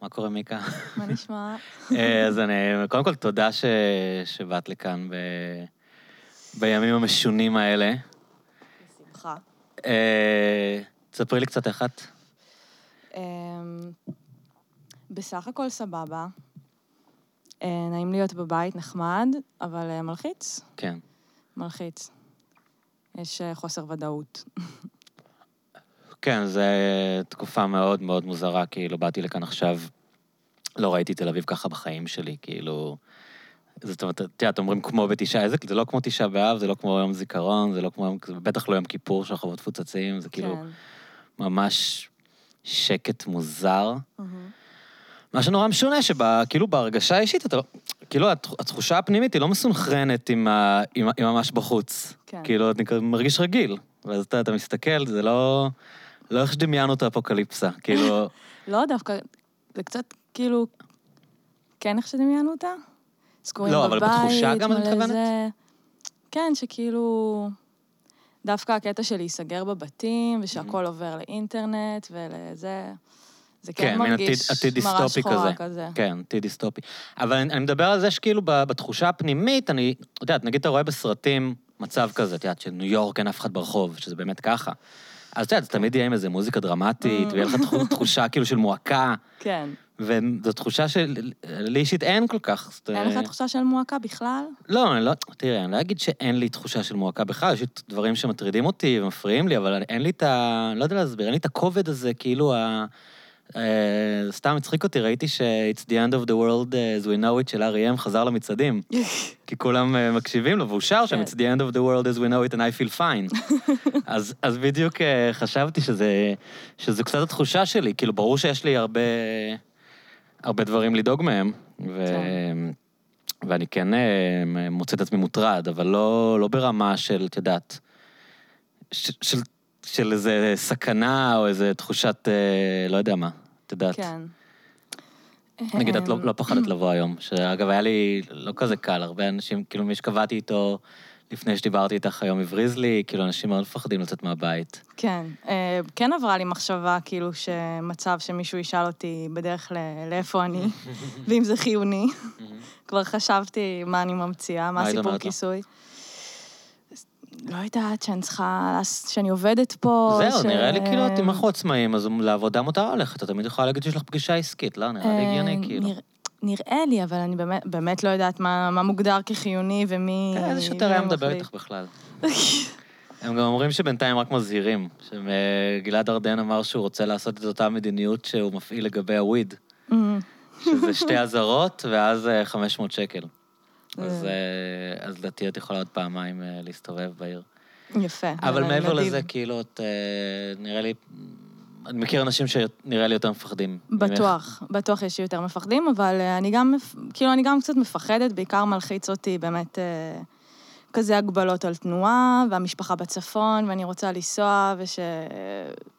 מה קורה, מיקה? מה נשמע? אה, אז אני, קודם כל, תודה ש... שבאת לכאן ב... בימים המשונים האלה. בשמחה. אה, תספרי לי קצת איך את. אמ, בסך הכל סבבה. אה, נעים להיות בבית, נחמד, אבל מלחיץ. כן. מלחיץ. יש חוסר ודאות. כן, זו תקופה מאוד מאוד מוזרה, כאילו, באתי לכאן עכשיו, לא ראיתי תל אביב ככה בחיים שלי, כאילו... זאת אומרת, את יודעת, אומרים כמו בתשעה, איזה, זה לא כמו תשעה באב, זה לא כמו יום זיכרון, זה לא כמו, יום- זה בטח לא יום כיפור שהרחובות מפוצצים, זה כאילו כן. ממש שקט מוזר. מהמם. מה שנורא משונה, שכאילו בהרגשה האישית, אתה לא... כאילו, הת- התחושה הפנימית היא לא מסונכרנת עם, ה, עם, עם ממש בחוץ. כן. כאילו, אני כזה מרגיש רגיל. ואז אתה, אתה מסתכל, זה לא... לא איך שדמיינו את האפוקליפסה. כאילו, לא, דווקא, זה קצת כאילו, כן איך שדמיינו אותה? סגורים לא, בבית, אבל בתחושה גם את מתכוונת? זה- כן, שכאילו... דווקא הקטע של להיסגר בבתים, ושהכול עובר לאינטרנט ולזה, זה כן, כן, מין עתיד, מרגיש עתיד מראה שחורה כזה. כזה. כן, עתיד דיסטופי. אבל אני, אני מדבר על זה שכאילו בתחושה הפנימית, אני, את יודעת, נגיד אתה רואה בסרטים מצב כזה, את יודעת, שניו יורק אין אף אחד ברחוב, שזה באמת ככה. אז את יודעת, זה תמיד יהיה עם איזה מוזיקה דרמטית. ויהיה לך תחו- תחושה כאילו של מועקה, כן. וזו תחושה של... לי אישית אין כל כך. אין לך תחושה של מועקה בכלל? לא, אני לא, תראה, אני לא אגיד שאין לי תחושה של מועקה בכלל, יש לי דברים שמטרידים אותי ומפריעים לי, אבל אין לי את ה... אני לא יודע להסביר, אין לי את הכובד הזה, כאילו ה... אה, סתם הצחיק אותי, ראיתי ש-It's the end of the world as we know it של R.E.M. חזר למצעדים. כי כולם אה, מקשיבים לו, והוא שר שם, כן. It's the end of the world as we know it and I feel fine. אז, אז בדיוק אה, חשבתי שזה, שזו קצת התחושה שלי, כאילו, ברור שיש לי הרבה, הרבה דברים לדאוג מהם, ו... כן. ואני כן אה, מוצא את עצמי מוטרד, אבל לא, לא ברמה של, את יודעת, של, של, של איזה סכנה או איזה תחושת, אה, לא יודע מה, את יודעת. כן. נגיד, את לא, אמ, לא פחדת לבוא היום, שאגב, היה לי לא כזה קל, הרבה אנשים, כאילו, מי שקבעתי איתו לפני שדיברתי איתך היום הבריז לי, כאילו, אנשים מאוד מפחדים לצאת מהבית. כן, אה, כן עברה לי מחשבה, כאילו, שמצב שמישהו ישאל אותי בדרך ל- לאיפה אני, ואם זה חיוני. כבר חשבתי מה אני ממציאה, מה הסיפור? כיסוי. לא יודעת שאני צריכה, שאני עובדת פה. זהו, ש- נראה לי כאילו, אם אנחנו עצמאים, אז לעבודה מותר ללכת, אתה תמיד יכולה להגיד שיש לך פגישה עסקית, לא? נראה לי הגיוני, אה, כאילו. נרא- נראה לי, אבל אני באמת, באמת לא יודעת מה, מה מוגדר כחיוני ומי... כן, איזה שוטר היה מדבר. איתך בכלל. הם גם אומרים שבינתיים רק מזהירים, שגלעד ארדן אמר שהוא רוצה לעשות את אותה מדיניות שהוא מפעיל לגבי הוויד, אמ, שזה שתי אזהרות ואז אה, 500 שקל. אז אה. אז לדעתי את יכולה עוד פעמיים אה, להסתובב בעיר. יפה. אבל מעבר מדהים. לזה, כאילו, את, אה, נראה לי, אני מכיר אנשים שנראה לי יותר מפחדים. ממך. בטוח, בטוח יש יותר מפחדים, אבל אני גם, כאילו, אני גם קצת מפחדת, בעיקר מלחיץ אותי באמת כזה הגבלות על תנועה, והמשפחה בצפון, ואני רוצה לנסוע, וש...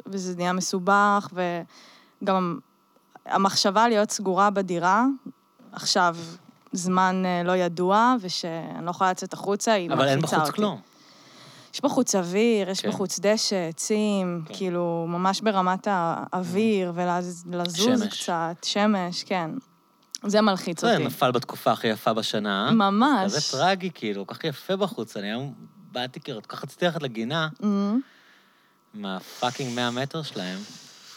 וזה נהיה מסובך, וגם המחשבה להיות סגורה בדירה, עכשיו, זמן אה, לא ידוע, ושאני לא יכולה לצאת החוצה, היא אבל אין בחוץ אותי. כלום. יש בחוץ אוויר, יש כן. בחוץ דשא, עצים, כן. כאילו, ממש ברמת האוויר, ולזוז שמש. קצת, שמש, כן. זה מלחיץ זה אותי. נפל בתקופה הכי יפה בשנה. ממש. כזה טרגי, כאילו, כל כך יפה בחוץ. אני היום באתי, כאילו, כל כך רציתי ללכת לגינה, Mhm. עם הפאקינג 100 מטר שלהם.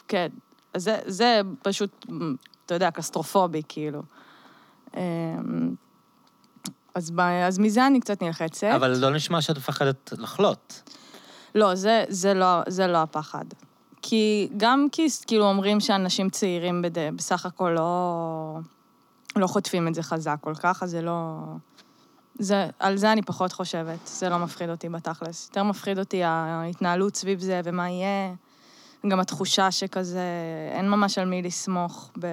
כן. זה, זה פשוט, אתה יודע, קסטרופובי, כאילו. אמ, אז, ב- אז מזה אני קצת נלחצת. אבל לא נשמע שאת מפחדת לחלות. לא, זה, זה, לא, זה לא הפחד. כי גם כי כאילו אומרים שאנשים צעירים בד... בסך הכל לא, לא חוטפים את זה חזק כל כך, אז זה לא... זה, על זה אני פחות חושבת, זה לא מפחיד אותי בתכלס. יותר מפחיד אותי ההתנהלות סביב זה ומה יהיה. גם התחושה שכזה, אין ממש על מי לסמוך ב...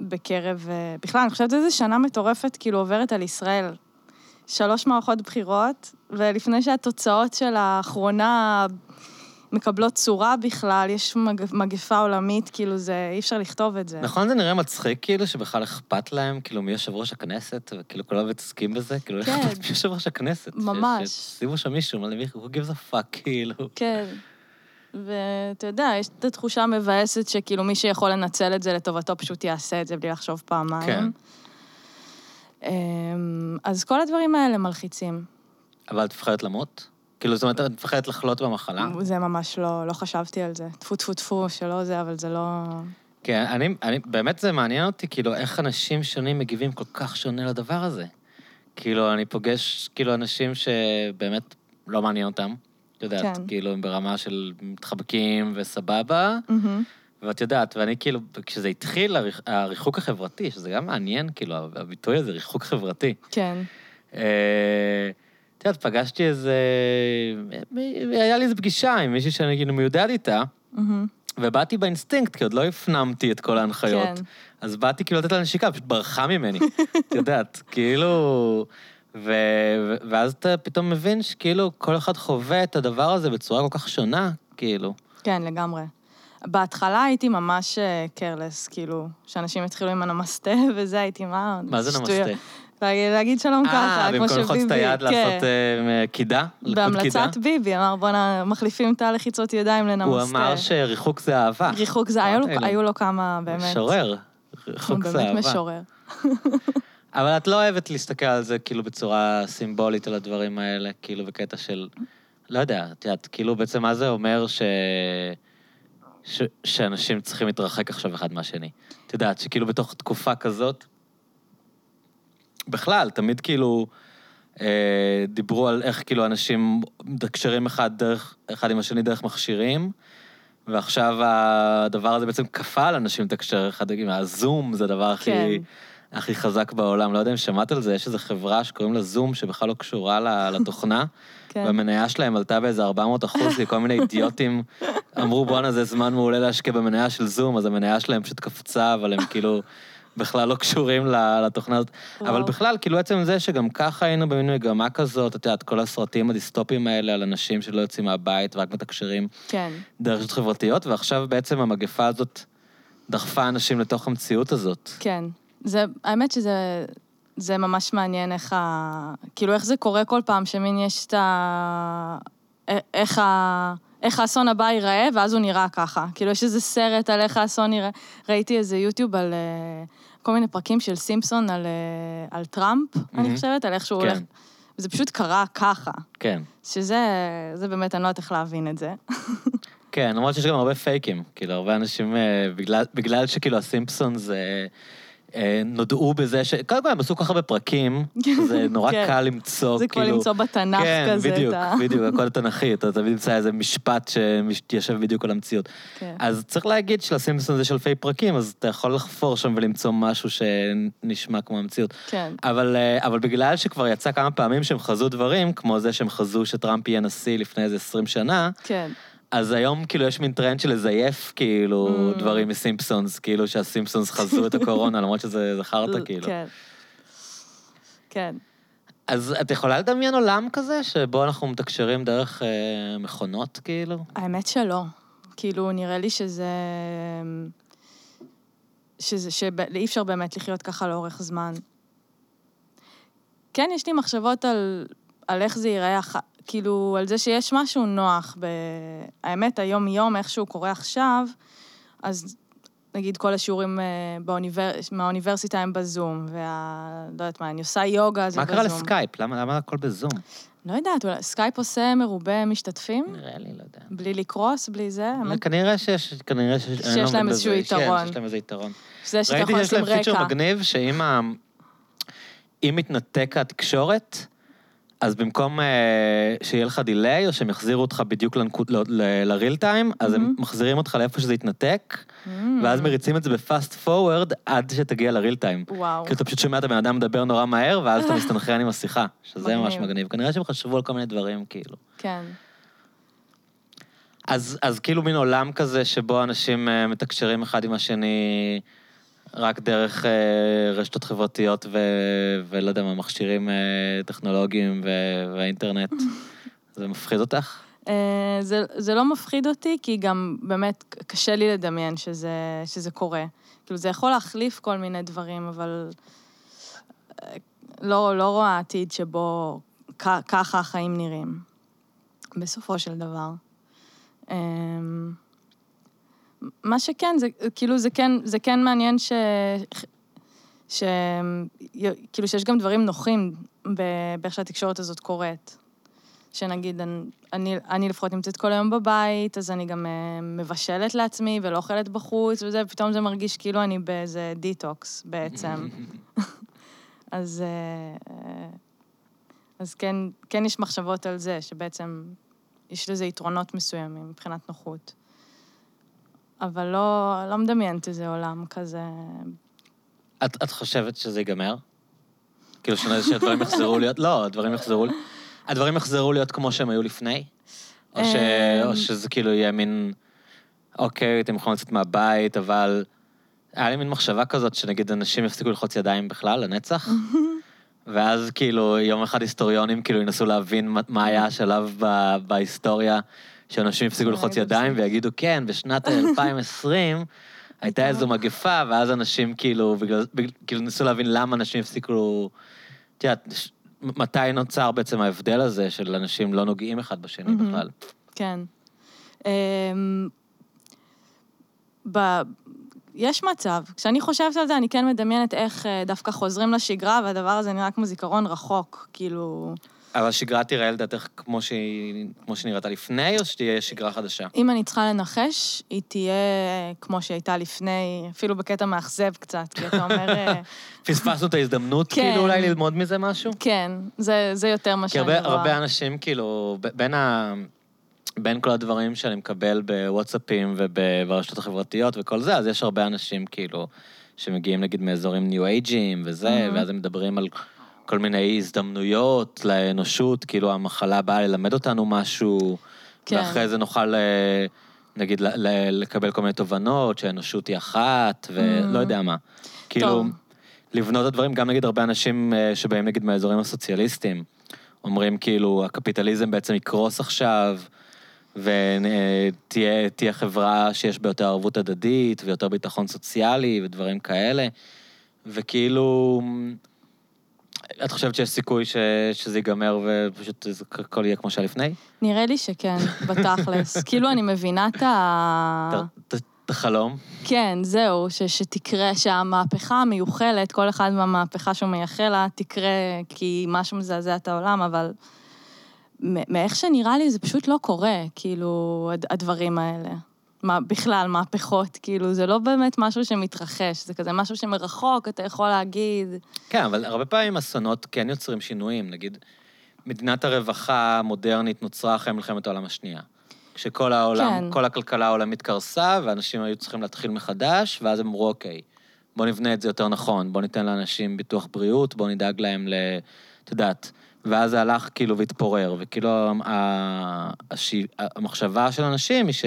בקרב... אה, בכלל, אני חושבת שזו שנה מטורפת, כאילו, עוברת על ישראל. שלוש מערכות בחירות, ולפני שהתוצאות של האחרונה מקבלות צורה בכלל, יש מג... מגפה עולמית, כאילו זה, אי אפשר לכתוב את זה. נכון זה נראה מצחיק, כאילו, שבכלל אכפת להם, כאילו, מי יושב ראש הכנסת, וכאילו כולם מתעסקים בזה? כאילו, איך כן. אכפת מי יושב ראש הכנסת? ממש. שימו שם מישהו, מה למי, who gives a fuck, כאילו. כן. ואתה יודע, יש את התחושה המבאסת שכאילו מי שיכול לנצל את זה לטובתו פשוט יעשה את זה בלי לחשוב פעמיים. כן. אמ, אז כל הדברים האלה מלחיצים. אבל את מפחדת למות? כאילו, זאת אומרת, את מפחדת לחלות במחלה? זה ממש לא, לא חשבתי על זה. טפו טפו טפו, שלא זה, אבל זה לא... כן, אני, אני, באמת זה מעניין אותי, כאילו, איך אנשים שונים מגיבים כל כך שונה לדבר הזה. כאילו, אני פוגש, כאילו, אנשים שבאמת לא מעניין אותם. את יודעת, כן. כאילו, הם ברמה של מתחבקים וסבבה, מהמם. ואת יודעת, ואני כאילו, כשזה התחיל, הריח- הריחוק החברתי, שזה גם מעניין, כאילו, הביטוי הזה, ריחוק חברתי. כן. אה, את יודעת, פגשתי איזה... היה לי איזו פגישה עם מישהי שאני כאילו מיודד איתה, מהמם. ובאתי באינסטינקט, כי עוד לא הפנמתי את כל ההנחיות. כן. אז באתי כאילו לתת לה נשיקה, פשוט ברחה ממני. את יודעת, כאילו... ו... ואז אתה פתאום מבין שכאילו כל אחד חווה את הדבר הזה בצורה כל כך שונה, כאילו. כן, לגמרי. בהתחלה הייתי ממש קרלס, כאילו, שאנשים התחילו עם הנמסטה וזה, הייתי, מה... מה זה שטויות." נמסטה? להגיד, להגיד שלום ככה, אה, כמו במקום שביבי... ללחוץ את היד כן. לעשות אה, קידה? בהמלצת ביבי, אמר, בואנה, מחליפים את הלחיצות ידיים לנמסטה. הוא אמר שריחוק זה אהבה. ריחוק זה, היו לו- לו, היו לו כמה, באמת. משורר. הוא ריחוק זה באמת אהבה. משורר. אבל את לא אוהבת להסתכל על זה כאילו בצורה סימבולית על הדברים האלה, כאילו בקטע של... לא יודע, את יודעת, כאילו בעצם מה זה אומר ש... ש... שאנשים צריכים להתרחק עכשיו אחד מהשני. את יודעת, שכאילו בתוך תקופה כזאת, בכלל, תמיד כאילו אה, דיברו על איך כאילו אנשים מתקשרים אחד, דרך, אחד עם השני דרך מכשירים, ועכשיו הדבר הזה בעצם כפה על אנשים לתקשר אחד עם הזום, זה הדבר. כן. הכי חזק בעולם. לא יודע אם שמעת על זה, יש איזו חברה שקוראים לה זום, שבכלל לא קשורה לתוכנה, כן. והמניה שלהם עלתה באיזה 400 אחוז, כי כל מיני אידיוטים אמרו, בואנה, זה זמן מעולה להשקיע במניה של זום, אז המניה שלהם פשוט קפצה, אבל הם כאילו בכלל לא קשורים לתוכנה הזאת. אבל. בכלל, כאילו עצם זה שגם ככה היינו במין מגמה כזאת, את יודעת, כל הסרטים הדיסטופיים האלה על אנשים שלא יוצאים מהבית ורק מתקשרים כן. דרך רשתות חברתיות, ועכשיו בעצם המגפה הזאת דחפה אנשים לתוך המציאות הזאת. כן. זה, האמת שזה זה ממש מעניין איך ה... כאילו, איך זה קורה כל פעם, שמין יש את ה... איך ה... איך האסון הבא ייראה, ואז הוא נראה ככה. כאילו, יש איזה סרט על איך האסון נראה. ראיתי איזה יוטיוב על אה, כל מיני פרקים של סימפסון על, אה, על טראמפ, אני מהמם. חושבת, על איך שהוא כן. הולך. וזה פשוט קרה ככה. כן. שזה, זה באמת, אני לא יודעת איך להבין את זה. כן, למרות שיש גם הרבה פייקים. כאילו, הרבה אנשים, אה, בגלל, בגלל שכאילו הסימפסונס אה, אה, נודעו בזה ש... קודם כל, הם עשו כל כך הרבה פרקים, זה נורא כן. קל למצוא, זה כמו כאילו... למצוא בתנ"ך כן, כזה בדיוק, את ה... בדיוק, הכל תנכי, אתה תמיד נמצא איזה משפט שיושב בדיוק על המציאות. כן. אז צריך להגיד שלסימפסונס יש אלפי פרקים, אז אתה יכול לחפור שם ולמצוא משהו שנשמע כמו המציאות. כן. אבל, אה, אבל בגלל שכבר יצא כמה פעמים שהם חזו דברים, כמו זה שהם חזו שטראמפ יהיה נשיא לפני איזה 20 שנה, כן. אז היום כאילו יש מין טרנד של לזייף כאילו Mm. דברים מסימפסונס, כאילו שהסימפסונס חזו את הקורונה, למרות שזה זה חרטא כאילו. כן. כן. אז את יכולה לדמיין עולם כזה, שבו אנחנו מתקשרים דרך אה, מכונות כאילו? האמת שלא. כאילו, נראה לי שזה... שזה, שאי אפשר באמת לחיות ככה לאורך זמן. כן, יש לי מחשבות על, על איך זה ייראה. כאילו, על זה שיש משהו נוח. ב... האמת, היום-יום, איך שהוא קורה עכשיו, אז נגיד כל השיעורים אה, באוניבר... מהאוניברסיטה הם בזום, וה... לא יודעת מה, אני עושה יוגה, זה מה בזום. קרה לסקייפ? למה למה הכל בזום? לא יודעת, אולי סקייפ עושה מרובה משתתפים? נראה לי, לא יודע. בלי לקרוס, בלי זה? האמת, כנראה שיש, כנראה שיש... אני לא שיש להם איזשהו בזה. יתרון. כן, שיש להם איזה יתרון. זה שאתה ראיתי יכול שיש להם לשים פיצ'ר רקע. מגניב, שאם מתנתק התקשורת, אז במקום אה, שיהיה לך דיליי, או שהם יחזירו אותך בדיוק לנקוד- ל- ל- ל real time, אז הם מהמם. מחזירים אותך לאיפה שזה יתנתק, Mm. ואז מריצים את זה בפאסט פורוורד עד שתגיע לריל טיים. וואו. כאילו אתה פשוט שומע את הבן אדם מדבר נורא מהר, ואז אתה מסתנכרן עם השיחה, שזה ממש מגניב. מגניב. כנראה שהם חשבו על כל מיני דברים, כאילו. כן. אז, אז כאילו מין עולם כזה שבו אנשים אה, מתקשרים אחד עם השני רק דרך אה, רשתות חברתיות ו, ולא יודע מה, מכשירים אה, טכנולוגיים ו, והאינטרנט. זה מפחיד אותך? אה, זה, זה לא מפחיד אותי, כי גם באמת קשה לי לדמיין שזה, שזה קורה. כאילו, זה יכול להחליף כל מיני דברים, אבל לא, לא רואה עתיד שבו כ- ככה החיים נראים, בסופו של דבר. מה שכן, זה כאילו, זה כן, זה כן מעניין ש... ש... כאילו שיש גם דברים נוחים באיך שהתקשורת הזאת קורית. שנגיד, אני, אני, לפחות נמצאת כל היום בבית, אז אני גם uh, מבשלת לעצמי ולא אוכלת בחוץ וזה, ופתאום זה מרגיש כאילו אני באיזה דיטוקס בעצם. אז, uh, אז כן, כן יש מחשבות על זה, שבעצם יש לזה יתרונות מסוימים מבחינת נוחות. אבל לא, לא מדמיינת איזה עולם כזה. את, את חושבת שזה ייגמר? כאילו שהדברים יחזרו להיות... לא, הדברים יחזרו... הדברים יחזרו להיות כמו שהם היו לפני? או, ש... או שזה כאילו יהיה מין... אוקיי, אתם יכולים לצאת מהבית, אבל... היה לי מין מחשבה כזאת, שנגיד אנשים יפסיקו ללחוץ ידיים בכלל, לנצח, ואז כאילו יום אחד היסטוריונים כאילו ינסו להבין מה היה השלב בהיסטוריה, שאנשים יפסיקו ללחוץ ידיים ויגידו, כן, בשנת 2020 הייתה איזו מגפה, ואז אנשים כאילו, בגלל, כאילו ניסו להבין למה אנשים הפסיקו, את יודעת, מתי נוצר בעצם ההבדל הזה של אנשים לא נוגעים אחד בשני בכלל? כן. אמ, יש מצב. כשאני חושבת על זה, אני כן מדמיינת איך אה, דווקא חוזרים לשגרה, והדבר הזה נראה כמו זיכרון רחוק, כאילו... אבל השגרה תיראה לדעתך כמו שהיא, כמו שנראתה לפני, או שתהיה שגרה חדשה? אם אני צריכה לנחש, היא תהיה כמו שהייתה לפני, אפילו בקטע מאכזב קצת, כי אתה אומר... אה, פספסנו את ההזדמנות, כן. כאילו, אולי ללמוד מזה משהו? כן, זה, זה יותר מה שאני רואה. כי הרבה אנשים, כאילו, בין ה... בין כל הדברים שאני מקבל בוואטסאפים וברשתות החברתיות וכל זה, אז יש הרבה אנשים, כאילו, שמגיעים נגיד מאזורים ניו-אייג'ים וזה, mm-hmm. ואז הם מדברים על כל מיני הזדמנויות לאנושות, כאילו המחלה באה ללמד אותנו משהו, כן. ואחרי זה נוכל, אה, נגיד, לקבל כל מיני תובנות, שהאנושות היא אחת, ולא mm. יודע מה. כאילו, טוב. לבנות את הדברים, גם נגיד הרבה אנשים אה, שבאים נגיד מהאזורים הסוציאליסטיים, אומרים כאילו, הקפיטליזם בעצם יקרוס עכשיו, ותהיה חברה שיש בה יותר ערבות הדדית, ויותר ביטחון סוציאלי, ודברים כאלה. וכאילו, את חושבת שיש סיכוי ש... שזה ייגמר ופשוט הכל יהיה כמו שהיה לפני? נראה לי שכן, בתכלס. כאילו, אני מבינה את ה... את החלום? כן, זהו, ש... שתקרה, שהמהפכה המיוחלת, כל אחד מהמהפכה שהוא מייחל לה, תקרה כי משהו מזעזע את העולם, אבל מאיך שנראה לי זה פשוט לא קורה, כאילו, הדברים האלה. מה, בכלל, מהפכות, כאילו, זה לא באמת משהו שמתרחש, זה כזה משהו שמרחוק, אתה יכול להגיד... כן, אבל הרבה פעמים אסונות כן יוצרים שינויים. נגיד, מדינת הרווחה המודרנית נוצרה אחרי מלחמת העולם השנייה. כשכל העולם, כן. כל הכלכלה העולמית קרסה, ואנשים היו צריכים להתחיל מחדש, ואז הם אמרו, אוקיי, בואו נבנה את זה יותר נכון, בואו ניתן לאנשים ביטוח בריאות, בואו נדאג להם ל... את יודעת, ואז זה הלך כאילו והתפורר, וכאילו המחשבה של אנשים היא ש...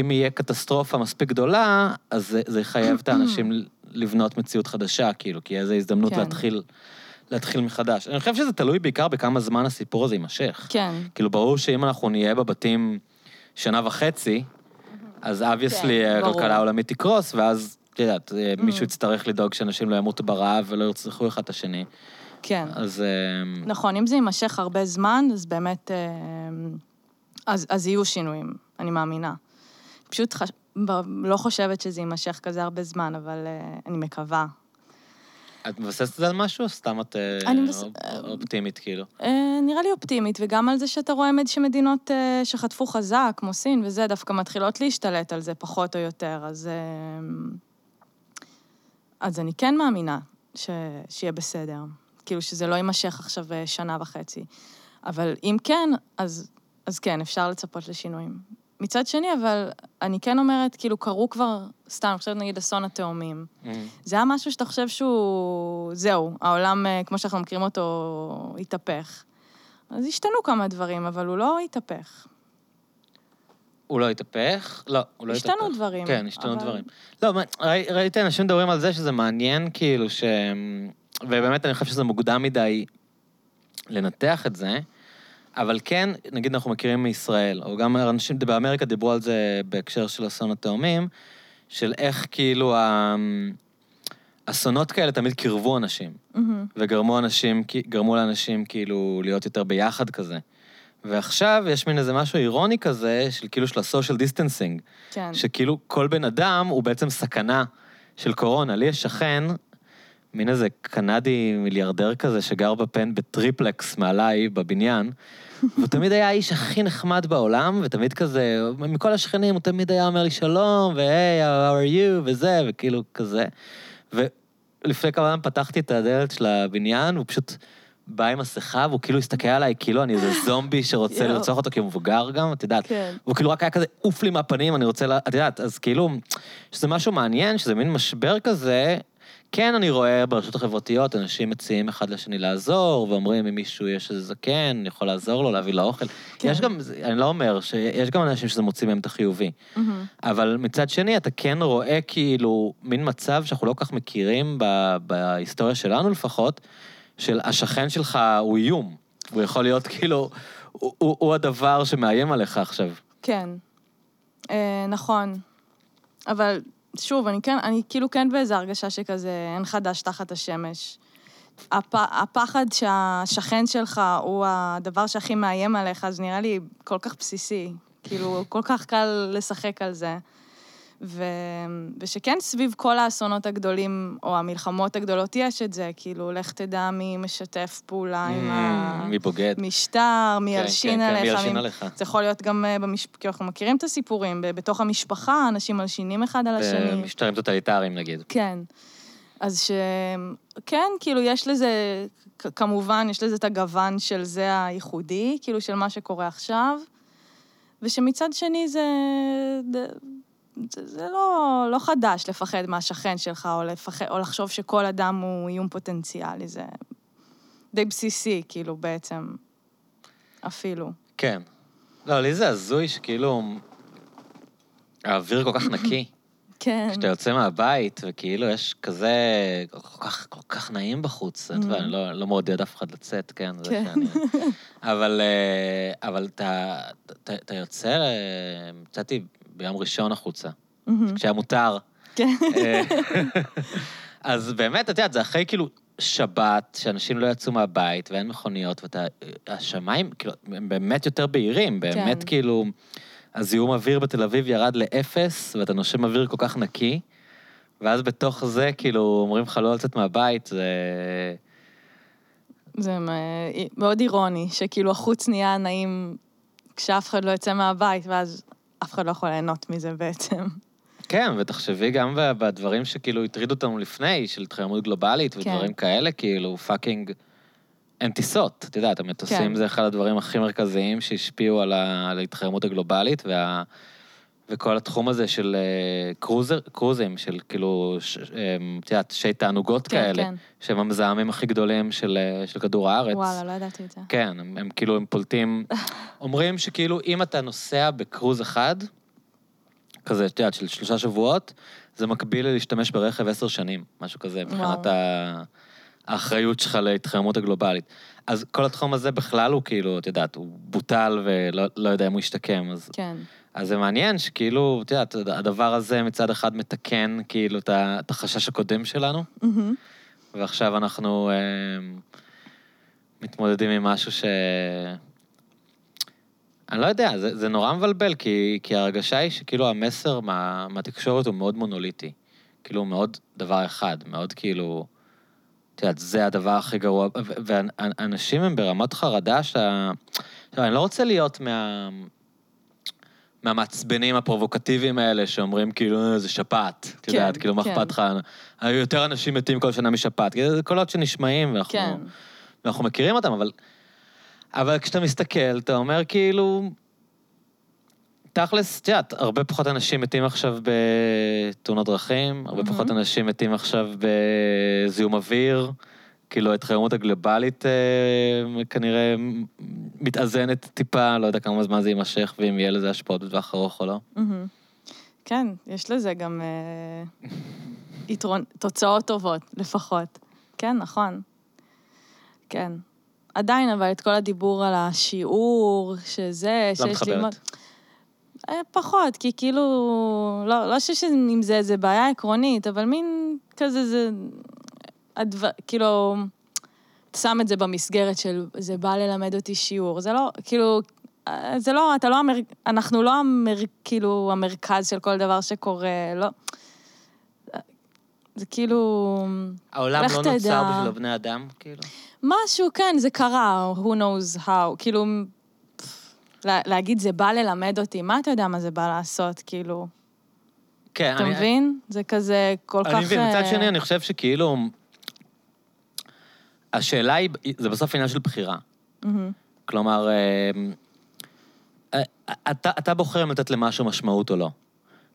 אם יהיה קטסטרופה מספיק גדולה, אז זה, זה יחייב את האנשים לבנות מציאות חדשה, כאילו, כי איזו הזדמנות כן. להתחיל, להתחיל מחדש. אני חושב שזה תלוי בעיקר בכמה זמן הסיפור הזה יימשך. כן. כאילו, ברור שאם אנחנו נהיה בבתים שנה וחצי, אז אבייסלי כן, הכלכלה העולמית תקרוס, ואז, את יודעת, mm. מישהו יצטרך לדאוג שאנשים לא ימותו ברעב ולא ירצחו אחד את השני. כן. אז... אה, נכון, אם זה יימשך הרבה זמן, אז באמת... אה, אז, אז יהיו שינויים, אני מאמינה. פשוט חש... לא חושבת שזה יימשך כזה הרבה זמן, אבל uh, אני מקווה. את מבססת את זה על משהו, או סתם את אני מבס... אופטימית, כאילו? Uh, נראה לי אופטימית, וגם על זה שאתה רואה שמדינות שחטפו חזק, כמו סין וזה, דווקא מתחילות להשתלט על זה פחות או יותר, אז... אז אני כן מאמינה ש... שיהיה בסדר. כאילו, שזה לא יימשך עכשיו שנה וחצי. אבל אם כן, אז, אז כן, אפשר לצפות לשינויים. מצד שני, אבל אני כן אומרת, כאילו, קרו כבר, סתם, אני חושבת נגיד אסון התאומים. Mm. זה היה משהו שאתה חושב שהוא, זהו, העולם, אה, כמו שאנחנו מכירים אותו, התהפך. אז השתנו כמה דברים, אבל הוא לא התהפך. הוא לא התהפך? לא, הוא לא התהפך. השתנו דברים. כן, השתנו אבל... דברים. לא, ראי, ראיתי אנשים מדברים על זה שזה מעניין, כאילו, ש... ובאמת אני חושב שזה מוקדם מדי לנתח את זה. אבל כן, נגיד אנחנו מכירים מישראל, או גם אנשים באמריקה דיברו על זה בהקשר של אסון התאומים, של איך כאילו אסונות כאלה תמיד קירבו אנשים, mm-hmm. וגרמו אנשים, גרמו לאנשים כאילו להיות יותר ביחד כזה. ועכשיו יש מין איזה משהו אירוני כזה, של כאילו של ה social distancing. כן. שכאילו כל בן אדם הוא בעצם סכנה של קורונה. לי יש שכן, מין איזה קנדי מיליארדר כזה, שגר בפנט בטריפלקס מעליי, בבניין, והוא תמיד היה האיש הכי נחמד בעולם, ותמיד כזה, מכל השכנים הוא תמיד היה אומר לי שלום, ו hi, how are you, וזה, וכאילו כזה. ולפני כמה זמן פתחתי את הדלת של הבניין, והוא פשוט בא עם מסכה, והוא כאילו הסתכל עליי, כאילו אני איזה זומבי שרוצה. לרצוח אותו, כי הוא מבוגר גם, את יודעת. כן. והוא כאילו רק היה כזה, עוף לי מהפנים, אני רוצה, ל... את יודעת, אז כאילו, שזה משהו מעניין, שזה מין משבר כזה, כן, אני רואה ברשתות החברתיות, אנשים מציעים אחד לשני לעזור, ואומרים, אם מישהו יש איזה זקן, אני יכול לעזור לו, להביא לו אוכל. כן. יש גם, אני לא אומר, שיש גם אנשים שזה מוציא מהם את החיובי. מהמם. אבל מצד שני, אתה כן רואה כאילו מין מצב שאנחנו לא כל כך מכירים ב- בהיסטוריה שלנו לפחות, של השכן שלך הוא איום. הוא יכול להיות כאילו, הוא, הוא, הוא הדבר שמאיים עליך עכשיו. כן. אה, נכון. אבל שוב, אני כן, אני כאילו כן באיזו הרגשה שכזה, אין חדש תחת השמש. הפ, הפחד שהשכן שלך הוא הדבר שהכי מאיים עליך, אז נראה לי כל כך בסיסי. כאילו, כל כך קל לשחק על זה. ו... ושכן סביב כל האסונות הגדולים, או המלחמות הגדולות, יש את זה, כאילו, לך תדע מי משתף פעולה עם Mm, מי בוגד. המשטר, מי כן, ילשין כן, כן, עליך. מי ילשין מי- עליך. זה יכול להיות גם אה, במש... כי אנחנו מכירים את הסיפורים, בתוך המשפחה, אנשים מלשינים אחד על השני. במשטרים טוטליטריים נגיד. כן. אז ש... כן, כאילו, יש לזה, כמובן, יש לזה את הגוון של זה הייחודי, כאילו, של מה שקורה עכשיו, ושמצד שני זה... זה, זה לא, לא חדש לפחד מהשכן שלך, או, לפחד, או לחשוב שכל אדם הוא איום פוטנציאלי, זה די בסיסי, כאילו, בעצם, אפילו. כן. לא, לי זה הזוי שכאילו... האוויר כל כך נקי. כן. כשאתה יוצא מהבית, וכאילו יש כזה... כל כך, כל כך נעים בחוץ. את יודעת, אני לא, לא מעודד אף אחד לצאת, כן? Mm. כן. שאני... אבל, אה, אבל אתה, אתה, אתה יוצא, אה, יצאתי ביום ראשון החוצה. כשהיה מותר. כן. אה, אז באמת, את יודעת, זה אחרי כאילו שבת, שאנשים לא יצאו מהבית ואין מכוניות, ואתה... השמיים, כאילו, הם באמת יותר בהירים, באמת כן. כאילו... הזיהום אוויר בתל אביב ירד לאפס, ואתה נושם אוויר כל כך נקי, ואז בתוך זה, כאילו, אומרים לך לא לצאת מהבית, זה... זה מ- מאוד אירוני, שכאילו החוץ נהיה נעים כשאף אחד לא יוצא מהבית, ואז אף אחד לא יכול ליהנות מזה בעצם. כן, ותחשבי גם בדברים שכאילו הטרידו אותנו לפני, של התחממות גלובלית ודברים כן. כאלה, כאילו, fucking... אין טיסות, את יודעת, המטוסים כן. זה אחד הדברים הכי מרכזיים שהשפיעו. על ההתחממות הגלובלית, וה... וכל התחום הזה של אה, cruiser, קרוזים, של כאילו. אה, את יודעת, שי תענוגות כן, כאלה, כן. שהם המזהמים הכי גדולים של, אה, של כדור הארץ. וואלה, לא ידעתי את זה. כן, הם, הם כאילו, הם פולטים... אומרים שכאילו, אם אתה נוסע בקרוז אחד, כזה, את יודעת, של שלושה שבועות, זה מקביל ללהשתמש ברכב עשר שנים, משהו כזה, מבחינת ה... האחריות שלך להתחממות הגלובלית. אז כל התחום הזה בכלל הוא כאילו, את יודעת, הוא בוטל ולא לא יודע אם הוא ישתקם, אז, כן. אז זה מעניין שכאילו, את יודעת, הדבר הזה מצד אחד מתקן כאילו את החשש הקודם שלנו, מהמם. ועכשיו אנחנו אה, מתמודדים עם משהו ש... אני לא יודע, זה, זה נורא מבלבל, כי, כי ההרגשה היא שכאילו המסר מה, מהתקשורת הוא מאוד מונוליטי. כאילו, מאוד דבר אחד, מאוד כאילו... את יודעת, זה הדבר הכי גרוע, ואנשים הם ברמת חרדה. עכשיו, אני לא רוצה להיות מה... מהמעצבנים הפרובוקטיביים האלה שאומרים כאילו, "אה, זה שפעת. את כן, יודעת, כאילו, מה כן. אכפת לך? יותר אנשים מתים כל שנה משפעת. כאילו, זה קולות שנשמעים, ואנחנו, כן. ואנחנו מכירים אותם, אבל... אבל כשאתה מסתכל, אתה אומר כאילו... תכלס, את יודעת, הרבה פחות אנשים מתים עכשיו בתאונות דרכים, הרבה מהמם. פחות אנשים מתים עכשיו בזיהום אוויר. כאילו, ההתחממות הגלובלית אה, כנראה מתאזנת טיפה, לא יודע כמה זמן זה יימשך, ואם יהיה לזה השפעות בטווח ארוך או לא. כן, יש לזה גם אה, יתרון, תוצאות טובות, לפחות. כן, נכון. כן. עדיין, אבל את כל הדיבור על השיעור, שזה, לא שיש מתחברת. ללמוד... אה, פחות, כי כאילו, לא, לא חושב שעם זה איזה בעיה עקרונית, אבל מין כזה, זה... הדבר, כאילו, אתה שם את זה במסגרת של זה בא ללמד אותי שיעור. זה לא, כאילו, זה לא, אתה לא, אמר... אנחנו לא המר... כאילו המרכז של כל דבר שקורה, לא. זה כאילו... העולם לא תדע. נוצר בשביל בני אדם, כאילו? משהו, כן, זה קרה, who knows how, כאילו, לה, להגיד זה בא ללמד אותי, מה אתה יודע מה זה בא לעשות, כאילו, כן, אתה אני- מבין? זה כזה כל כך... אני מבין, מצד אה, שני, אני חושב שכאילו... השאלה היא, זה בסוף עניין של בחירה. מהמם. כלומר, אה, אה, אתה, אתה בוחר אם לתת למשהו משמעות או לא.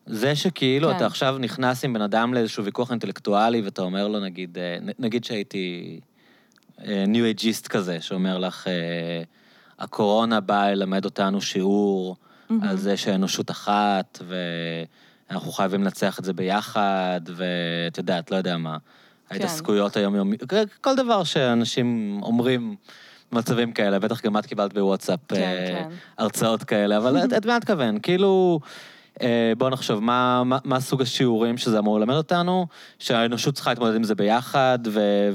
זה שכאילו כן. אתה עכשיו נכנס עם בן אדם לאיזשהו ויכוח אינטלקטואלי, ואתה אומר לו, נגיד, אה, נגיד שהייתי ניו אייג'יסט כזה, שאומר לך, הקורונה באה ללמד אותנו שיעור על זה שהאנושות אחת, ואנחנו חייבים לנצח את זה ביחד, ואת יודעת, לא יודע מה, ההתעסקויות היומיומיות, כל דבר שאנשים אומרים במצבים כאלה, בטח גם את קיבלת בוואטסאפ כן, אה, כן. הרצאות כאלה, אבל את- את מה את מתכוון? כאילו, אה, בואו נחשוב, מה, מה, מה סוג השיעורים שזה אמור ללמד אותנו? שהאנושות צריכה להתמודד עם זה ביחד,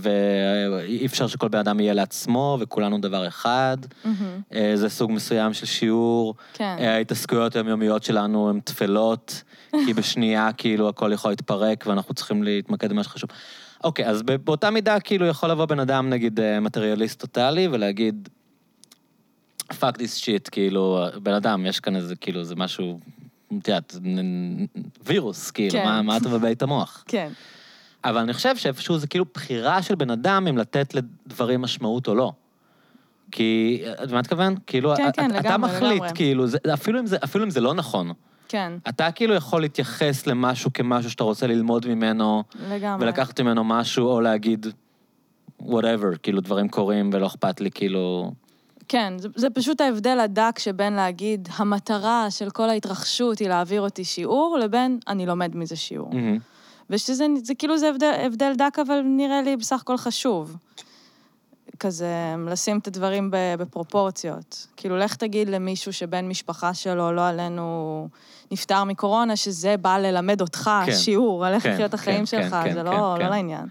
ואי אפשר שכל בן אדם יהיה לעצמו, וכולנו דבר אחד. אה, זה סוג מסוים של שיעור. כן. אה, ההתעסקויות היומיומיות שלנו הן טפלות, כי בשנייה כאילו הכל יכול להתפרק ואנחנו צריכים להתמקד במה שחשוב. אוקיי, אז באותה מידה כאילו יכול לבוא בן אדם, נגיד, אה, מטריאליסט טוטאלי, ולהגיד, fuck this shit, כאילו, בן אדם, יש כאן איזה, כאילו, זה משהו, את יודעת, וירוס, כאילו, כן. מה, מה אתה מבלבל את המוח? כן, אבל אני חושב שאיפשהו זה כאילו בחירה של בן אדם אם לתת לדברים משמעות או לא. כי, את מבינה מה אני מתכוון? כאילו, כן, אתה, כן, אתה לגמרי, מחליט, לגמרי. כאילו, זה, אפילו, אם זה, אפילו אם זה לא נכון, כן, אתה כאילו יכול להתייחס למשהו כמשהו שאתה רוצה ללמוד ממנו, לגמרי. ולקחת ממנו משהו, או להגיד, whatever, כאילו, דברים קורים ולא אכפת לי, כאילו... כן, זה, זה פשוט ההבדל הדק שבין להגיד, המטרה של כל ההתרחשות היא להעביר אותי שיעור, לבין אני לומד מזה שיעור. מהמם. ושזה זה כאילו זה הבדל, הבדל דק, אבל נראה לי בסך הכל חשוב. כזה, לשים את הדברים בפרופורציות. כאילו, לך תגיד למישהו שבן משפחה שלו, לא עלינו, נפטר מקורונה, שזה בא ללמד אותך כן. שיעור על איך כן, לחיות את החיים כן, שלך, כן, זה כן, לא, כן. לא לעניין.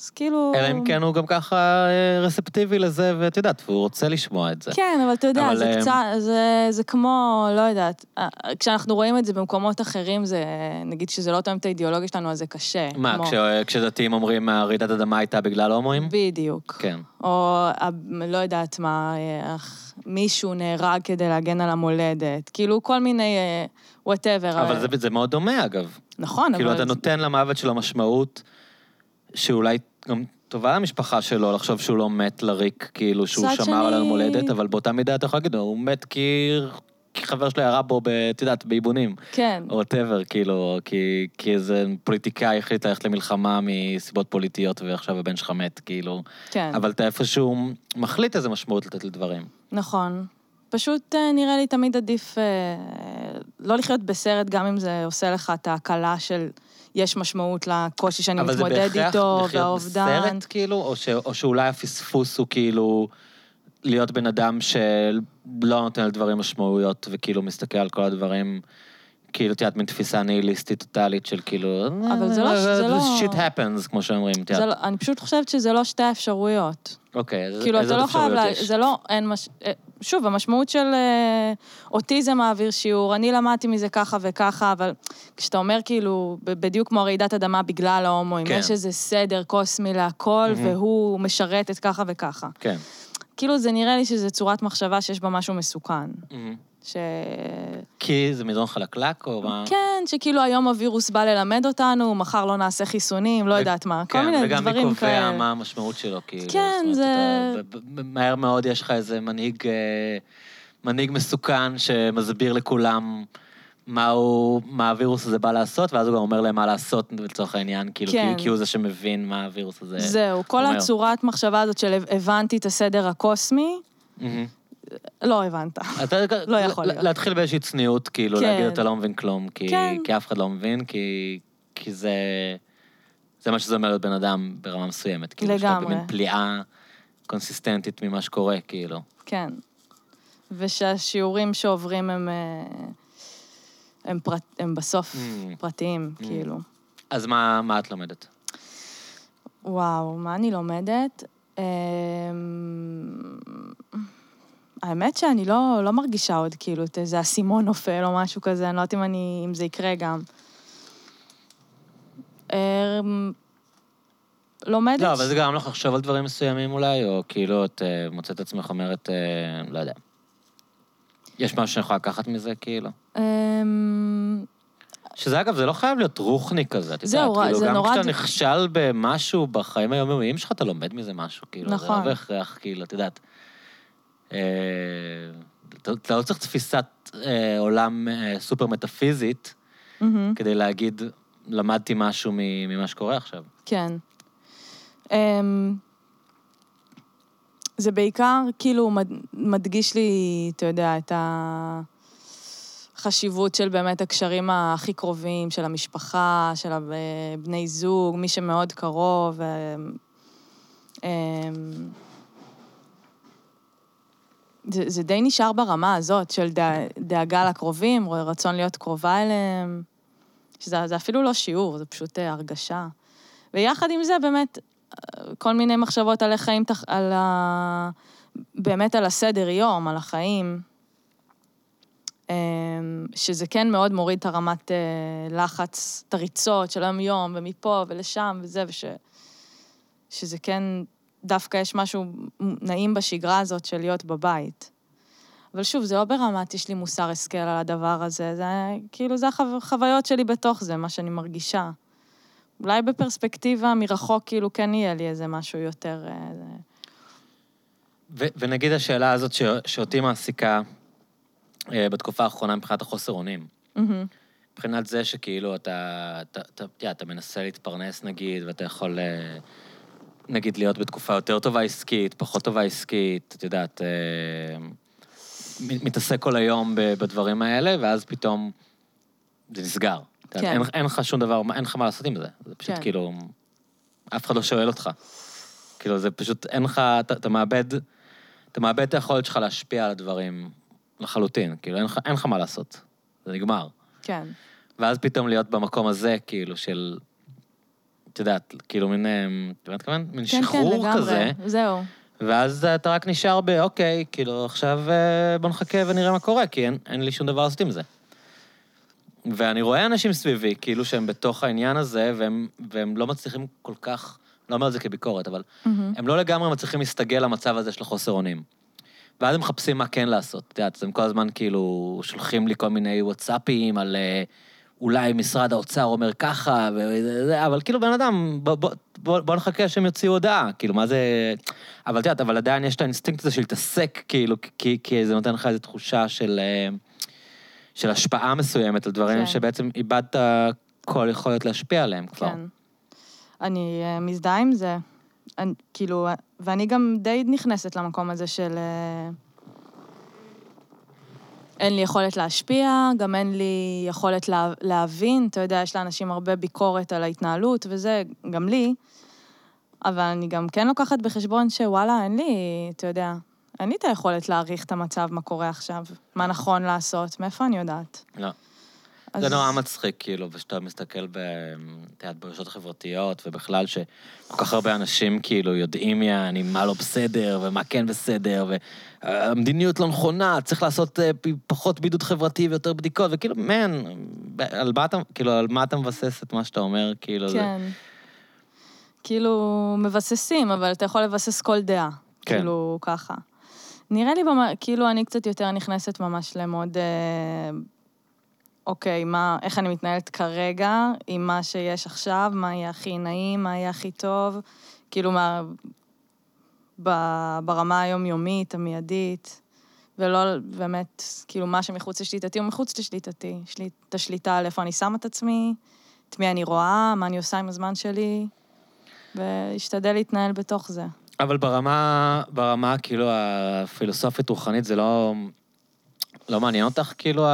אז כאילו... אלא אם כן הוא גם ככה אה, רספטיבי לזה, ואת יודעת, והוא רוצה לשמוע את זה. כן, אבל אתה יודע, אבל, זה אמ, קצת, זה, זה כמו, לא יודעת, אה, כשאנחנו רואים את זה במקומות אחרים, זה, נגיד שזה לא תואם את האידיאולוגיה שלנו, אז זה קשה. מה, כמו- כש, כשדתיים אומרים, הרעידת אדמה הייתה בגלל הומואים? בדיוק. כן. או לא יודעת מה, אה, אך, מישהו נהרג כדי להגן על המולדת. כאילו, כל מיני, whatever. אבל זה, זה מאוד דומה, אגב. נכון, כאילו, אבל... אתה נותן למוות שלו משמעות שאולי גם טובה למשפחה שלו לחשוב שהוא לא מת לריק, כאילו שהוא שמר על שני- המולדת, אבל באותה מידה אתה יכול להגיד, הוא מת כי, כי חבר שלו ירה בו, את יודעת, באיבונים. כן, או whatever, כאילו, כי, כי איזה פוליטיקאי החליט ללכת למלחמה מסיבות פוליטיות ועכשיו הבן שלך מת, כאילו. כן, אבל אתה איפשהו מחליט איזה משמעות לתת לדברים. נכון. פשוט אה, נראה לי תמיד עדיף אה, לא לחיות בסרט, גם אם זה עושה לך את ההקלה של יש משמעות לקושי שאני אבל זה מתמודד בהכרח איתו, והאובדן. בסרט, כאילו, או, ש, או שאולי הפספוס הוא כאילו להיות בן אדם שלא נותן לדברים משמעויות, וכאילו מסתכל על כל הדברים, כאילו, את יודעת, מין תפיסה ניהיליסטית טוטאלית של כאילו... אבל זה לא- זה לא- This shit happens, כמו שאומרים, את זה יודעת. לא, אני פשוט חושבת שזה לא שתי האפשרויות. אוקיי, אז כאילו, איזה אתה לא עוד חייב, לה... אפשרויות יש? זה לא, אין מש... שוב, המשמעות של אה, אוטיזם מעביר שיעור, אני למדתי מזה ככה וככה, אבל כשאתה אומר כאילו, בדיוק כמו רעידת אדמה בגלל ההומואים, כן. יש איזה סדר קוסמי להכל, והוא משרת את ככה וככה. כן. כאילו, זה נראה לי שזו צורת מחשבה שיש בה משהו מסוכן. מהמם. ש... כי זה מדרון חלקלק, או מה? כן, שכאילו היום הווירוס בא ללמד אותנו, מחר לא נעשה חיסונים, לא ו- יודעת מה, כל כן, מיני וגם דברים מי קובע כאלה. מה המשמעות שלו, כאילו. כן, אומרת, זה- אתה- מהר מאוד יש לך איזה מנהיג, אה, מנהיג מסוכן שמסביר לכולם מה הוא, מה הווירוס הזה בא לעשות, ואז הוא גם אומר להם מה לעשות לצורך העניין, כאילו, כן. כי, כי הוא זה שמבין מה הווירוס הזה זהו, כל אומר. הצורת מחשבה הזאת של הבנתי את הסדר הקוסמי, מהמם. לא הבנת. אתה, לא יכול להיות. להתחיל באיזושהי צניעות, כאילו, כן. להגיד אתה לא מבין כלום, כי, כן. כי אף אחד לא מבין, כי, כי זה, זה מה שזה אומר להיות בן אדם ברמה מסוימת. כאילו, שאתה לגמרי. במין פליאה קונסיסטנטית ממה שקורה, כאילו. כן. ושהשיעורים שעוברים הם, אה, הם, פרט, הם בסוף Mm. פרטיים, כאילו. אז מה, מה את לומדת? וואו, מה אני לומדת? אמ, האמת שאני לא, לא מרגישה עוד כאילו את איזה אסימון נופל או משהו כזה, אני לא יודעת אם, אני, אם זה יקרה גם. אה, לומדת... לא, אבל זה גרם לך לחשוב על דברים מסוימים אולי, או כאילו את אה, מוצאת עצמך אומרת, אה, לא יודע. יש משהו שאני יכולה לקחת מזה, כאילו? אמ, שזה אגב, זה לא חייב להיות רוחני כזה, את יודעת, כאילו, זה גם נורא כשאתה נכשל במשהו בחיים היומיומיים שלך, אתה לומד מזה משהו, כאילו, זה נכון. לא בהכרח, כאילו, את יודעת. אה, אתה לא צריך תפיסת אה, עולם אה, סופר מטאפיזית. כדי להגיד, למדתי משהו ממה שקורה עכשיו. כן. אמ, זה בעיקר, כאילו, מד- מדגיש לי, אתה יודע, את החשיבות של באמת הקשרים הכי קרובים, של המשפחה, של הבני זוג, מי שמאוד קרוב. זה, זה די נשאר ברמה הזאת של דא, דאגה לקרובים, רצון להיות קרובה אליהם, שזה זה אפילו לא שיעור, זה פשוט אה, הרגשה. ויחד עם זה, באמת, אה, כל מיני מחשבות על החיים, על ה... באמת על הסדר יום, על החיים, אמ, שזה כן מאוד מוריד את הרמת אה, לחץ, את הריצות של היום-יום, ומפה ולשם וזה, וש... שזה כן, דווקא יש משהו נעים בשגרה הזאת של להיות בבית. אבל שוב, זה לא ברמת, יש לי מוסר השכל על הדבר הזה, זה כאילו, זה החוויות שלי בתוך זה, מה שאני מרגישה. אולי בפרספקטיבה מרחוק, כאילו, כן יהיה לי איזה משהו יותר... אה, זה- ו- ונגיד השאלה הזאת ש- שאותי מעסיקה אה, בתקופה האחרונה מבחינת החוסר אונים. מהמם. מבחינת זה שכאילו אתה, אתה, אתה, אתה, אתה מנסה להתפרנס נגיד, ואתה יכול אה, נגיד להיות בתקופה יותר טובה עסקית, פחות טובה עסקית, את יודעת, אה, מתעסק כל היום בדברים האלה, ואז פתאום זה נסגר. כן. אין, אין לך שום דבר, אין לך מה לעשות עם זה. זה פשוט כן. כאילו, אף אחד לא שואל אותך. כאילו, זה פשוט, אין לך, אתה, אתה מאבד, אתה מאבד את היכולת שלך להשפיע על הדברים לחלוטין. כאילו, אין אין לך מה לעשות. זה נגמר. כן, ואז פתאום להיות במקום הזה, כאילו, של... את יודעת, כאילו מין... אה, אתה יודעת כמובן? מין כן, כן, שחרור לגמרי, כזה, זהו. ואז אתה רק נשאר ב, אוקיי, כאילו, עכשיו אה, בוא נחכה ונראה מה קורה, כי אין, אין לי שום דבר לעשות עם זה. ואני רואה אנשים סביבי, כאילו שהם בתוך העניין הזה, והם, והם לא מצליחים כל כך, לא אומר את זה כביקורת, אבל מהמם. הם לא לגמרי מצליחים להסתגל למצב הזה של החוסר אונים. ואז הם מחפשים מה כן לעשות. את יודעת, הם כל הזמן כאילו שולחים לי כל מיני וואטסאפים על אה, אולי משרד האוצר אומר ככה, וזה, זה, אבל כאילו בן אדם, בוא, בוא, בוא, בוא נחכה שהם יוציאו הודעה, כאילו מה זה... אבל את יודעת, אבל עדיין יש את האינסטינקט הזה של להתעסק, כאילו, כי, כי זה נותן לך איזו תחושה של, אה, של השפעה מסוימת על דברים כן. שבעצם איבדת כל יכולת להשפיע עליהם כבר. כן. אני אה, מזדהה עם זה. אני, כאילו, ואני גם די נכנסת למקום הזה של... אה, אין לי יכולת להשפיע, גם אין לי יכולת לה, להבין. אתה יודע, יש לאנשים הרבה ביקורת על ההתנהלות וזה, גם לי. אבל אני גם כן לוקחת בחשבון שוואלה, אין לי, אתה יודע, אין לי את היכולת להעריך את המצב, מה קורה עכשיו, מה נכון לעשות, מאיפה אני יודעת? לא. אז- זה נורא מצחיק, כאילו, ושאתה מסתכל ב... את יודעת, ברשתות החברתיות, ובכלל שכל כך הרבה אנשים, כאילו, יודעים יעני מה לא בסדר, ומה כן בסדר, והמדיניות לא נכונה, צריך לעשות אה, פחות בידוד חברתי ויותר בדיקות, וכאילו, מן, על מה אתה, כאילו, על מה אתה מבסס את מה שאתה אומר, כאילו, זה... כן. כאילו, מבססים, אבל אתה יכול לבסס כל דעה. כן. כאילו, ככה. נראה לי, במ... כאילו, אני קצת יותר נכנסת ממש למוד, אה, אוקיי, מה, איך אני מתנהלת כרגע עם מה שיש עכשיו, מה יהיה הכי נעים, מה יהיה הכי טוב, כאילו, מה... ב... ברמה היומיומית, המיידית, ולא באמת, כאילו, מה שמחוץ לשליטתי הוא מחוץ לשליטתי. את השליטה על איפה אני שמה את עצמי, את מי אני רואה, מה אני עושה עם הזמן שלי, ואשתדל להתנהל בתוך זה. אבל ברמה, ברמה, כאילו, הפילוסופית-רוחנית, זה לא... לא מעניין אותך, כאילו,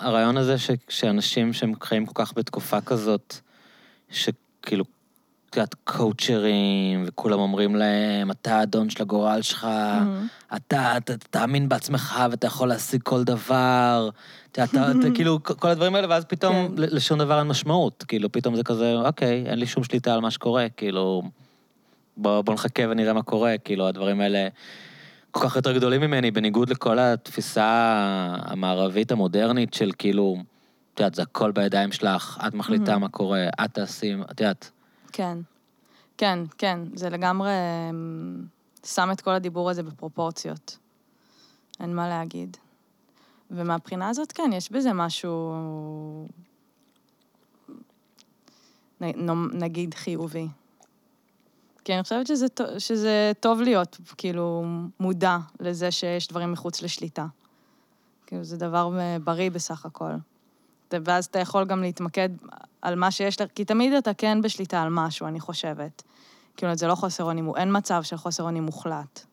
הרעיון הזה ש, שאנשים שהם חיים כל כך בתקופה כזאת, שכאילו, את יודעת, קואוצ'רים, וכולם אומרים להם, אתה האדון של הגורל שלך, מהמם. אתה, אתה תאמין בעצמך ואתה יכול להשיג כל דבר. אתה, אתה, אתה כאילו, כל הדברים האלה, ואז פתאום כן. לשום דבר אין משמעות. כאילו, פתאום זה כזה, אוקיי, אין לי שום שליטה על מה שקורה, כאילו, בוא, בוא נחכה ונראה מה קורה, כאילו, הדברים האלה... כל כך יותר גדולים ממני, בניגוד לכל התפיסה המערבית המודרנית של כאילו, את יודעת, זה הכל בידיים שלך, את מחליטה מהמם. מה קורה, את תעשי, את יודעת. כן. כן, כן, זה לגמרי אמ, שם את כל הדיבור הזה בפרופורציות. אין מה להגיד. ומהבחינה הזאת, כן, יש בזה משהו, נ- נגיד, חיובי. כי אני חושבת שזה, שזה טוב להיות, כאילו, מודע לזה שיש דברים מחוץ לשליטה. כאילו, זה דבר אה, בריא בסך הכל. ואז אתה יכול גם להתמקד על מה שיש לך, כי תמיד אתה כן בשליטה על משהו, אני חושבת. כאילו, זה לא חוסר אונים, אין מצב של חוסר אונים מוחלט.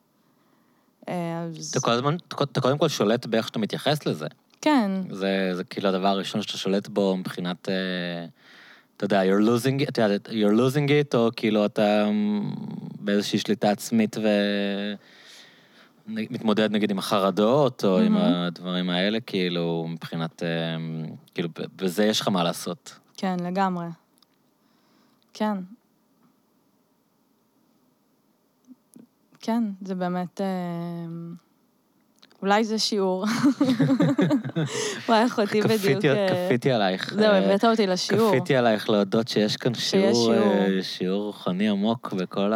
אה, אז... אתה כל הזמן, אתה קודם כל שולט באיך שאתה מתייחס לזה. כן, זה, זה כאילו הדבר הראשון שאתה שולט בו מבחינת, אה, אתה יודע, you're losing, it, אתה יודע, you're losing it, או כאילו אתה אמ, באיזושהי שליטה עצמית ומתמודד נגיד עם החרדות, או עם מהמם. הדברים האלה, כאילו, מבחינת, אה, כאילו, בזה יש לך מה לעשות. כן, לגמרי. כן. כן, זה באמת... אה, אולי זה שיעור. וואי, אחותי בדיוק... כפיתי, אה, כפיתי עלייך. זהו, אה, הבאת אותי לשיעור. כפיתי עלייך להודות שיש כאן שיעור, שיעור. אה, שיעור רוחני עמוק בכל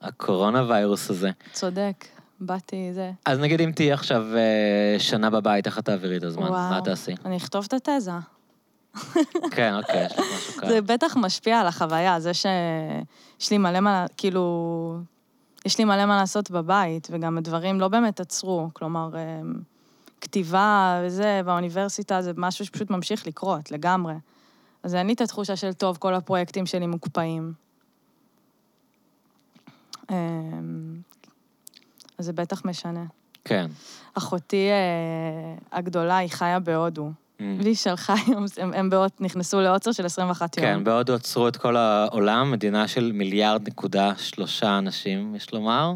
הקורונה ויירוס הזה. צודק, באתי זה. אז נגיד אם תהיי עכשיו אה, שנה בבית, איך את תעבירי את הזמן? מה. תעשי? אני אכתוב את התזה. כן, אוקיי, יש לך משהו כאן. זה בטח משפיע על החוויה, זה שיש לי מלא מה, כאילו, יש לי מלא מה לעשות בבית, וגם הדברים לא באמת עצרו. כלומר, אמ, כתיבה וזה, באוניברסיטה, זה משהו שפשוט ממשיך לקרות, לגמרי. אז אין לי את התחושה של, טוב, כל הפרויקטים שלי מוקפאים. אמ, אז זה בטח משנה. כן. אחותי אה, הגדולה, היא חיה בהודו. Mm. והיא שלחה היום, הם, הם בעוד נכנסו לעוצר של 21 יום. כן, בהודו עצרו את כל העולם, מדינה של מיליארד נקודה שלושה אנשים, יש לומר,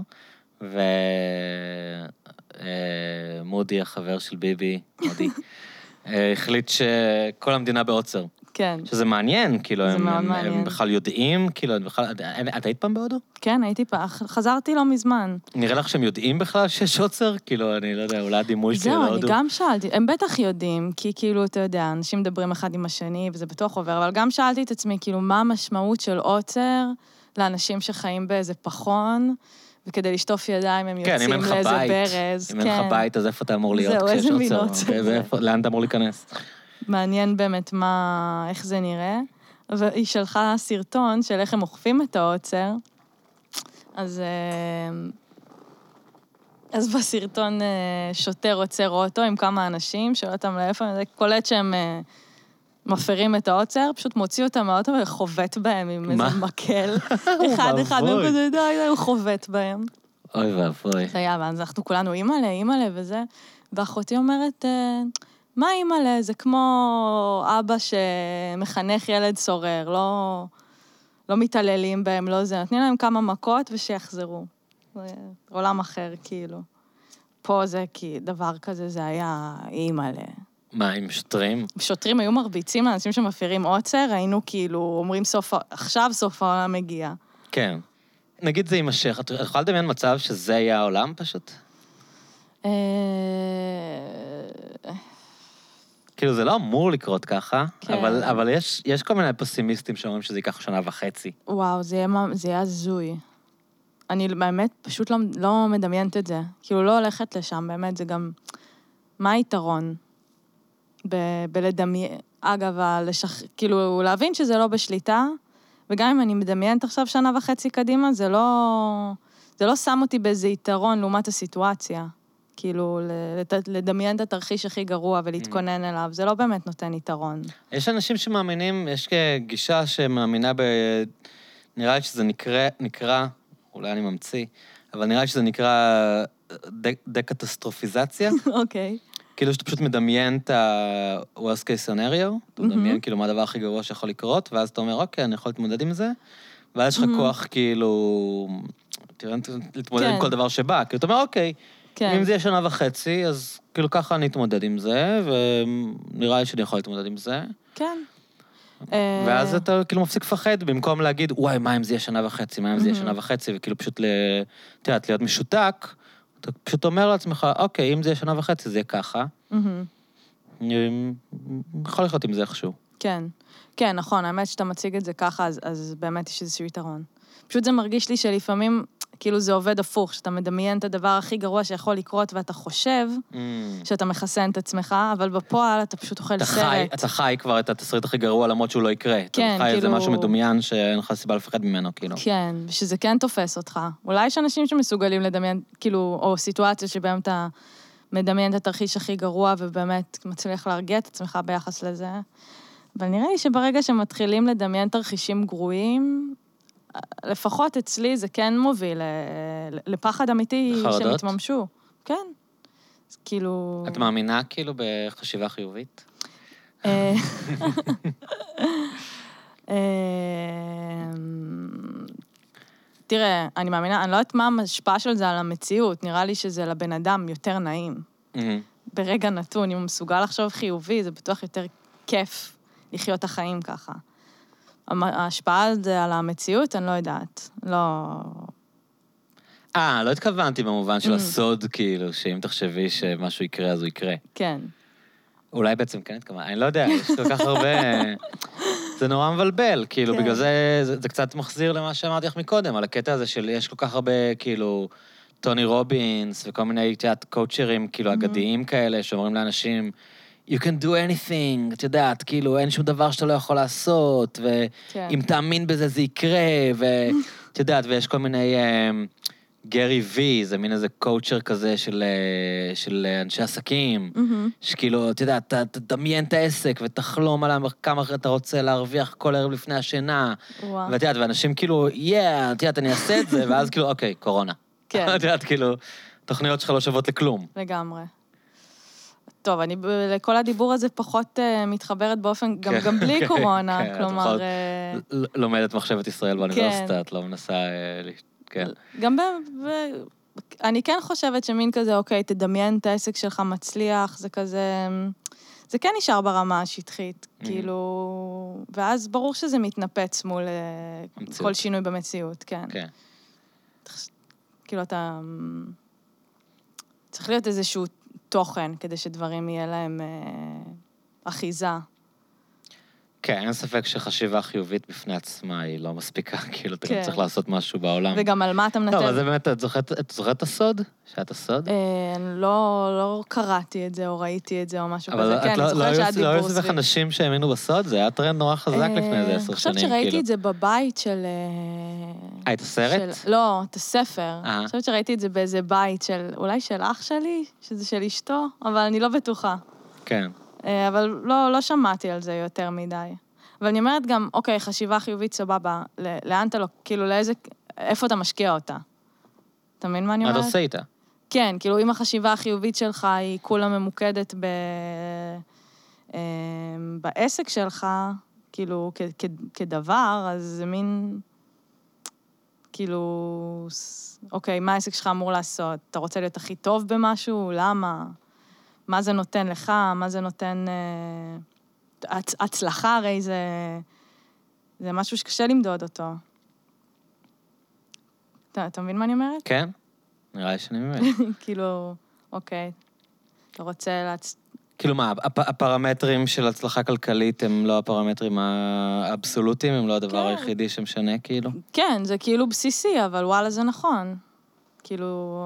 ומודי, החבר של ביבי, מודי, אה, החליט שכל המדינה בעוצר. כן, שזה מעניין, כאילו, הם, מאוד הם, מעניין. הם בכלל יודעים, כאילו, הם בכלל, את היית פעם בהודו? כן, הייתי פעם, חזרתי לא מזמן. נראה לך שהם יודעים בכלל שיש עוצר? כאילו, אני לא יודע, אולי הדימוי שלי זהו, אני להודו. גם שאלתי, הם בטח יודעים, כי כאילו, אתה יודע, אנשים מדברים אחד עם השני, וזה בטוח עובר, אבל גם שאלתי את עצמי, כאילו, מה המשמעות של עוצר לאנשים שחיים באיזה פחון, וכדי לשטוף ידיים הם כן, יוצאים לאיזה ברז. אם אין לך כן. בית, אז איפה אתה אמור להיות כשיש עוצר? לאן אתה אמור להיכנס? מעניין באמת מה, איך זה נראה. והיא שלחה סרטון של איך הם אוכפים את העוצר. אז, אה, אז בסרטון אה, שוטר עוצר אוטו עם כמה אנשים, שואל אותם לאיפה, זה קולט שהם אה, מפרים את העוצר, פשוט מוציא אותם מהאוטו וחובט בהם עם? איזה מקל. אחד אחד, ואבוי. כזה, די, די, הוא חובט בהם. אוי ואבוי. זה היה, אנחנו כולנו אימא'לה, אימא'לה וזה, ואחותי אומרת, מה אימא'לה? זה כמו אבא שמחנך ילד סורר, לא, לא מתעללים בהם, לא זה, נותנים להם כמה מכות ושיחזרו. זה עולם אחר, כאילו. פה זה כי דבר כזה, זה היה אימא'לה. מה, עם שוטרים? שוטרים היו מרביצים לאנשים שמפרים עוצר, היינו כאילו אומרים סוף, עכשיו סוף העולם מגיע. כן. נגיד זה יימשך, את יכולה לדמיין מצב שזה יהיה העולם פשוט? כאילו, זה לא אמור לקרות ככה, כן. אבל, אבל יש, יש כל מיני פסימיסטים שאומרים שזה ייקח שנה וחצי. וואו, זה יהיה, מה- זה יהיה הזוי. אני באמת פשוט לא, לא מדמיינת את זה. כאילו, לא הולכת לשם, באמת, זה גם... מה היתרון ב- בלדמיין... אגב, הלשח... כאילו, להבין שזה לא בשליטה, וגם אם אני מדמיינת עכשיו שנה וחצי קדימה, זה לא... זה לא שם אותי באיזה יתרון לעומת הסיטואציה. כאילו, לדמיין את התרחיש הכי גרוע ולהתכונן אליו, זה לא באמת נותן יתרון. יש אנשים שמאמינים, יש גישה שמאמינה ב... נראה לי שזה נקרא, נקרא, אולי אני ממציא, אבל נראה לי שזה נקרא דקטסטרופיזציה. אוקיי. כאילו שאתה פשוט מדמיין את ה-Worst case scenario, אתה מהמם. מדמיין כאילו מה הדבר הכי גרוע שיכול לקרות, ואז אתה אומר, אוקיי, אני יכול להתמודד עם זה, ואז יש לך מהמם. כוח כאילו, תראה, להתמודד עם כן. כל דבר שבא. כאילו, אתה אומר, אוקיי, כן. אם זה יהיה שנה וחצי, אז כאילו ככה אני אתמודד עם זה, ונראה לי שאני יכול להתמודד עם זה. כן. ואז אה, אתה כאילו מפסיק לפחד, במקום להגיד, וואי, מה אם זה יהיה שנה וחצי, מה אם זה יהיה. שנה וחצי, וכאילו פשוט, את יודעת, להיות משותק, אתה פשוט אומר לעצמך, אוקיי, אם זה יהיה שנה וחצי, זה יהיה ככה. אני יכול לחיות עם זה איכשהו. כן. כן, נכון, האמת שאתה מציג את זה ככה, אז, אז באמת יש איזשהו יתרון. פשוט זה מרגיש לי שלפעמים, כאילו זה עובד הפוך, שאתה מדמיין את הדבר הכי גרוע שיכול לקרות ואתה חושב שאתה מחסן את עצמך, אבל בפועל אתה פשוט אוכל אתה סרט. חי, אתה חי כבר את התסריט הכי גרוע למרות שהוא לא יקרה. כן, אתה חי איזה כאילו- משהו מדומיין שאין לך סיבה לפחד ממנו, כאילו. כן, ושזה כן תופס אותך. אולי יש אנשים שמסוגלים לדמיין, כאילו, או סיטואציות שבהן אתה מדמיין את התרחיש הכי גרוע ובאמת מצליח להרגיע את עצמך ביחס לזה. אבל נראה לי שברגע שמתחילים לדמיין תרחישים גרועים, לפחות אצלי זה כן מוביל ל- לפחד אמיתי לחרדות? שהם יתממשו. כן. אז כאילו... את מאמינה כאילו בחשיבה חיובית? אה, אה, תראה, אני מאמינה, אני לא יודעת מה ההשפעה של זה על המציאות, נראה לי שזה לבן אדם יותר נעים. ברגע נתון, אם הוא מסוגל לחשוב חיובי, זה בטוח יותר כיף לחיות את החיים ככה. ההשפעה על זה על המציאות, אני לא יודעת. לא... אה, לא התכוונתי במובן של Mm. הסוד, כאילו, שאם תחשבי שמשהו יקרה, אז הוא יקרה. כן. אולי בעצם כן התכוונתי, אני לא יודע, יש כל כך הרבה... זה נורא מבלבל, כאילו, כן. בגלל זה, זה, זה קצת מחזיר למה שאמרתי לך מקודם, על הקטע הזה של יש כל כך הרבה, כאילו, טוני רובינס וכל מיני, את יודעת, קואוצ'רים, כאילו, אגדיים כאלה, שאומרים לאנשים, you can do anything, את יודעת, כאילו, אין שום דבר שאתה לא יכול לעשות, כן. ואם תאמין בזה זה יקרה, ואת יודעת, ויש כל מיני... אמ, גרי וי, זה מין איזה קואוצ'ר כזה של, אה, של אה, אנשי עסקים, מהמם. שכאילו, אתה יודע, ת- תדמיין את העסק ותחלום על כמה אתה רוצה להרוויח כל ערב לפני השינה. וואו. ואת יודעת, ואנשים כאילו, יאה, את יודעת, אני אעשה את זה, ואז כאילו, אוקיי, קורונה. כן. את יודעת, כאילו, תוכניות שלך לא שוות לכלום. לגמרי. טוב, אני לכל הדיבור הזה פחות uh, מתחברת באופן, גם, כן, גם בלי כן, קורונה, כן, את כלומר, יכולת- אה, ל- לומדת מחשבת ישראל באוניברסיטה, את לא מנסה... ל- כן. גם ב... ב... אני כן חושבת שמין כזה, אוקיי, תדמיין את העסק שלך מצליח, זה כזה... זה כן נשאר ברמה השטחית, Mhm. כאילו... ואז ברור שזה מתנפץ מול המציאות. כל שינוי במציאות, כן. כן. כאילו, אתה... צריך להיות איזשהו תוכן כדי שדברים יהיה להם אה, אחיזה. כן, אין ספק שחשיבה חיובית בפני עצמה היא לא מספיקה, כאילו, אתה גם כן. צריך לעשות משהו בעולם. וגם על מה אתה מנתב. לא, אבל זה באמת, את זוכרת את הסוד? שאת הסוד? אה, לא, לא קראתי את זה או ראיתי את זה או משהו אבל כזה. כן, לא- אני לא זוכרת היו- שהיה לא דיבור היו סביבך סביב. אנשים שהאמינו בסוד? זה היה טרנד נורא חזק לפני איזה אה, עשר אני שנים, חושבת שראיתי כאילו. את זה בבית של... אה, אה, את הסרט? לא, את הספר. אה. אני חושבת שראיתי את זה באיזה בית של, אולי של אח שלי, שזה של אשתו, אבל אני לא בטוחה. כן. אה, אבל לא, לא שמעתי על זה יותר מדי. אבל אני אומרת גם, אוקיי, חשיבה חיובית, סבבה, לאן אתה לא, כאילו, לאיזה, איפה אתה משקיע אותה? אתה מבין מה אני מה אתה אומרת? עושה איתה? כן, כאילו, אם החשיבה החיובית שלך היא כולה ממוקדת ב... אה, בעסק שלך, כאילו, כ- כ- כדבר, אז זה מין... כאילו, אוקיי, מה העסק שלך אמור לעשות? אתה רוצה להיות הכי טוב במשהו? למה? מה זה נותן לך? מה זה נותן... אה, הצ- הצלחה הרי זה... זה משהו שקשה למדוד אותו. אתה, אתה מבין מה אני אומרת? כן? נראה לי שאני מבין. כאילו, אוקיי, אתה רוצה להצ... כאילו מה, הפ- הפרמטרים של הצלחה כלכלית הם לא הפרמטרים האבסולוטיים, הם לא הדבר כן. היחידי שמשנה, כאילו? כן, זה כאילו בסיסי, אבל וואלה, זה נכון. כאילו,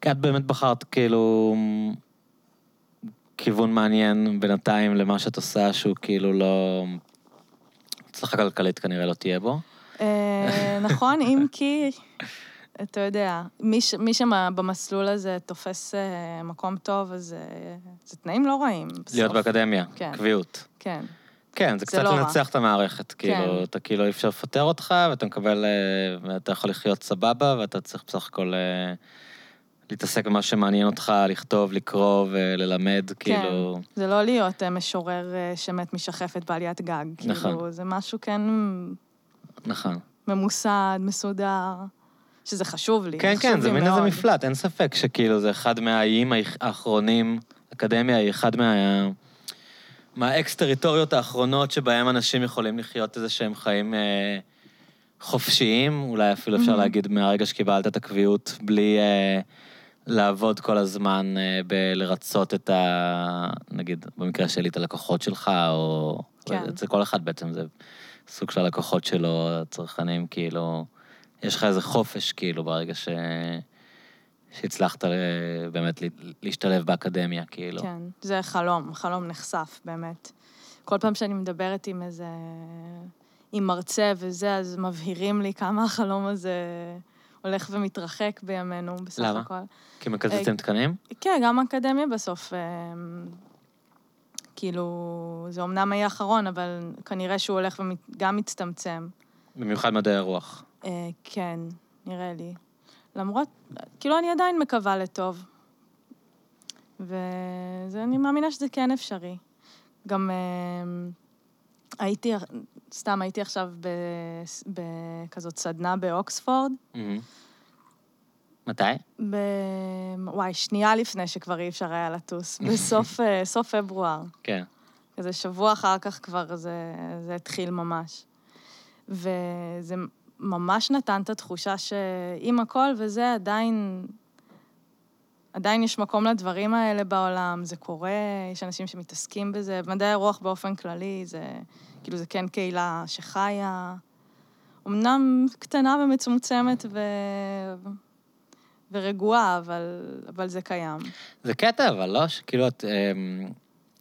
כי את באמת בחרת כאילו כיוון מעניין בינתיים למה שאת עושה, שהוא כאילו לא... הצלחה כלכלית כנראה לא תהיה בו. אה, נכון, אם כי, אתה יודע, מי, שבמסלול הזה תופס אה, מקום טוב, אז אה, זה תנאים לא רעים. בסוף. להיות באקדמיה, כן. קביעות. כן, כן, זה קצת לא. לנצח את המערכת. כאילו, אתה כאילו אי אפשר לפטר אותך, ואתה מקבל, ואתה יכול לחיות סבבה, ואתה צריך בסך הכל להתעסק במה שמעניין אותך, לכתוב, לקרוא וללמד, כאילו... זה לא להיות אה, משורר אה, שמת משחפת בעליית גג. נכון. כאילו, זה משהו כן נכון. ממוסד, מסודר, שזה חשוב לי. כן, כן, זה מין איזה. מפלט, אין ספק שכאילו זה אחד מהאיים האח- האחרונים, אקדמיה היא אחד מה... מהאקס-טריטוריות האחרונות שבהם אנשים יכולים לחיות איזה שהם חיים אה, חופשיים, אולי אפילו אפשר Mhm. להגיד מהרגע שקיבלת את הקביעות, בלי אה, לעבוד כל הזמן אה, בלרצות את ה... נגיד, במקרה שלי, את הלקוחות שלך, או... כן. אצל כל אחד בעצם זה סוג של הלקוחות שלו, הצרכנים, כאילו... יש לך איזה חופש, כאילו, ברגע ש... שהצלחת אה, באמת לה- להשתלב באקדמיה, כאילו. כן, זה חלום, חלום נחשף, באמת. כל פעם שאני מדברת עם איזה... עם מרצה וזה, אז מבהירים לי כמה החלום הזה הולך ומתרחק בימינו, בסך למה? הכל. כי מקזזים תקנים? כן, גם האקדמיה בסוף, אה, כאילו, זה אמנם יהיה אחרון, אבל כנראה שהוא הולך וגם מצטמצם. במיוחד מדעי הרוח. אה, כן, נראה לי. למרות, כאילו, אני עדיין מקווה לטוב. ואני מאמינה שזה כן אפשרי. גם אה, הייתי, סתם הייתי עכשיו בכזאת סדנה באוקספורד, מהמם. מתי? ב... וואי, שנייה לפני שכבר אי אפשר היה לטוס, בסוף אה, פברואר. כן. איזה שבוע אחר כך כבר זה, זה התחיל ממש. וזה ממש נתן את התחושה שעם הכל וזה, עדיין, עדיין יש מקום לדברים האלה בעולם, זה קורה, יש אנשים שמתעסקים בזה. מדעי הרוח באופן כללי, זה כאילו, זה כן קהילה שחיה, אמנם קטנה ומצומצמת ו... ורגועה, אבל, אבל זה קיים. זה קטע, אבל לא? שכאילו את, אמ,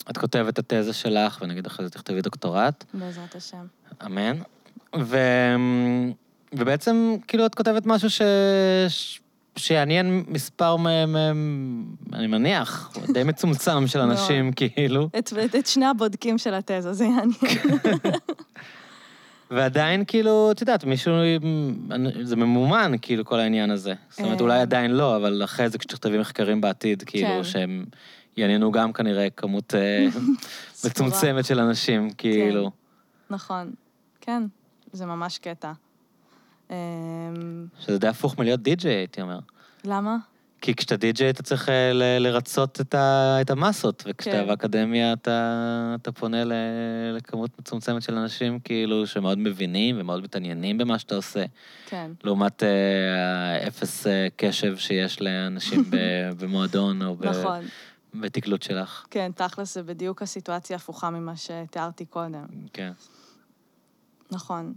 את כותבת את התזה שלך, ונגיד אחרי זה תכתבי דוקטורט, בעזרת השם. אמן. ו... ובעצם, כאילו, את כותבת משהו ש... ש... שיעניין מספר, מ... מ... אני מניח, די מצומצם של אנשים, כאילו, את, את, את שני הבודקים של התזה, זה יעניין. ועדיין, כאילו, את יודעת, מישהו, זה ממומן, כאילו, כל העניין הזה. זאת אומרת, אה. אולי עדיין לא, אבל אחרי זה, כשתכתבי מחקרים בעתיד, כאילו, כן. שהם יעניינו גם כנראה כמות אה, מצומצמת של אנשים, כאילו. נכון. כן, זה ממש קטע. אמ, שזה די הפוך מלהיות די-ג'יי, הייתי אומר. למה? כי כשאתה די-ג'יי אתה צריך אה, ל- לרצות את, ה, את המסות, וכשאתה כן. באקדמיה אתה, אתה פונה ל, לכמות מצומצמת של אנשים, כאילו, שמאוד מבינים ומאוד מתעניינים במה שאתה עושה, כן, לעומת אה, האפס אה, קשב שיש לאנשים ב- במועדון או ב, נכון. בתקלוט שלך. כן, תכלס זה בדיוק הסיטואציה הפוכה ממה שתיארתי קודם. כן. נכון.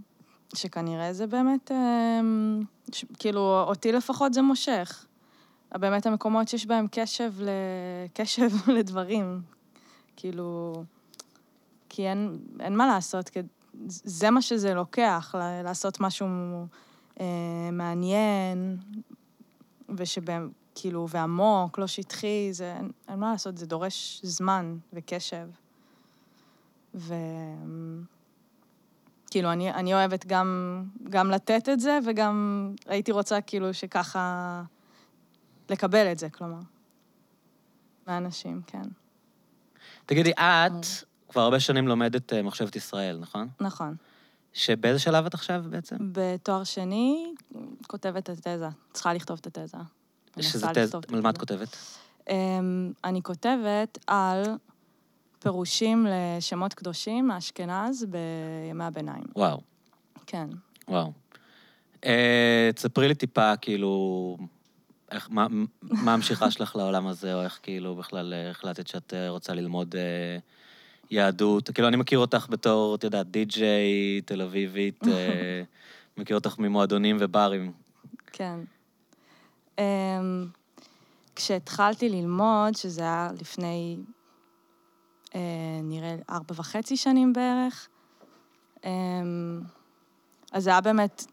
שכנראה זה באמת, אמ, ש- כאילו, אותי לפחות זה מושך. באמת המקומות שיש בהם קשב, ל... קשב לדברים. כאילו, כי אין, אין מה לעשות, זה מה שזה לוקח, לעשות משהו אה, מעניין, ושבהם, כאילו, ועמוק, לא שטחי, זה, אין, אין מה לעשות, זה דורש זמן וקשב. ו... כאילו, אני, אני אוהבת גם, גם לתת את זה, וגם הייתי רוצה כאילו שככה לקבל את זה, כלומר. מהאנשים, כן. תגידי. את כבר הרבה שנים לומדת אה, מחשבת ישראל, נכון? נכון. שבאיזה שלב את עכשיו בעצם? בתואר שני, כותבת את התזה. צריכה לכתוב את התזה. שזה מנסה תז... לכתוב את על מה את. כותבת? אמ, אני כותבת על פירושים לשמות קדושים מאשכנז בימי הביניים. וואו. כן. וואו. אה, תספרי לי טיפה, כאילו, איך, מה, מה המשיכה שלך לעולם הזה, או איך כאילו בכלל אה, החלטת שאת אה, רוצה ללמוד אה, יהדות. כאילו, אני מכיר אותך בתור, את יודעת, די-ג'יי, תל אביבית, אה, מכיר אותך ממועדונים וברים. כן. Um, כשהתחלתי ללמוד, שזה היה לפני, נראה לי, ארבע וחצי שנים בערך, um, אז זה היה באמת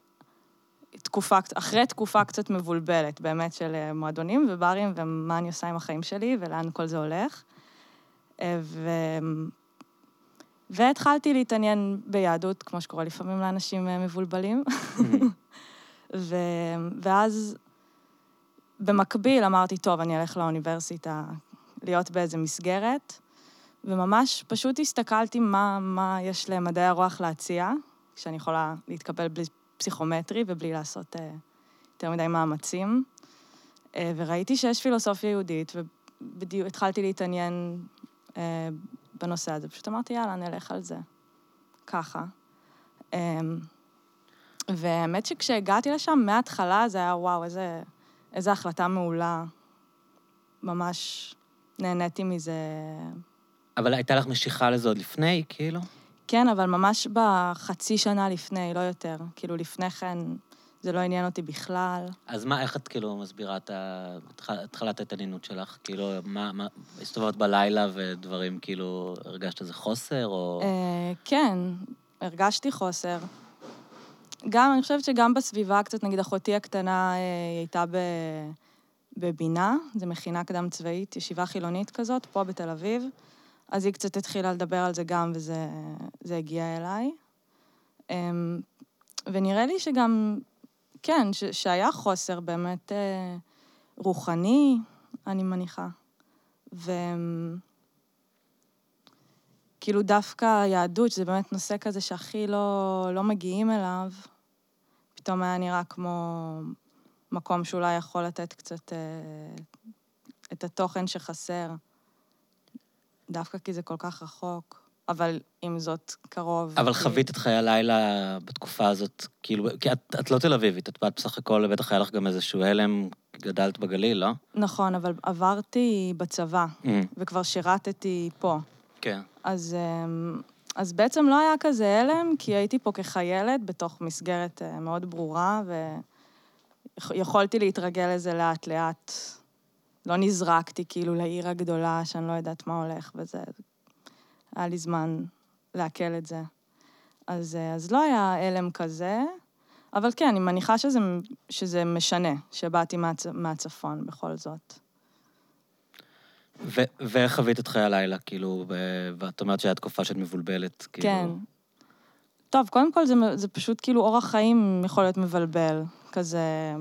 תקופה, אחרי תקופה קצת מבולבלת, באמת, של אה, מועדונים וברים, ומה אני עושה עם החיים שלי, ולאן כל זה הולך. אה, ו... והתחלתי להתעניין ביהדות, כמו שקורה לפעמים לאנשים אה, מבולבלים. ו... ואז במקביל אמרתי, טוב, אני אלך לאוניברסיטה להיות באיזה מסגרת, וממש פשוט הסתכלתי מה, מה יש למדעי הרוח להציע, כשאני יכולה להתקבל בלי פסיכומטרי ובלי לעשות uh, יותר מדי מאמצים. Uh, וראיתי שיש פילוסופיה יהודית, ובדיוק התחלתי להתעניין uh, בנושא הזה. פשוט אמרתי, יאללה, נלך על זה. ככה. Um, והאמת שכשהגעתי לשם, מההתחלה זה היה, וואו, איזה, איזה החלטה מעולה. ממש נהניתי מזה. אבל הייתה לך משיכה לזה עוד לפני, כאילו? כן, אבל ממש בחצי שנה לפני, לא יותר. כאילו, לפני כן זה לא עניין אותי בכלל. אז מה, איך את כאילו מסבירה את התחלת ההתעניינות שלך? כאילו, מה, מה, הסתובבת בלילה ודברים, כאילו, הרגשת איזה חוסר, או... אה, כן, הרגשתי חוסר. גם, אני חושבת שגם בסביבה קצת, נגיד אחותי הקטנה, אה, היא הייתה ב... בבינה, זו מכינה קדם צבאית, ישיבה חילונית כזאת, פה בתל אביב. אז היא קצת התחילה לדבר על זה גם, וזה זה הגיע אליי. אמ, ונראה לי שגם, כן, ש, שהיה חוסר באמת אה, רוחני, אני מניחה. ו... כאילו דווקא היהדות, שזה באמת נושא כזה שהכי לא, לא מגיעים אליו, פתאום היה נראה כמו מקום שאולי יכול לתת קצת אה, את התוכן שחסר. דווקא כי זה כל כך רחוק, אבל עם זאת קרוב. אבל כי... חווית את חיי הלילה בתקופה הזאת, כאילו, כי את, את לא תל אביבית, את באת בסך הכל, בטח היה לך גם איזשהו הלם, גדלת בגליל, לא? נכון, אבל עברתי בצבא, Mm, וכבר שירתתי פה. כן. אז, אמ, אז בעצם לא היה כזה הלם, כי הייתי פה כחיילת בתוך מסגרת אה, מאוד ברורה, ויכולתי להתרגל לזה לאט-לאט. לא נזרקתי כאילו לעיר הגדולה, שאני לא יודעת מה הולך, וזה... היה לי זמן לעכל את זה. אז, אה, אז לא היה הלם כזה, אבל כן, אני מניחה שזה, שזה משנה, שבאתי מהצ, מהצפון בכל זאת. ו- ואיך חווית את חיי הלילה, כאילו, ו- ואת אומרת שהייתה תקופה שאת מבולבלת, כאילו... כן. טוב, קודם כל זה, זה פשוט כאילו אורח חיים יכול להיות מבלבל. כזה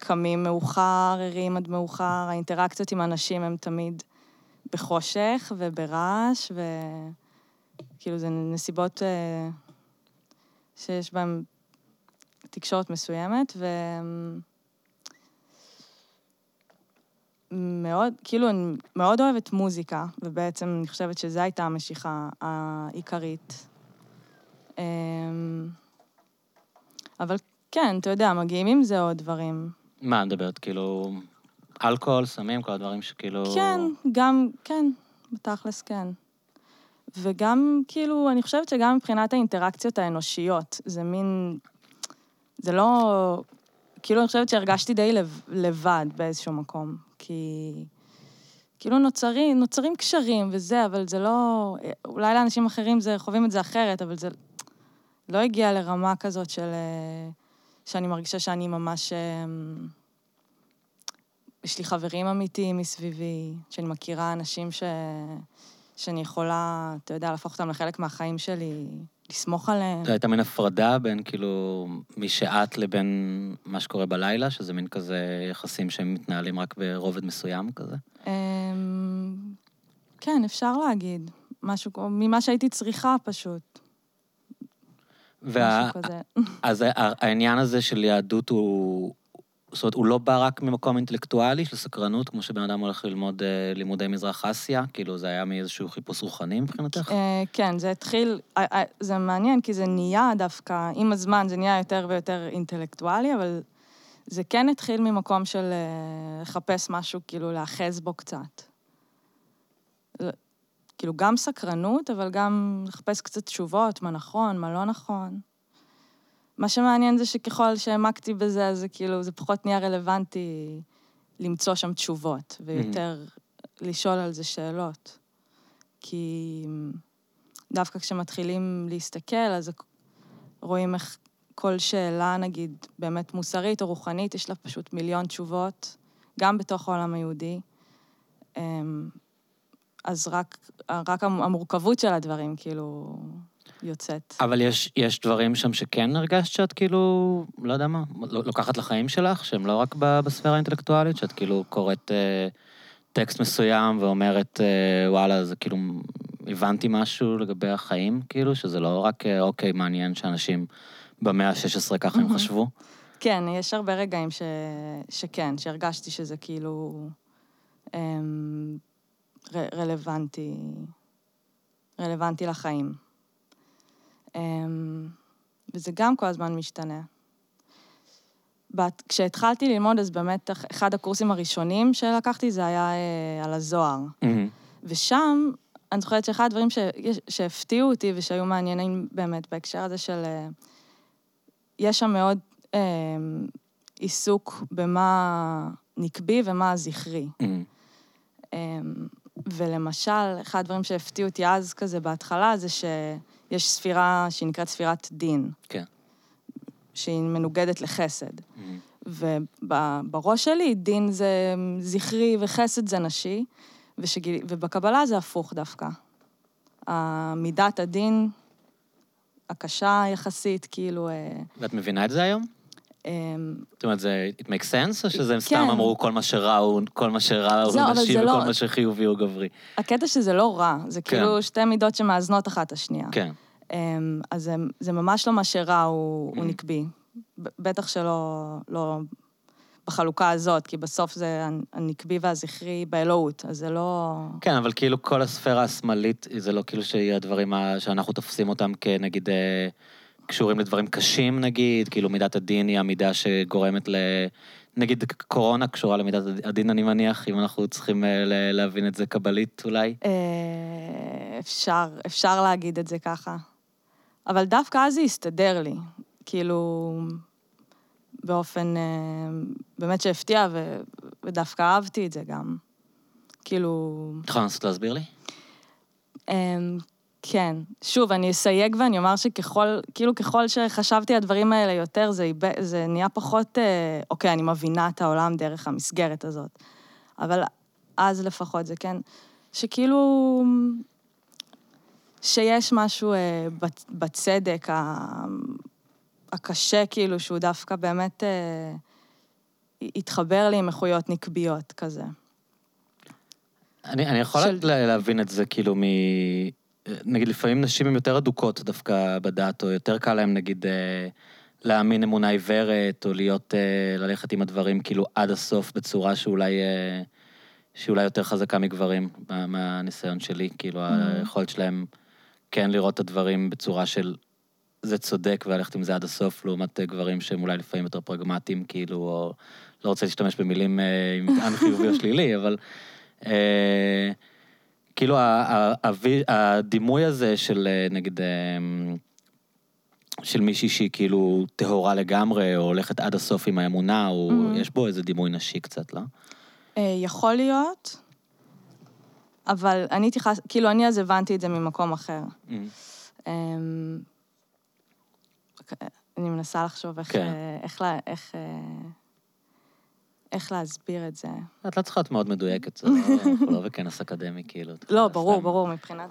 קמים מאוחר, ערים עד מאוחר, האינטראקציות עם אנשים הן תמיד בחושך וברעש, וכאילו זה נסיבות אה, שיש בהן תקשורת מסוימת, ו... מאוד, כאילו, אני מאוד אוהבת מוזיקה, ובעצם אני חושבת שזו הייתה המשיכה העיקרית. אמ, אבל כן, אתה יודע, מגיעים עם זה עוד דברים. מה, מדברת, כאילו, אלכוהול, סמים, כל הדברים שכאילו... כן, גם, כן, בתכלס כן. וגם, כאילו, אני חושבת שגם מבחינת האינטראקציות האנושיות, זה מין... זה לא... כאילו, אני חושבת שהרגשתי די לב, לבד באיזשהו מקום, כי... כאילו נוצרים, נוצרים קשרים וזה, אבל זה לא... אולי לאנשים אחרים זה, חווים את זה אחרת, אבל זה לא הגיע לרמה כזאת של... אה, שאני מרגישה שאני ממש... אה, יש לי חברים אמיתיים מסביבי, שאני מכירה אנשים ש... שאני יכולה, אתה יודע, להפוך אותם לחלק מהחיים שלי, לסמוך עליהם. זו הייתה מין הפרדה בין כאילו מי שאת לבין מה שקורה בלילה, שזה מין כזה יחסים שהם מתנהלים רק ברובד מסוים כזה? אמ, כן, אפשר להגיד. משהו, ממה שהייתי צריכה פשוט. וה... משהו כזה. אז העניין הזה של יהדות הוא... זאת אומרת, הוא לא בא רק ממקום אינטלקטואלי של סקרנות, כמו שבן אדם הולך ללמוד אה, לימודי מזרח אסיה, כאילו זה היה מאיזשהו חיפוש רוחני מבחינתך? אה, כן, זה התחיל, אה, זה מעניין, כי זה נהיה דווקא, עם הזמן זה נהיה יותר ויותר אינטלקטואלי, אבל זה כן התחיל ממקום של לחפש משהו, כאילו, להאחז בו קצת. כאילו, גם סקרנות, אבל גם לחפש קצת תשובות, מה נכון, מה לא נכון. מה שמעניין זה שככל שהעמקתי בזה, אז זה כאילו, זה פחות נהיה רלוונטי למצוא שם תשובות, ויותר לשאול על זה שאלות. כי דווקא כשמתחילים להסתכל, אז רואים איך כל שאלה, נגיד, באמת מוסרית או רוחנית, יש לה פשוט מיליון תשובות, גם בתוך העולם היהודי. אז רק, רק המורכבות של הדברים, כאילו, יוצאת. אבל יש, יש דברים שם שכן הרגשת שאת כאילו, לא יודע מה, לוקחת לחיים שלך, שהם לא רק בספירה האינטלקטואלית, שאת כאילו קוראת אה, טקסט מסוים ואומרת, אה, וואלה, זה כאילו, הבנתי משהו לגבי החיים, כאילו, שזה לא רק, אה, אוקיי, מעניין שאנשים במאה ה-16 ככה הם. חשבו. כן, יש הרבה רגעים ש... שכן, שהרגשתי שזה כאילו אמ, ר... רלוונטי, רלוונטי לחיים. אמ, וזה גם כל הזמן משתנה. בת, כשהתחלתי ללמוד, אז באמת אחד הקורסים הראשונים שלקחתי זה היה אה, על הזוהר. ושם, אני זוכרת שאחד הדברים ש, שהפתיעו אותי ושהיו מעניינים באמת בהקשר הזה של... אה, יש שם מאוד אה, עיסוק במה נקבי ומה זכרי. אה, ולמשל, אחד הדברים שהפתיעו אותי אז כזה בהתחלה, זה שיש ספירה שהיא נקראת ספירת דין. כן. שהיא מנוגדת לחסד. ובראש שלי דין זה זכרי וחסד זה נשי, ושגיל... ובקבלה זה הפוך דווקא. מידת הדין הקשה יחסית, כאילו... אה, ואת מבינה את זה היום? אמ, זאת אומרת, זה it makes sense, או שזה הם סתם כן. אמרו כל מה שרע הוא, כל מה שרע הוא נשי וכל לא- מה שחיובי הוא גברי? הקטע שזה לא רע, זה כן. כאילו שתי מידות שמאזנות אחת את השנייה. כן. אמ, אז זה ממש לא מה שרע הוא mm. נקבי. בטח שלא לא בחלוקה הזאת, כי בסוף זה הנקבי והזכרי באלוהות, אז זה לא... כן, אבל כאילו כל הספירה השמאלית, זה לא כאילו שיהיה הדברים שאנחנו תופסים אותם כנגיד קשורים לדברים קשים נגיד, כאילו מידת הדין היא המידה שגורמת ל... נגיד קורונה קשורה למידת הדין, אני מניח, אם אנחנו צריכים אה, להבין את זה קבלית אולי? אה, אפשר, אפשר להגיד את זה ככה. אבל דווקא אז זה הסתדר לי. כאילו, באופן אה, באמת שהפתיע, ו, ודווקא אהבתי את זה גם. כאילו... את יכולה לנסות להסביר לי? כן. שוב, אני אסייג ואני אומר שככל, כאילו ככל שחשבתי על הדברים האלה יותר, זה, זה נהיה פחות, אה, אוקיי, אני מבינה את העולם דרך המסגרת הזאת. אבל אז לפחות זה כן, שכאילו, שיש משהו אה, בצדק הקשה, כאילו, שהוא דווקא באמת אה, התחבר לי עם איכויות נקביות כזה. אני, אני יכול של... להבין את זה, כאילו, מ... נגיד, לפעמים נשים הן יותר אדוקות דווקא בדת, או יותר קל להן, נגיד, אה, להאמין אמונה עיוורת, או להיות, אה, ללכת עם הדברים, כאילו, עד הסוף בצורה שאולי... אה, שאולי יותר חזקה מגברים, מהניסיון שלי, כאילו. היכולת שלהם כן לראות את הדברים בצורה של זה צודק וללכת עם זה עד הסוף, לעומת גברים שהם אולי לפעמים יותר פרגמטיים, כאילו, או לא רוצה להשתמש במילים עם מטען חיובי או שלילי, אבל אה, כאילו הדימוי הזה של אה, נגיד, של מישהי שהיא כאילו טהורה לגמרי, או הולכת עד הסוף עם האמונה, או mm-hmm. יש בו איזה דימוי נשי קצת, לא? יכול להיות, אבל אני התייחס, כאילו, אני אז הבנתי את זה ממקום אחר. Mm-hmm. אני מנסה לחשוב איך, כן. אה, איך, איך, אה, איך להסביר את זה. את לא צריכה להיות מאוד מדויקת, זה לא, לא בכנס אקדמי, כאילו. לא, ברור. ברור, מבחינת...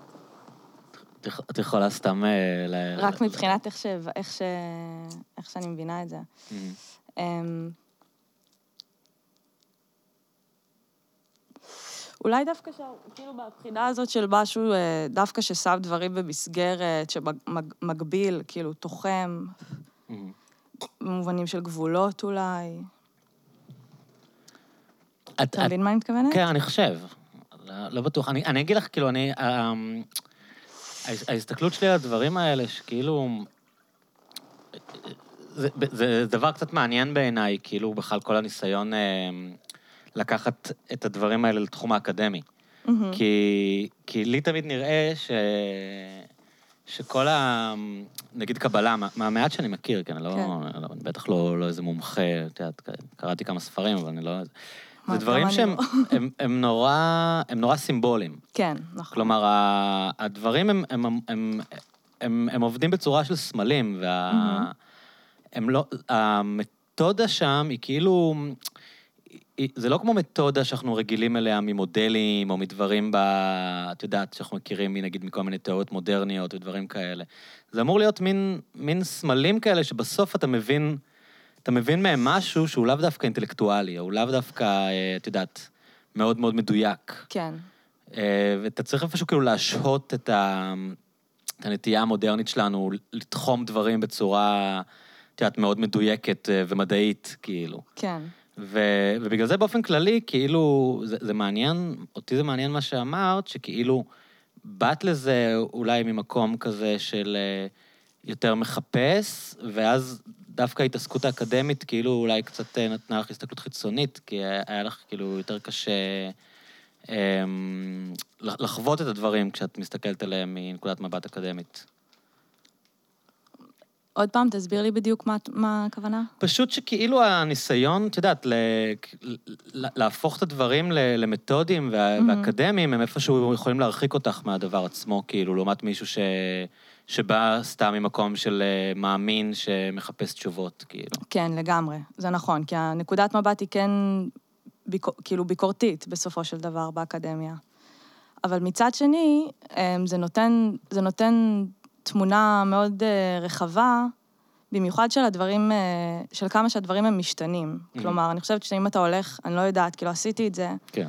את יכולה סתם... אה, רק מבחינת איך, ש... איך, ש... איך שאני מבינה את זה. אמ, אולי דווקא, ש... כאילו בבחינה הזאת של משהו, דווקא ששם דברים במסגרת, שמגביל, כאילו, תוחם, במובנים של גבולות אולי. אתה מבין מה אני מתכוונת? כן, אני חושב. לא, לא בטוח. אני, אגיד לך, כאילו, אני... אמ, ההסתכלות שלי על הדברים האלה, שכאילו... זה, זה דבר קצת מעניין בעיניי, כאילו, בכלל כל הניסיון אה, לקחת את הדברים האלה לתחום האקדמי. Mm-hmm. כי, כי לי תמיד נראה ש... שכל ה... נגיד קבלה, מהמעט שאני מכיר, כן, אני לא, כן. לא, בטח לא, לא איזה מומחה, את יודעת, קראתי כמה ספרים, אבל אני לא... זה דברים שהם לא. הם, הם נורא, הם נורא סימבוליים. כן, נכון. כלומר, הדברים הם, הם, הם, הם, הם, הם עובדים בצורה של סמלים, וה... Mm-hmm. הם לא... המתודה שם היא כאילו... זה לא כמו מתודה שאנחנו רגילים אליה ממודלים או מדברים ב... את יודעת, שאנחנו מכירים, נגיד, מכל מיני תיאוריות מודרניות ודברים כאלה. זה אמור להיות מין, מין סמלים כאלה שבסוף אתה מבין, אתה מבין מהם משהו שהוא לאו דווקא אינטלקטואלי, או לאו דווקא, אה, את יודעת, מאוד מאוד מדויק. כן. אה, ואתה צריך איפשהו כאילו להשהות את, ה... את הנטייה המודרנית שלנו לתחום דברים בצורה, את יודעת, מאוד מדויקת אה, ומדעית, כאילו. כן. ו, ובגלל זה באופן כללי, כאילו, זה, זה מעניין, אותי זה מעניין מה שאמרת, שכאילו, באת לזה אולי ממקום כזה של, יותר מחפש, ואז דווקא ההתעסקות האקדמית כאילו אולי קצת אה, נתנה לך הסתכלות חיצונית, כי היה לך כאילו יותר קשה אמ, לחוות את הדברים כשאת מסתכלת עליהם מנקודת מבט אקדמית. עוד פעם, תסביר לי בדיוק מה, מה הכוונה. פשוט שכאילו הניסיון, את יודעת, ל... להפוך את הדברים למתודיים וה... mm-hmm. ואקדמיים, הם איפשהו יכולים להרחיק אותך מהדבר עצמו, כאילו, לעומת מישהו ש... שבא סתם ממקום של אה, מאמין שמחפש תשובות, כאילו. כן, לגמרי, זה נכון, כי הנקודת מבט היא כן ביק... כאילו ביקורתית בסופו של דבר באקדמיה. אבל מצד שני, אמ, זה נותן, זה נותן תמונה מאוד אה, רחבה, במיוחד של הדברים, אה, של כמה שהדברים הם משתנים. Mm-hmm. כלומר, אני חושבת שאם אתה הולך, אני לא יודעת, כאילו עשיתי את זה, כן.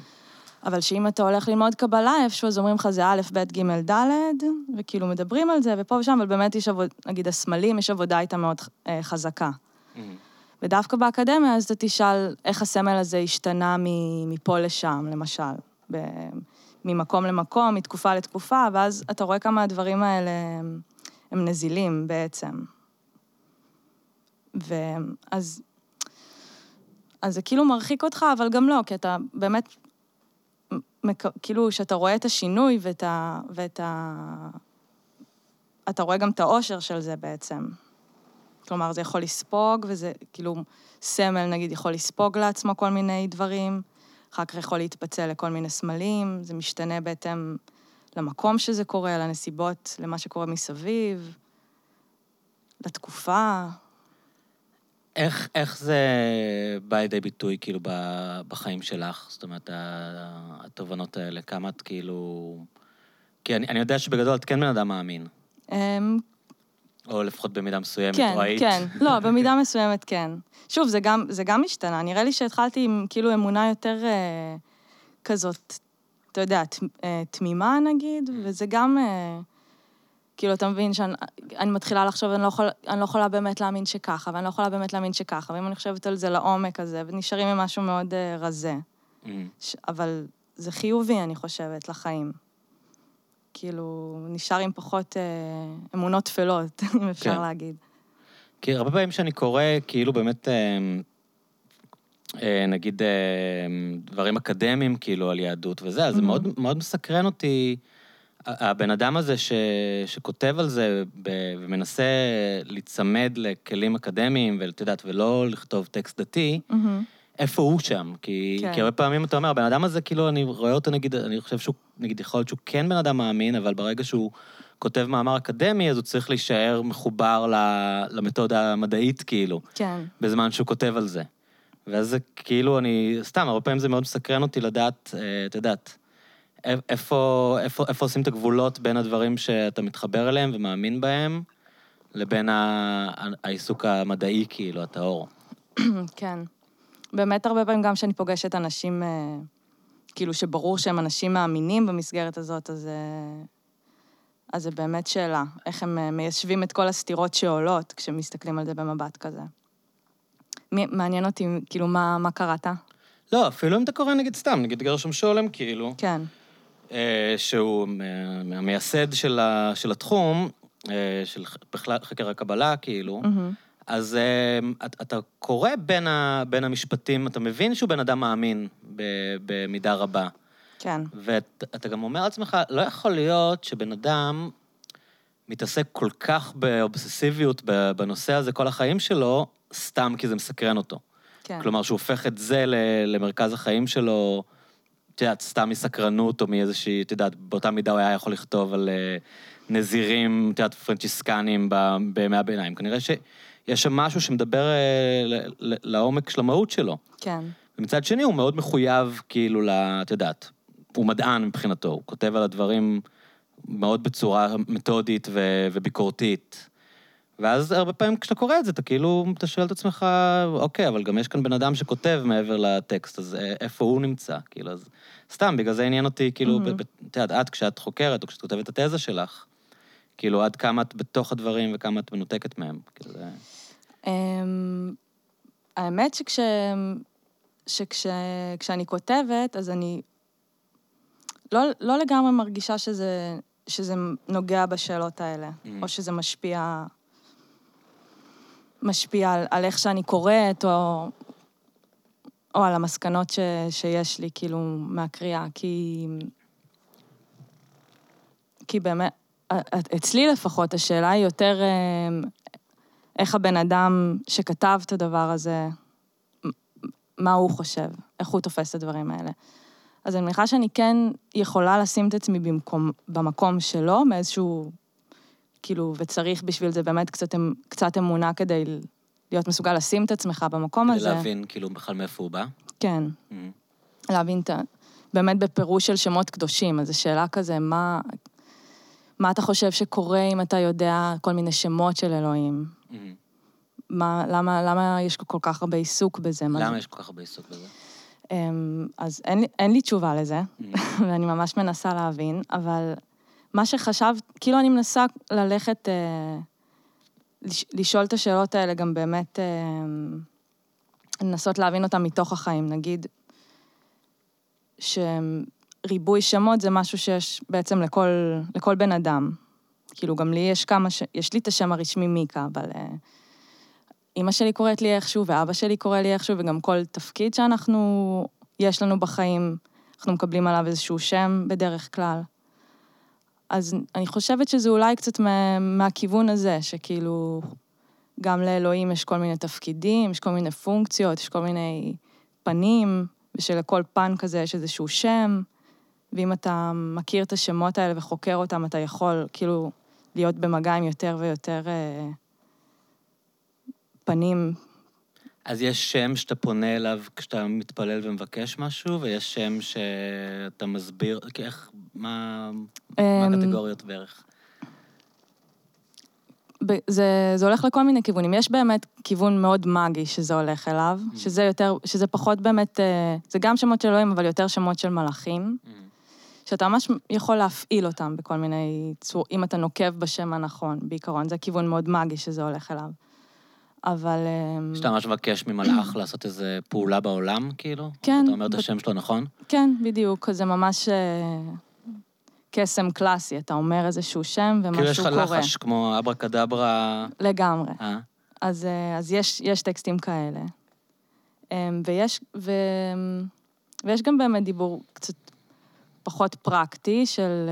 אבל שאם אתה הולך ללמוד קבלה איפשהו, אז אומרים לך זה א', ב', ג', ד', וכאילו מדברים על זה, ופה ושם, אבל באמת יש עבודה, נגיד הסמלים, יש עבודה איתה מאוד אה, חזקה. Mm-hmm. ודווקא באקדמיה, אז אתה תשאל איך הסמל הזה השתנה מפה לשם, למשל. ממקום למקום, מתקופה לתקופה, ואז אתה רואה כמה הדברים האלה הם, הם נזילים בעצם. ואז... אז זה כאילו מרחיק אותך, אבל גם לא, כי אתה באמת. כאילו, כשאתה רואה את השינוי ואת ה... ואת ה... אתה רואה גם את האושר של זה בעצם. כלומר, זה יכול לספוג, וזה כאילו, סמל נגיד יכול לספוג לעצמו כל מיני דברים, אחר כך יכול להתפצל לכל מיני סמלים, זה משתנה בהתאם למקום שזה קורה, לנסיבות, למה שקורה מסביב, לתקופה. איך, איך זה בא לידי ביטוי, כאילו, בחיים שלך? זאת אומרת, התובנות האלה, כמה את כאילו... כי אני, אני יודע שבגדול את כן בן אדם מאמין. אמ, או לפחות במידה מסוימת, כן, או היית. כן, לא, במידה מסוימת כן. שוב, זה גם, זה גם השתנה. נראה לי שהתחלתי עם כאילו אמונה יותר אה, כזאת, אתה יודע, ת, אה, תמימה נגיד, mm. וזה גם, אה, כאילו, אתה מבין שאני מתחילה לחשוב, אני לא, יכול, אני לא יכולה באמת להאמין שככה, ואני לא יכולה באמת להאמין שככה, ואם אני חושבת על זה לעומק הזה, ונשארים עם משהו מאוד אה, רזה. Mm. ש, אבל זה חיובי, אני חושבת, לחיים. כאילו, נשאר עם פחות אה, אמונות טפלות, אם אפשר כן. להגיד. כי הרבה פעמים שאני קורא, כאילו באמת, אה, נגיד, דברים אקדמיים, כאילו, על יהדות וזה, אז mm-hmm. זה מאוד, מאוד מסקרן אותי, הבן אדם הזה ש, שכותב על זה ב, ומנסה להיצמד לכלים אקדמיים, ואת יודעת, ולא לכתוב טקסט דתי, mm-hmm. איפה הוא שם? כי, כן. כי הרבה פעמים אתה אומר, הבן אדם הזה, כאילו, אני רואה אותו, נגיד, אני חושב שהוא, נגיד, יכול להיות שהוא כן בן אדם מאמין, אבל ברגע שהוא כותב מאמר אקדמי, אז הוא צריך להישאר מחובר למתודה המדעית, כאילו. כן. בזמן שהוא כותב על זה. ואז זה כאילו, אני, סתם, הרבה פעמים זה מאוד מסקרן אותי לדעת, אה, את יודעת, איפה, איפה, איפה עושים את הגבולות בין הדברים שאתה מתחבר אליהם ומאמין בהם, לבין העיסוק המדעי, כאילו, הטהור. כן. באמת הרבה פעמים גם כשאני פוגשת אנשים, אה, כאילו שברור שהם אנשים מאמינים במסגרת הזאת, אז, אה, אז זה באמת שאלה, איך הם אה, מיישבים את כל הסתירות שעולות כשמסתכלים על זה במבט כזה. מעניין אותי, כאילו, מה, מה קראת? לא, אפילו אם אתה קורא נגיד סתם, נגיד גרשום שולם, כאילו. כן. שהוא המייסד של, ה, של התחום, של בכלל חקר הקבלה, כאילו. Mm-hmm. אז uh, אתה קורא בין, ה, בין המשפטים, אתה מבין שהוא בן אדם מאמין במידה רבה. כן. ואתה גם אומר לעצמך, לא יכול להיות שבן אדם מתעסק כל כך באובססיביות בנושא הזה כל החיים שלו, סתם כי זה מסקרן אותו. כן. כלומר, שהוא הופך את זה למרכז החיים שלו, את יודעת, סתם מסקרנות או מאיזושהי, את יודעת, באותה מידה הוא היה יכול לכתוב על uh, נזירים, את יודעת, פרנצ'יסקנים בימי הביניים. כנראה ש... יש שם משהו שמדבר אה, לעומק של המהות שלו. כן. ומצד שני, הוא מאוד מחויב, כאילו, את יודעת, הוא מדען מבחינתו, הוא כותב על הדברים מאוד בצורה מתודית ו- וביקורתית. ואז הרבה פעמים כשאתה קורא את זה, אתה כאילו, אתה שואל את עצמך, אוקיי, אבל גם יש כאן בן אדם שכותב מעבר לטקסט, אז אה, איפה הוא נמצא? כאילו, אז סתם, בגלל זה עניין אותי, כאילו, mm-hmm. את יודעת, את, כשאת חוקרת או כשאת כותבת את התזה שלך, כאילו, עד כמה את בתוך הדברים וכמה את מנותקת מהם. כאילו, זה... אמ, האמת שכש... שכש... כשאני כותבת, אז אני לא, לא לגמרי מרגישה שזה, שזה נוגע בשאלות האלה, mm. או שזה משפיע משפיע על, על איך שאני קוראת, או, או על המסקנות ש, שיש לי, כאילו, מהקריאה. כי... כי באמת, אצלי לפחות, השאלה היא יותר אה, איך הבן אדם שכתב את הדבר הזה, מה הוא חושב, איך הוא תופס את הדברים האלה. אז אני מניחה שאני כן יכולה לשים את עצמי במקום, במקום שלו, מאיזשהו, כאילו, וצריך בשביל זה באמת קצת, אמ, קצת אמונה כדי להיות מסוגל לשים את עצמך במקום כדי הזה. כדי להבין, כאילו, בכלל מאיפה הוא בא? כן. Mm-hmm. להבין את ה... באמת בפירוש של שמות קדושים, אז זו שאלה כזה, מה, מה אתה חושב שקורה אם אתה יודע כל מיני שמות של אלוהים? Mm-hmm. מה, למה, למה יש כל כך הרבה עיסוק בזה? למה יש כל כך הרבה עיסוק בזה? אמ, אז אין, אין לי תשובה לזה, mm-hmm. ואני ממש מנסה להבין, אבל מה שחשבת, כאילו אני מנסה ללכת, אה, לשאול את השאלות האלה גם באמת, אה, לנסות להבין אותן מתוך החיים. נגיד, שריבוי שמות זה משהו שיש בעצם לכל, לכל בן אדם. כאילו, גם לי יש כמה, ש... יש לי את השם הרשמי מיקה, אבל... אה, אימא שלי קוראת לי איכשהו, ואבא שלי קורא לי איכשהו, וגם כל תפקיד שאנחנו, יש לנו בחיים, אנחנו מקבלים עליו איזשהו שם בדרך כלל. אז אני חושבת שזה אולי קצת מה, מהכיוון הזה, שכאילו, גם לאלוהים יש כל מיני תפקידים, יש כל מיני פונקציות, יש כל מיני פנים, ושלכל פן כזה יש איזשהו שם, ואם אתה מכיר את השמות האלה וחוקר אותם, אתה יכול כאילו להיות במגע עם יותר ויותר אה, פנים. אז יש שם שאתה פונה אליו כשאתה מתפלל ומבקש משהו, ויש שם שאתה מסביר, איך, מה, מה אמ, הקטגוריות בערך? זה, זה הולך לכל מיני כיוונים. יש באמת כיוון מאוד מאגי שזה הולך אליו, mm. שזה יותר, שזה פחות באמת, אה, זה גם שמות של אלוהים, אבל יותר שמות של מלאכים, mm. שאתה ממש יכול להפעיל אותם בכל מיני צור, אם אתה נוקב בשם הנכון, בעיקרון. זה כיוון מאוד מאגי שזה הולך אליו. אבל... אמ, שאתה ממש מבקש ממלאך לעשות איזה פעולה בעולם, כאילו? כן. אתה אומר את השם שלו, נכון? כן, בדיוק. זה ממש אה, קסם קלאסי. אתה אומר איזשהו שם ומשהו קורה. כאילו יש לך לחש כמו אברה קדברה... לגמרי. אה? אז, אה, אז יש, יש טקסטים כאלה. אמ, ויש, ו, ויש גם באמת דיבור קצת פחות פרקטי של...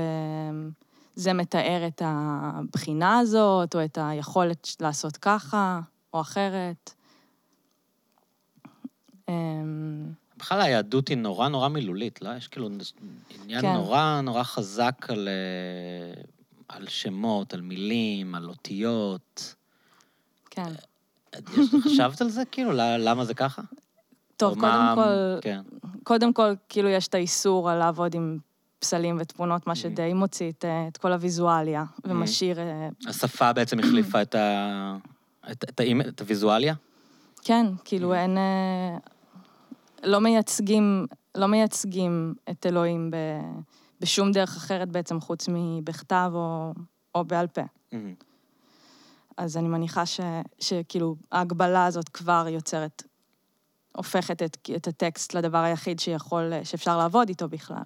אמ, זה מתאר את הבחינה הזאת, או את היכולת לעשות ככה. או אחרת. אמ, בכלל היהדות היא נורא נורא מילולית, לא? יש כאילו עניין כן. נורא נורא חזק על, אה, על שמות, על מילים, על אותיות. כן. אה, חשבת על זה, כאילו? למה זה ככה? טוב, קודם מה... כל, כן. קודם כל, כאילו, יש את האיסור על לעבוד עם פסלים ותמונות, מה mm-hmm. שדי מוציא את, את כל הוויזואליה, mm-hmm. ומשאיר... השפה בעצם החליפה את ה... את, את, את הוויזואליה? כן, כאילו mm. אין... אה, לא מייצגים, לא מייצגים את אלוהים ב, בשום דרך אחרת בעצם, חוץ מבכתב או, או בעל פה. Mm-hmm. אז אני מניחה ש, שכאילו ההגבלה הזאת כבר יוצרת, הופכת את, את הטקסט לדבר היחיד שיכול, שאפשר לעבוד איתו בכלל.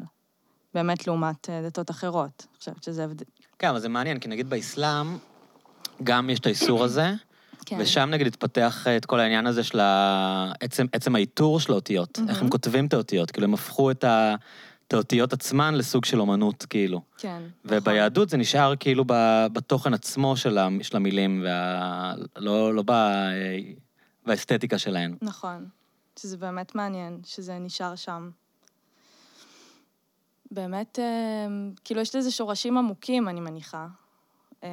באמת לעומת אה, דתות אחרות. אני חושבת שזה הבדל. כן, אבל זה מעניין, כי נגיד באסלאם, גם יש את האיסור הזה, כן. ושם נגיד התפתח את כל העניין הזה של עצם, עצם האיתור של האותיות, mm-hmm. איך הם כותבים את האותיות, כאילו הם הפכו את, ה, את האותיות עצמן לסוג של אומנות, כאילו. כן. וביהדות זה נשאר כאילו בתוכן עצמו של, של המילים, וה, לא, לא ב, באסתטיקה שלהן. נכון, שזה באמת מעניין, שזה נשאר שם. באמת, אה, כאילו, יש לזה שורשים עמוקים, אני מניחה. אה,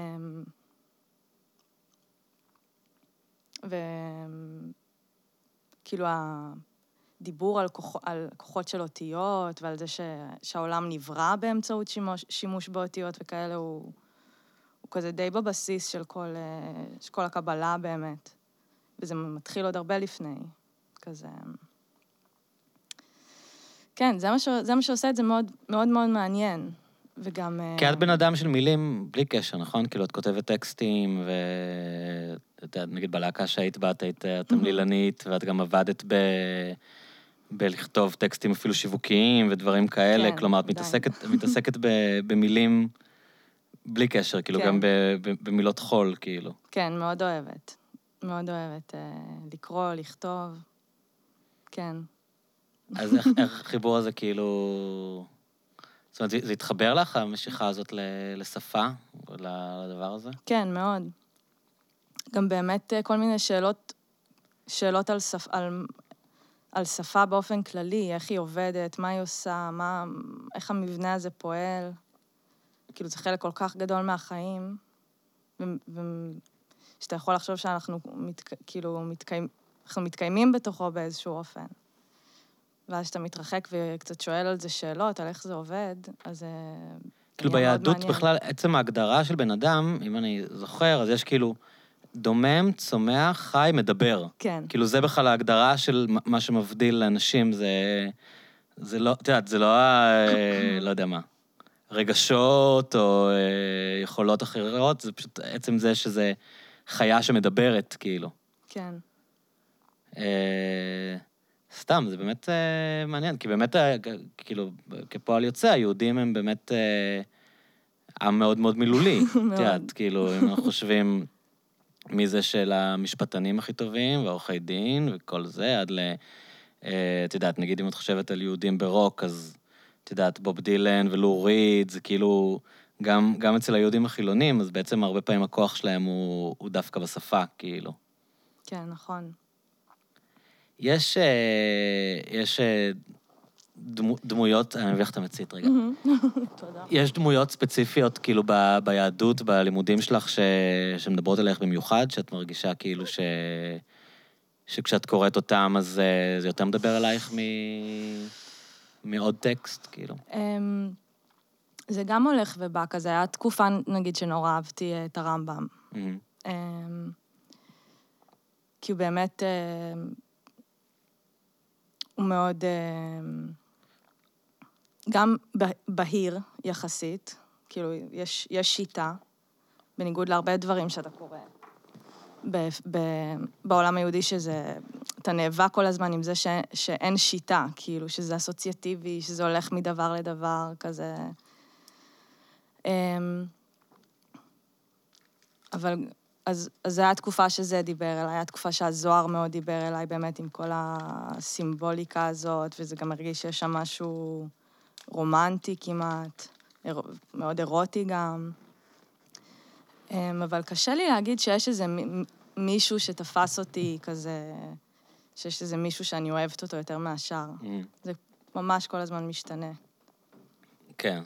וכאילו הדיבור על, כוח, על כוחות של אותיות ועל זה ש, שהעולם נברא באמצעות שימוש, שימוש באותיות וכאלה, הוא, הוא כזה די בבסיס של כל, של כל הקבלה באמת. וזה מתחיל עוד הרבה לפני, כזה... כן, זה מה, ש... זה מה שעושה את זה מאוד מאוד, מאוד מעניין. וגם... כי את בן אדם של מילים בלי קשר, נכון? כאילו, את כותבת טקסטים, ו... את יודעת, נגיד בלהקה שהיית בה, את היית תמלילנית, ואת גם עבדת ב... בלכתוב טקסטים אפילו שיווקיים ודברים כאלה, כן, כלומר, את מתעסקת, מתעסקת ב, במילים בלי קשר, כאילו, כן. גם ב, ב, במילות חול, כאילו. כן, מאוד אוהבת. מאוד אוהבת אה, לקרוא, לכתוב. כן. אז איך, איך החיבור הזה כאילו... זאת אומרת, זה, זה התחבר לך, המשיכה הזאת לשפה, לדבר הזה? כן, מאוד. גם באמת אה, כל מיני שאלות, שאלות על, שפ, על, על שפה באופן כללי, איך היא עובדת, מה היא עושה, מה, איך המבנה הזה פועל. כאילו, זה חלק כל כך גדול מהחיים, ושאתה יכול לחשוב שאנחנו מת, כאילו מתקיים, אנחנו מתקיימים בתוכו באיזשהו אופן. ואז כשאתה מתרחק וקצת שואל על זה שאלות, על איך זה עובד, אז זה כאילו ביהדות בכלל, עצם ההגדרה של בן אדם, אם אני זוכר, אז יש כאילו דומם, צומח, חי, מדבר. כן. כאילו זה בכלל ההגדרה של מה שמבדיל לאנשים, זה... זה לא, את יודעת, זה לא ה... לא יודע מה. רגשות או אה, יכולות אחרות, זה פשוט עצם זה שזה חיה שמדברת, כאילו. כן. אה, סתם, זה באמת אה, מעניין, כי באמת, כאילו, כפועל יוצא, היהודים הם באמת עם מאוד מאוד מילולי. את יודעת, כאילו, אם אנחנו חושבים מי זה של המשפטנים הכי טובים, ועורכי דין, וכל זה, עד ל... אה, את יודעת, נגיד אם את חושבת על יהודים ברוק, אז את יודעת, בוב דילן ולו ריד, זה כאילו, גם, גם אצל היהודים החילונים, אז בעצם הרבה פעמים הכוח שלהם הוא, הוא דווקא בשפה, כאילו. כן, נכון. יש, אה, יש אה, דמו, דמויות, אני מביא לך את המצית רגע. תודה. יש דמויות ספציפיות, כאילו, ב, ביהדות, בלימודים שלך, ש, שמדברות עליך במיוחד, שאת מרגישה כאילו ש... שכשאת קוראת אותם, אז אה, זה יותר מדבר עלייך מ... מעוד טקסט, כאילו? אמ, זה גם הולך ובא כזה. היה תקופה, נגיד, שנורא אהבתי את הרמב"ם. Mm-hmm. כי הוא באמת... הוא מאוד... גם בהיר יחסית, כאילו, יש, יש שיטה, בניגוד להרבה דברים שאתה קורא. ב, ב, בעולם היהודי שזה, אתה נאבק כל הזמן עם זה ש, שאין שיטה, כאילו, שזה אסוציאטיבי, שזה הולך מדבר לדבר, כזה. אמ, אבל, אז, אז זו הייתה תקופה שזה דיבר אליי, הייתה תקופה שהזוהר מאוד דיבר אליי, באמת, עם כל הסימבוליקה הזאת, וזה גם הרגיש שיש שם משהו רומנטי כמעט, מאוד אירוטי גם. אמ, אבל קשה לי להגיד שיש איזה מישהו שתפס אותי כזה, שיש איזה מישהו שאני אוהבת אותו יותר מהשאר. Mm. זה ממש כל הזמן משתנה. כן.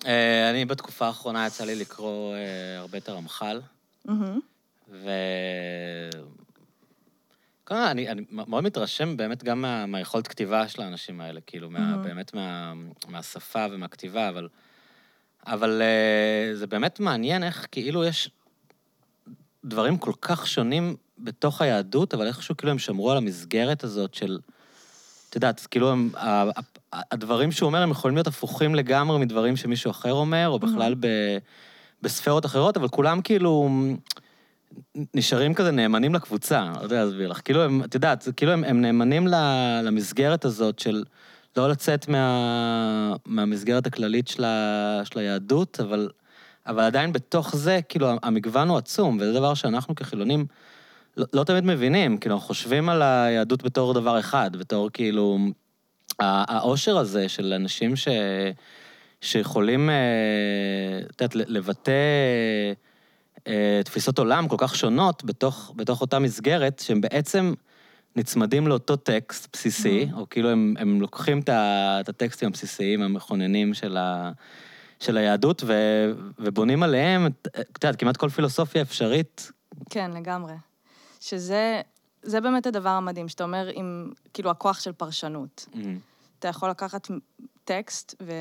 Uh, אני בתקופה האחרונה יצא לי לקרוא uh, הרבה את הרמח"ל. Mm-hmm. ו... כל, אני, אני מאוד מתרשם באמת גם מה, מהיכולת כתיבה של האנשים האלה, כאילו, מה, mm-hmm. באמת מה, מהשפה ומהכתיבה, אבל... אבל uh, זה באמת מעניין איך כאילו יש דברים כל כך שונים בתוך היהדות, אבל איכשהו כאילו הם שמרו על המסגרת הזאת של... את יודעת, כאילו הם, הדברים שהוא אומר, הם יכולים להיות הפוכים לגמרי מדברים שמישהו אחר אומר, או בכלל ב, בספרות אחרות, אבל כולם כאילו נשארים כזה נאמנים לקבוצה, לא יודע להסביר לך. כאילו הם, את יודעת, כאילו הם, הם נאמנים למסגרת הזאת של... לא לצאת מה, מהמסגרת הכללית של, ה, של היהדות, אבל, אבל עדיין בתוך זה, כאילו, המגוון הוא עצום, וזה דבר שאנחנו כחילונים לא, לא תמיד מבינים, כאילו, אנחנו חושבים על היהדות בתור דבר אחד, בתור כאילו, העושר הזה של אנשים ש, שיכולים, אה, את יודעת, לבטא תפיסות עולם כל כך שונות בתוך, בתוך אותה מסגרת, שהם בעצם... נצמדים לאותו טקסט בסיסי, mm-hmm. או כאילו הם, הם לוקחים את הטקסטים הבסיסיים, המכוננים של, ה, של היהדות, ו, ובונים עליהם, את יודעת, כמעט כל פילוסופיה אפשרית. כן, לגמרי. שזה זה באמת הדבר המדהים, שאתה אומר עם, כאילו, הכוח של פרשנות. Mm-hmm. אתה יכול לקחת טקסט, ו,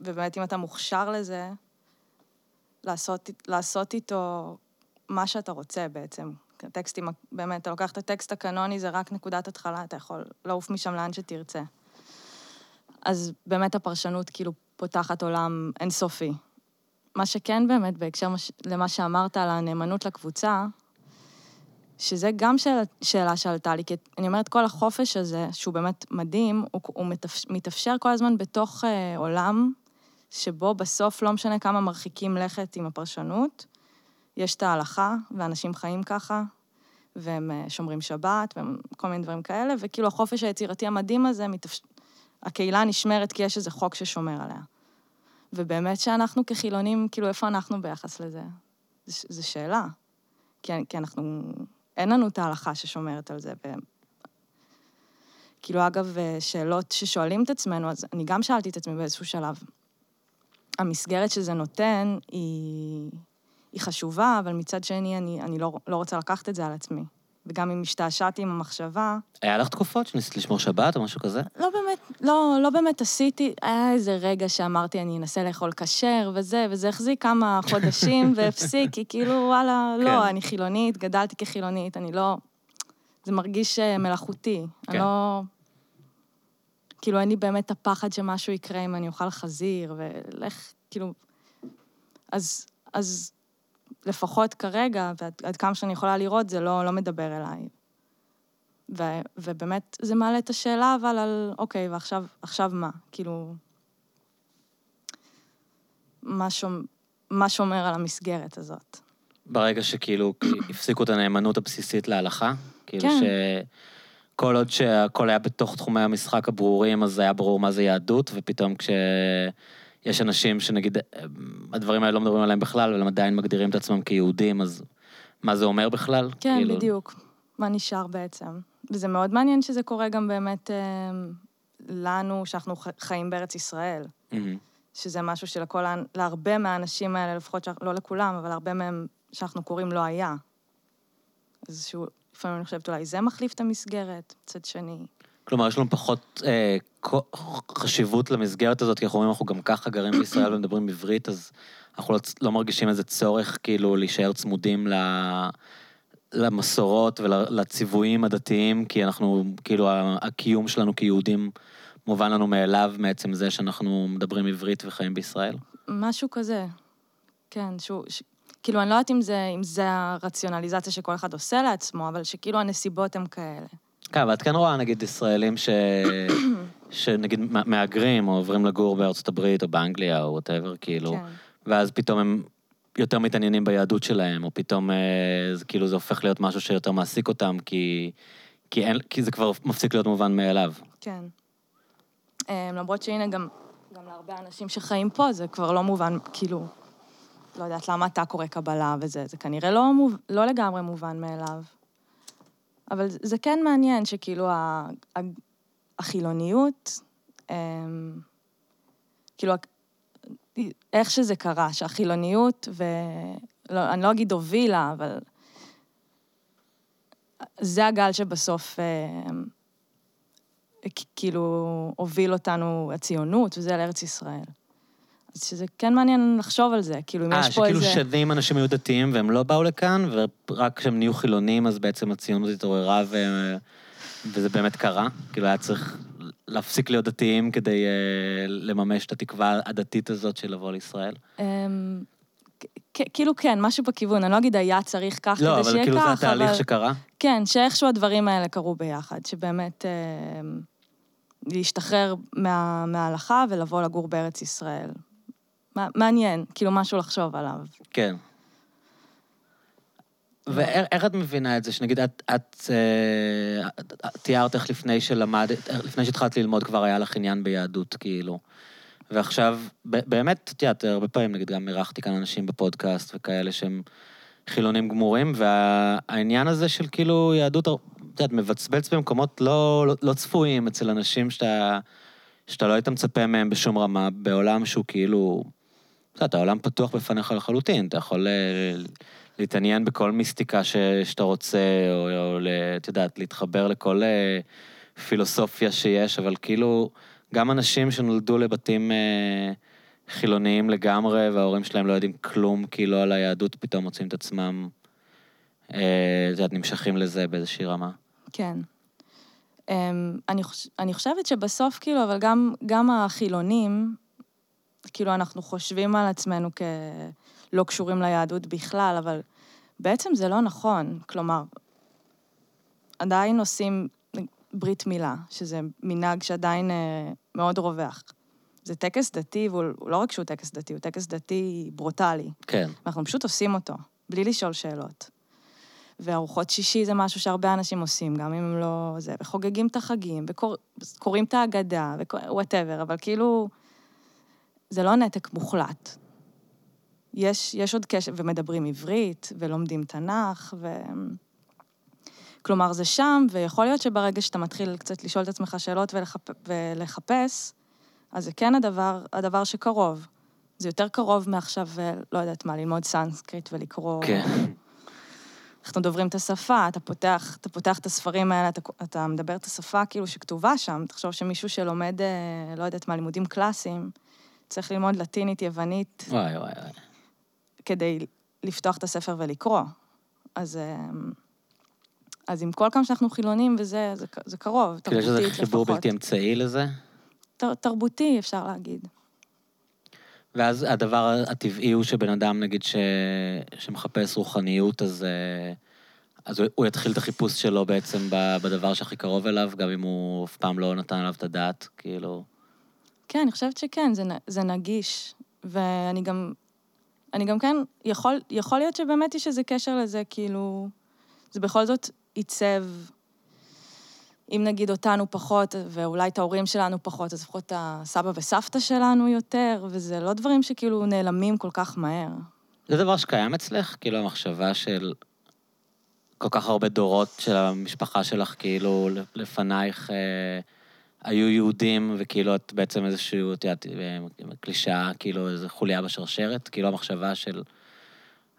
ובאמת, אם אתה מוכשר לזה, לעשות, לעשות איתו מה שאתה רוצה בעצם. טקסטים, באמת, אתה לוקח את הטקסט הקנוני, זה רק נקודת התחלה, אתה יכול לעוף משם לאן שתרצה. אז באמת הפרשנות כאילו פותחת עולם אינסופי. מה שכן באמת, בהקשר למה שאמרת על הנאמנות לקבוצה, שזה גם שאלה, שאלה שעלתה לי, כי אני אומרת, כל החופש הזה, שהוא באמת מדהים, הוא, הוא מתאפשר כל הזמן בתוך אה, עולם שבו בסוף, לא משנה כמה מרחיקים לכת עם הפרשנות, יש את ההלכה, ואנשים חיים ככה, והם אה, שומרים שבת, וכל מיני דברים כאלה, וכאילו החופש היצירתי המדהים הזה, מתאפ... הקהילה נשמרת כי יש איזה חוק ששומר עליה. ובאמת שאנחנו כחילונים, כאילו, איפה אנחנו ביחס לזה? זו שאלה. כי, כי אנחנו, אין לנו את ההלכה ששומרת על זה. ו... כאילו, אגב, אה, שאלות ששואלים את עצמנו, אז אני גם שאלתי את עצמי באיזשהו שלב. המסגרת שזה נותן היא, היא חשובה, אבל מצד שני, אני, אני לא, לא רוצה לקחת את זה על עצמי. וגם אם השתעשעתי עם המחשבה... היה לך תקופות שניסית לשמור שבת או משהו כזה? לא באמת, לא, לא באמת עשיתי. היה איזה רגע שאמרתי, אני אנסה לאכול כשר וזה, וזה החזיק כמה חודשים והפסיק, כי כאילו, וואלה, לא, כן. לא, אני חילונית, גדלתי כחילונית, אני לא... זה מרגיש אה, מלאכותי. כן. אני לא... כאילו, אין לי באמת הפחד שמשהו יקרה אם אני אוכל חזיר, ולך, כאילו... אז, אז לפחות כרגע, ועד כמה שאני יכולה לראות, זה לא, לא מדבר אליי. ו, ובאמת, זה מעלה את השאלה, אבל על, אוקיי, ועכשיו עכשיו מה? כאילו, מה, שומ, מה שומר על המסגרת הזאת? ברגע שכאילו הפסיקו את הנאמנות הבסיסית להלכה? כאילו כן. שכל עוד שהכל היה בתוך תחומי המשחק הברורים, אז היה ברור מה זה יהדות, ופתאום כש... יש אנשים שנגיד, הדברים האלה לא מדברים עליהם בכלל, אבל הם עדיין מגדירים את עצמם כיהודים, אז מה זה אומר בכלל? כן, כאילו... בדיוק. מה נשאר בעצם. וזה מאוד מעניין שזה קורה גם באמת אה, לנו, שאנחנו חיים בארץ ישראל. Mm-hmm. שזה משהו שלכל, להרבה מהאנשים האלה, לפחות, לא לכולם, אבל הרבה מהם שאנחנו קוראים לא היה. איזשהו, לפעמים אני חושבת, אולי זה מחליף את המסגרת, מצד שני. כלומר, יש לנו פחות אה, חשיבות למסגרת הזאת, כי אנחנו אומרים, אנחנו גם ככה גרים בישראל ומדברים עברית, אז אנחנו לא, לא מרגישים איזה צורך כאילו להישאר צמודים ל... למסורות ולציוויים הדתיים, כי אנחנו, כאילו, הקיום שלנו כיהודים מובן לנו מאליו מעצם זה שאנחנו מדברים עברית וחיים בישראל? משהו כזה, כן, שהוא... ש... כאילו, אני לא יודעת אם זה, אם זה הרציונליזציה שכל אחד עושה לעצמו, אבל שכאילו הנסיבות הן כאלה. כן, אבל את כן רואה, נגיד, ישראלים ש... שנגיד מהגרים, או עוברים לגור בארצות הברית, או באנגליה, או וואטאבר, כאילו, כן. ואז פתאום הם יותר מתעניינים ביהדות שלהם, או פתאום אה, זה כאילו זה הופך להיות משהו שיותר מעסיק אותם, כי, כי, אין, כי זה כבר מפסיק להיות מובן מאליו. כן. אה, למרות שהנה, גם, גם להרבה אנשים שחיים פה, זה כבר לא מובן, כאילו, לא יודעת למה אתה קורא קבלה וזה, זה כנראה לא, מוב, לא לגמרי מובן מאליו. אבל זה כן מעניין שכאילו החילוניות, אמ, כאילו, איך שזה קרה, שהחילוניות, ואני לא אגיד הובילה, אבל זה הגל שבסוף אמ, כאילו הוביל אותנו הציונות, וזה לארץ ישראל. אז שזה כן מעניין לחשוב על זה, כאילו אם 아, יש פה איזה... אה, שכאילו שנים אנשים היו דתיים והם לא באו לכאן, ורק כשהם נהיו חילונים אז בעצם הציונות התעוררה ו... וזה באמת קרה? כאילו היה צריך להפסיק להיות דתיים כדי uh, לממש את התקווה הדתית הזאת של לבוא לישראל? Um, כאילו כן, משהו בכיוון, אני לא אגיד היה צריך כך לא, כדי שיהיה כאילו כך, אבל... לא, אבל כאילו זה התהליך שקרה? כן, שאיכשהו הדברים האלה קרו ביחד, שבאמת אה, להשתחרר מה, מההלכה ולבוא לגור בארץ ישראל. מעניין, כאילו משהו לחשוב עליו. כן. ואיך את מבינה את זה, שנגיד את, את אה, תיארת איך לפני שלמדת, לפני שהתחלת ללמוד כבר היה לך עניין ביהדות, כאילו. ועכשיו, באמת, את יודעת, הרבה פעמים, נגיד, גם אירחתי כאן אנשים בפודקאסט וכאלה שהם חילונים גמורים, והעניין הזה של כאילו יהדות, את יודעת, מבצבץ במקומות לא, לא, לא צפויים אצל אנשים שאתה, שאתה לא היית מצפה מהם בשום רמה, בעולם שהוא כאילו... את יודעת, העולם פתוח בפניך לחלוטין, אתה יכול אה, להתעניין בכל מיסטיקה ש, שאתה רוצה, או, או את יודעת, להתחבר לכל אה, פילוסופיה שיש, אבל כאילו, גם אנשים שנולדו לבתים אה, חילוניים לגמרי, וההורים שלהם לא יודעים כלום, כאילו, על היהדות, פתאום מוצאים את עצמם, את יודעת, נמשכים לזה באיזושהי רמה. כן. אמ, אני, חוש... אני חושבת שבסוף, כאילו, אבל גם, גם החילונים, כאילו, אנחנו חושבים על עצמנו כלא קשורים ליהדות בכלל, אבל בעצם זה לא נכון. כלומר, עדיין עושים ברית מילה, שזה מנהג שעדיין אה, מאוד רווח. זה טקס דתי, והוא לא רק שהוא טקס דתי, הוא טקס דתי ברוטלי. כן. אנחנו פשוט עושים אותו. בלי לשאול שאלות. וארוחות שישי זה משהו שהרבה אנשים עושים, גם אם הם לא... זה, וחוגגים את החגים, וקוראים את ההגדה, whatever, אבל כאילו, זה לא נתק מוחלט. יש, יש עוד קשר, ומדברים עברית, ולומדים תנ"ך, ו... כלומר, זה שם, ויכול להיות שברגע שאתה מתחיל קצת לשאול את עצמך שאלות ולחפ... ולחפש, אז זה כן הדבר, הדבר שקרוב. זה יותר קרוב מעכשיו, לא יודעת מה, ללמוד סנסקריט ולקרוא... כן. אנחנו דוברים את השפה, אתה פותח, אתה פותח את הספרים האלה, אתה, אתה מדבר את השפה כאילו שכתובה שם. תחשוב שמישהו שלומד, אה, לא יודעת מה, לימודים קלאסיים, צריך ללמוד לטינית, יוונית. וואי, וואי, וואי. כדי לפתוח את הספר ולקרוא. אז, אה, אז עם כל כמה שאנחנו חילונים וזה, זה, זה קרוב, כאילו תרבותית לפחות. איזה חיבור בלתי אמצעי לזה? תר, תרבותי, אפשר להגיד. ואז הדבר הטבעי הוא שבן אדם, נגיד, ש... שמחפש רוחניות, אז, אה, אז הוא יתחיל את החיפוש שלו בעצם בדבר שהכי קרוב אליו, גם אם הוא אף פעם לא נתן עליו את הדעת, כאילו... כן, אני חושבת שכן, זה, זה נגיש. ואני גם, אני גם כן, יכול, יכול להיות שבאמת יש איזה קשר לזה, כאילו, זה בכל זאת עיצב, אם נגיד אותנו פחות, ואולי את ההורים שלנו פחות, אז לפחות את הסבא וסבתא שלנו יותר, וזה לא דברים שכאילו נעלמים כל כך מהר. זה דבר שקיים אצלך? כאילו, המחשבה של כל כך הרבה דורות של המשפחה שלך, כאילו, לפנייך... אה... היו יהודים, וכאילו את בעצם איזשהו, את יודעת, קלישאה, כאילו איזו חוליה בשרשרת, כאילו המחשבה של...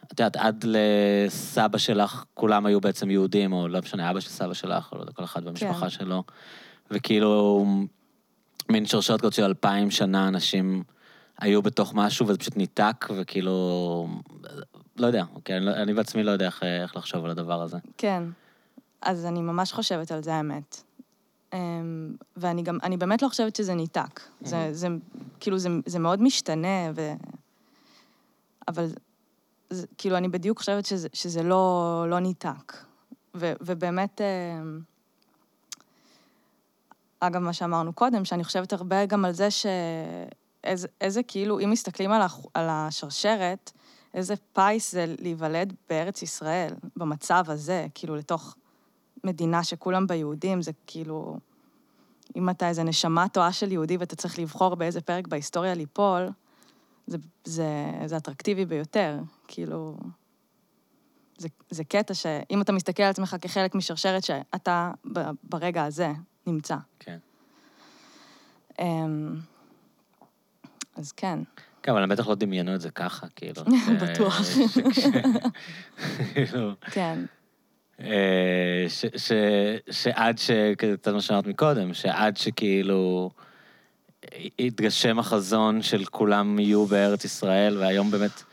את יודעת, עד לסבא שלך, כולם היו בעצם יהודים, או לא משנה, אבא של סבא שלך, או לא יודע, כל אחד במשפחה כן. שלו. וכאילו, מין שרשרת כזאת של אלפיים שנה אנשים היו בתוך משהו, וזה פשוט ניתק, וכאילו... לא יודע, אוקיי, אני, אני בעצמי לא יודע איך, איך לחשוב על הדבר הזה. כן. אז אני ממש חושבת על זה, האמת. אמ, ואני גם, אני באמת לא חושבת שזה ניתק. זה, זה, כאילו, זה, זה מאוד משתנה, ו... אבל זה, כאילו, אני בדיוק חושבת שזה, שזה לא, לא ניתק. ו, ובאמת, אמ, אגב, מה שאמרנו קודם, שאני חושבת הרבה גם על זה שאיזה, איזה, כאילו, אם מסתכלים על, הח, על השרשרת, איזה פיס זה להיוולד בארץ ישראל, במצב הזה, כאילו, לתוך מדינה שכולם בה יהודים, זה כאילו... אם אתה איזה נשמה טועה של יהודי ואתה צריך לבחור באיזה פרק בהיסטוריה ליפול, זה, זה, זה אטרקטיבי ביותר. כאילו... זה, זה קטע שאם אתה מסתכל על עצמך כחלק משרשרת שאתה ברגע הזה נמצא. כן. Um, אז כן. כן, אבל הם בטח לא דמיינו את זה ככה, כאילו. בטוח. כאילו... כן. אה, ש, ש, שעד ש... קצת מה שאמרת מקודם, שעד שכאילו יתגשם החזון של כולם יהיו בארץ ישראל, והיום באמת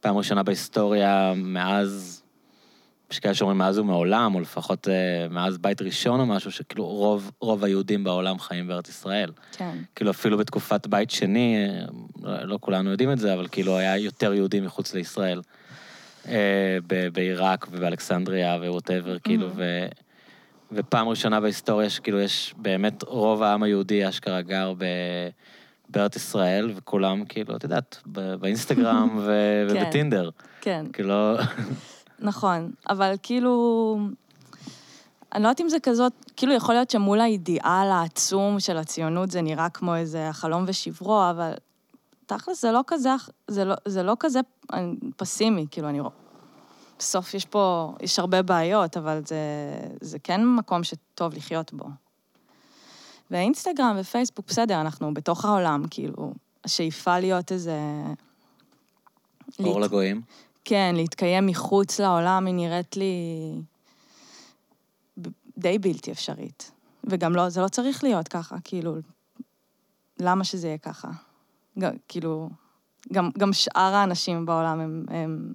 פעם ראשונה בהיסטוריה מאז, יש כאלה שאומרים מאז ומעולם, או לפחות אה, מאז בית ראשון או משהו, שכאילו רוב, רוב היהודים בעולם חיים בארץ ישראל. כן. כאילו אפילו בתקופת בית שני, לא, לא כולנו יודעים את זה, אבל כאילו היה יותר יהודים מחוץ לישראל. אה, בעיראק ובאלכסנדריה וווטאבר, כאילו, mm-hmm. ו... ופעם ראשונה בהיסטוריה שכאילו יש באמת רוב העם היהודי אשכרה גר ב... בארץ ישראל, וכולם כאילו, את יודעת, באינסטגרם ו... כן, ובטינדר. כן. כאילו... נכון, אבל כאילו... אני לא יודעת אם זה כזאת, כאילו יכול להיות שמול האידיאל העצום של הציונות זה נראה כמו איזה החלום ושברו, אבל תכל'ס זה לא כזה, זה לא, זה לא כזה פסימי, כאילו, אני... בסוף יש פה, יש הרבה בעיות, אבל זה, זה כן מקום שטוב לחיות בו. ואינסטגרם ופייסבוק, בסדר, אנחנו בתוך העולם, כאילו, השאיפה להיות איזה... אור להת... לגויים? כן, להתקיים מחוץ לעולם, היא נראית לי די בלתי אפשרית. וגם לא, זה לא צריך להיות ככה, כאילו, למה שזה יהיה ככה? כאילו, גם, גם שאר האנשים בעולם הם, הם,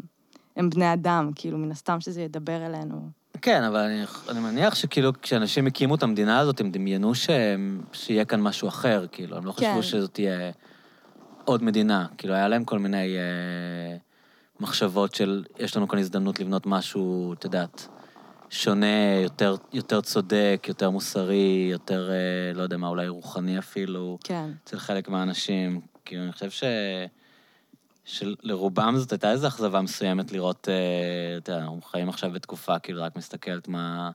הם בני אדם, כאילו, מן הסתם שזה ידבר אלינו. כן, אבל אני, אני מניח שכאילו, כשאנשים הקימו את המדינה הזאת, הם דמיינו שהם, שיהיה כאן משהו אחר, כאילו, הם לא כן. חשבו שזאת תהיה עוד מדינה. כאילו, היה להם כל מיני אה, מחשבות של, יש לנו כאן הזדמנות לבנות משהו, את יודעת, שונה, יותר, יותר צודק, יותר מוסרי, יותר, אה, לא יודע מה, אולי רוחני אפילו. כן. אצל חלק מהאנשים. כאילו, אני חושב ש... שלרובם זאת הייתה איזו אכזבה מסוימת לראות, אה, אתה יודע, אנחנו חיים עכשיו בתקופה, כאילו, רק מסתכלת מה,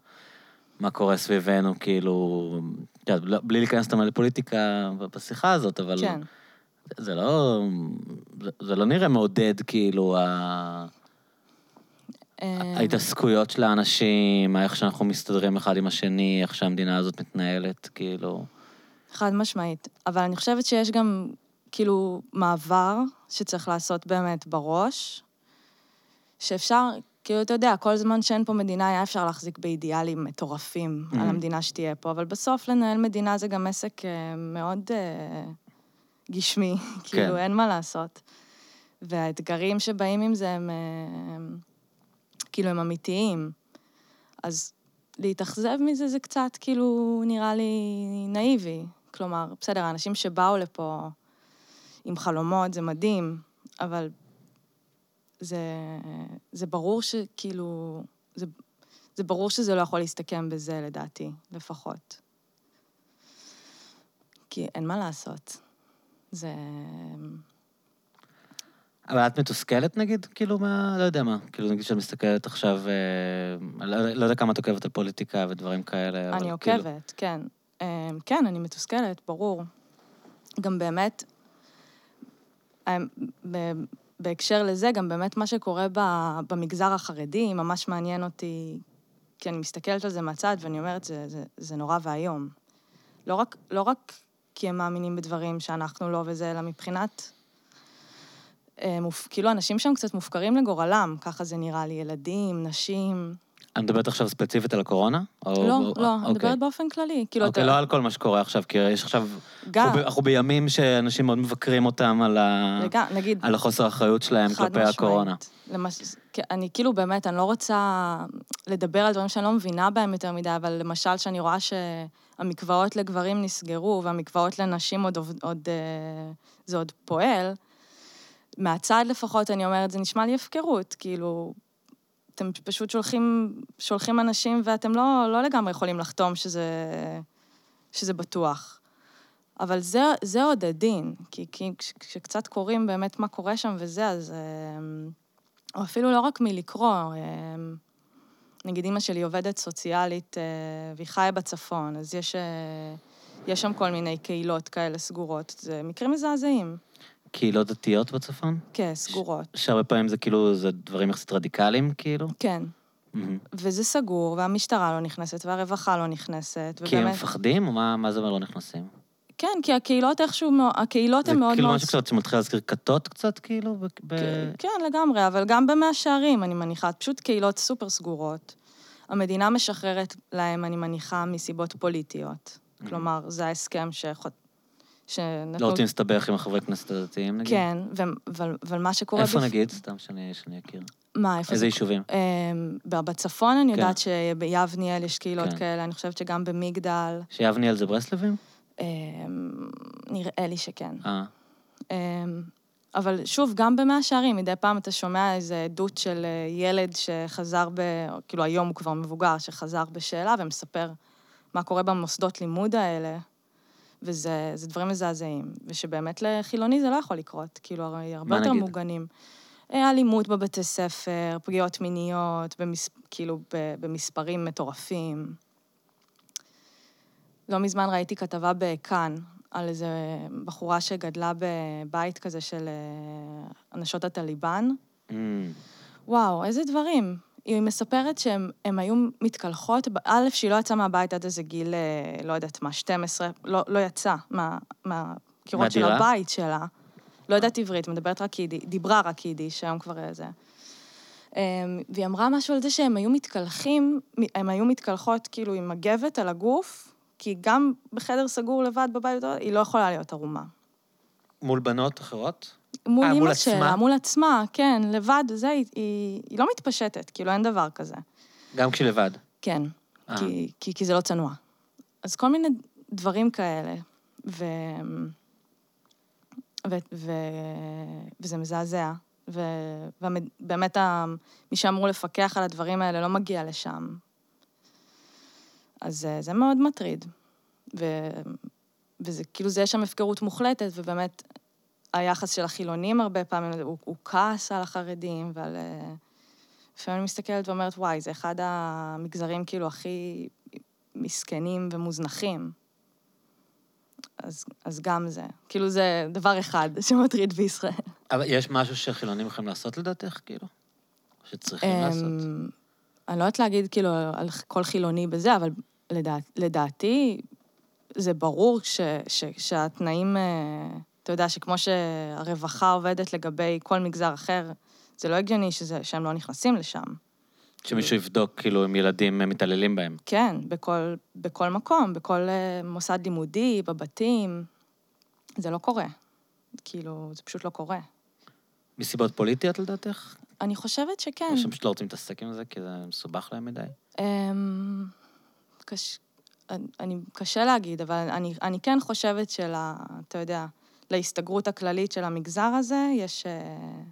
מה קורה סביבנו, כאילו, לא- בלי להיכנס תמיד לפוליטיקה בשיחה הזאת, אבל... כן. זה לא... זה, זה לא נראה מעודד, כאילו, ה... אה, ההתעסקויות של האנשים, איך שאנחנו מסתדרים אחד עם השני, איך שהמדינה הזאת מתנהלת, כאילו... חד משמעית. אבל אני חושבת שיש גם, כאילו, מעבר שצריך לעשות באמת בראש, שאפשר, כאילו, אתה יודע, כל זמן שאין פה מדינה, היה אפשר להחזיק באידיאלים מטורפים Mhm. על המדינה שתהיה פה, אבל בסוף לנהל מדינה זה גם עסק אה, מאוד אה, גשמי, כאילו, אין מה לעשות. והאתגרים שבאים עם זה הם, אה, הם כאילו, הם אמיתיים. אז להתאכזב מזה זה קצת, כאילו, נראה לי נאיבי. כלומר, בסדר, האנשים שבאו לפה עם חלומות, זה מדהים, אבל זה, זה ברור שכאילו, זה, זה ברור שזה לא יכול להסתכם בזה, לדעתי, לפחות. כי אין מה לעשות. זה... אבל את מתוסכלת, נגיד, כאילו, מה... לא יודע מה. כאילו, נגיד שאת מסתכלת עכשיו... אה, לא, לא יודע כמה את עוקבת על פוליטיקה ודברים כאלה, אבל אני כאילו... עוקבת, כן. אמ, כן, אני מתוסכלת, ברור. גם באמת, אמ, בהקשר לזה, גם באמת מה שקורה במגזר החרדי ממש מעניין אותי, כי אני מסתכלת על זה מהצד ואני אומרת, זה, זה, זה נורא ואיום. לא לא רק כי הם מאמינים בדברים שאנחנו לא וזה, אלא מבחינת... אה, מופ... כאילו, אנשים שם קצת מופקרים לגורלם, ככה זה נראה לי, ילדים, נשים. את מדברת עכשיו ספציפית על הקורונה? או... לא, או- לא, אני אוקיי. מדברת באופן כללי. כאילו, אוקיי, אתה... לא על כל מה שקורה עכשיו, כי יש עכשיו... גם, אנחנו ב- אנחנו בימים שאנשים מאוד מבקרים אותם על ה- וגם, נגיד, על החוסר האחריות שלהם כלפי משמעית. הקורונה. למש... אני כאילו באמת, אני לא רוצה לדבר על דברים שאני לא מבינה בהם יותר מדי, אבל למשל, שאני רואה שהמקוואות לגברים נסגרו והמקוואות לנשים עוד, עובד- עוד, אה, זה עוד פועל, מהצד לפחות, אני אומרת, זה נשמע לי הפקרות, כאילו, אתם פשוט שולחים, שולחים אנשים ואתם לא, לא לגמרי יכולים לחתום שזה, שזה בטוח. אבל זה, זה עוד הדין, כי, כי כש- כשקצת קוראים באמת מה קורה שם וזה, אז... אמ, או אפילו לא רק מלקרוא, אמ, נגיד אימא שלי עובדת סוציאלית אה, והיא חיה בצפון, אז יש, אה, יש שם כל מיני קהילות כאלה סגורות. זה מקרים מזעזעים. קהילות דתיות בצפון? כן, סגורות. שהרבה פעמים זה כאילו, זה דברים יחסית רדיקליים, כאילו? כן. מהמם. וזה סגור, והמשטרה לא נכנסת, והרווחה לא נכנסת, כי הם ובאמת... מפחדים, או מה מה זה אומר לא נכנסים? כן, כי הקהילות איכשהו, הקהילות זה הן מאוד כאילו מאוד... משהו קצת שמתחיל להזכיר כתות קצת, כאילו? ב- ב- כן, לגמרי, אבל גם במאה שערים, אני מניחה, פשוט קהילות סופר סגורות. המדינה משחררת להם, אני מניחה, מסיבות פוליטיות. כלומר, זה ההסכם שח... שנתנו... לא רוצים להסתבך עם החברי כנסת הדתיים, נגיד? כן. אבל, אבל מה שקורה... איפה בפ- נגיד? סתם שאני שאני אכיר. מה, איפה איזה זה? יישובים? אמ, בצפון אני כן. יודעת שביבניאל יש קהילות כן. כאלה, אני חושבת שגם במגדל. שיבניאל זה ברסלבים? אמ, נראה לי שכן. אה. אמ, אבל שוב, גם במאה שערים, מדי פעם אתה שומע איזו עדות של אה, ילד שחזר ב... כאילו, היום הוא כבר מבוגר, שחזר בשאלה ומספר מה קורה במוסדות לימוד האלה, וזה זה דברים מזעזעים. ושבאמת לחילוני זה לא יכול לקרות, כאילו, הרי הרבה יותר נגיד? מוגנים. אה, אלימות בבתי ספר, פגיעות מיניות, במס... כאילו, ב... במספרים מטורפים. לא מזמן ראיתי כתבה בכאן על איזה בחורה שגדלה בבית כזה של אה, אנשות הטליבן. אמ, וואו, איזה דברים. היא מספרת שהן היו מתקלחות, א', שהיא לא יצאה מהבית עד איזה גיל, אה, לא יודעת מה, 12, לא, לא יצאה מה, מהקירות של מהדירה? הבית שלה. לא יודעת עברית, מדברת רק יידיש, דיברה רק יידיש, שהיום כבר אה, זה. אמ, והיא אמרה משהו על זה שהם היו מתקלחים, הם היו מתקלחות כאילו עם מגבת על הגוף, כי גם בחדר סגור לבד בבית, היא לא יכולה להיות ערומה. מול בנות אחרות? מול אה, מול אימא? שלה, מול עצמה, כן, לבד, זה, היא, היא, היא לא מתפשטת, כאילו אין דבר כזה. גם כשלבד. כן, אה. כי, כי, כי זה לא צנוע. אז כל מיני דברים כאלה, ו... ו... ו... וזה מזעזע. ובאמת, מי שאמור לפקח על הדברים האלה לא מגיע לשם. אז אה, זה מאוד מטריד. ו... וזה כאילו, זה יש שם הפקרות מוחלטת, ובאמת, היחס של החילונים הרבה פעמים, הוא, הוא כעס על החרדים ועל... אה, לפעמים אני מסתכלת ואומרת, וואי, זה אחד המגזרים כאילו הכי מסכנים ומוזנחים. אז, אז גם זה. כאילו זה דבר אחד שמטריד בישראל. אבל יש משהו שחילונים יכולים לעשות לדעתך, כאילו? שצריכים לעשות? אמ, אני לא יודעת להגיד כאילו על כל חילוני בזה, אבל לדע, לדעתי זה ברור ש, ש, שהתנאים, אה, אתה יודע, שכמו שהרווחה עובדת לגבי כל מגזר אחר, זה לא הגיוני שזה, שהם לא נכנסים לשם. שמישהו יבדוק, כאילו, אם ילדים מתעללים בהם. כן, בכל, בכל מקום, בכל אה, מוסד לימודי, בבתים. זה לא קורה. כאילו, זה פשוט לא קורה. מסיבות פוליטיות לדעתך? אני חושבת שכן. או שהם פשוט לא רוצים להתעסק עם זה, כי זה מסובך להם מדי? אמ, קש... אני, קשה להגיד, אבל אני, אני כן חושבת של, אתה יודע, להסתגרות הכללית של המגזר הזה, יש... אה,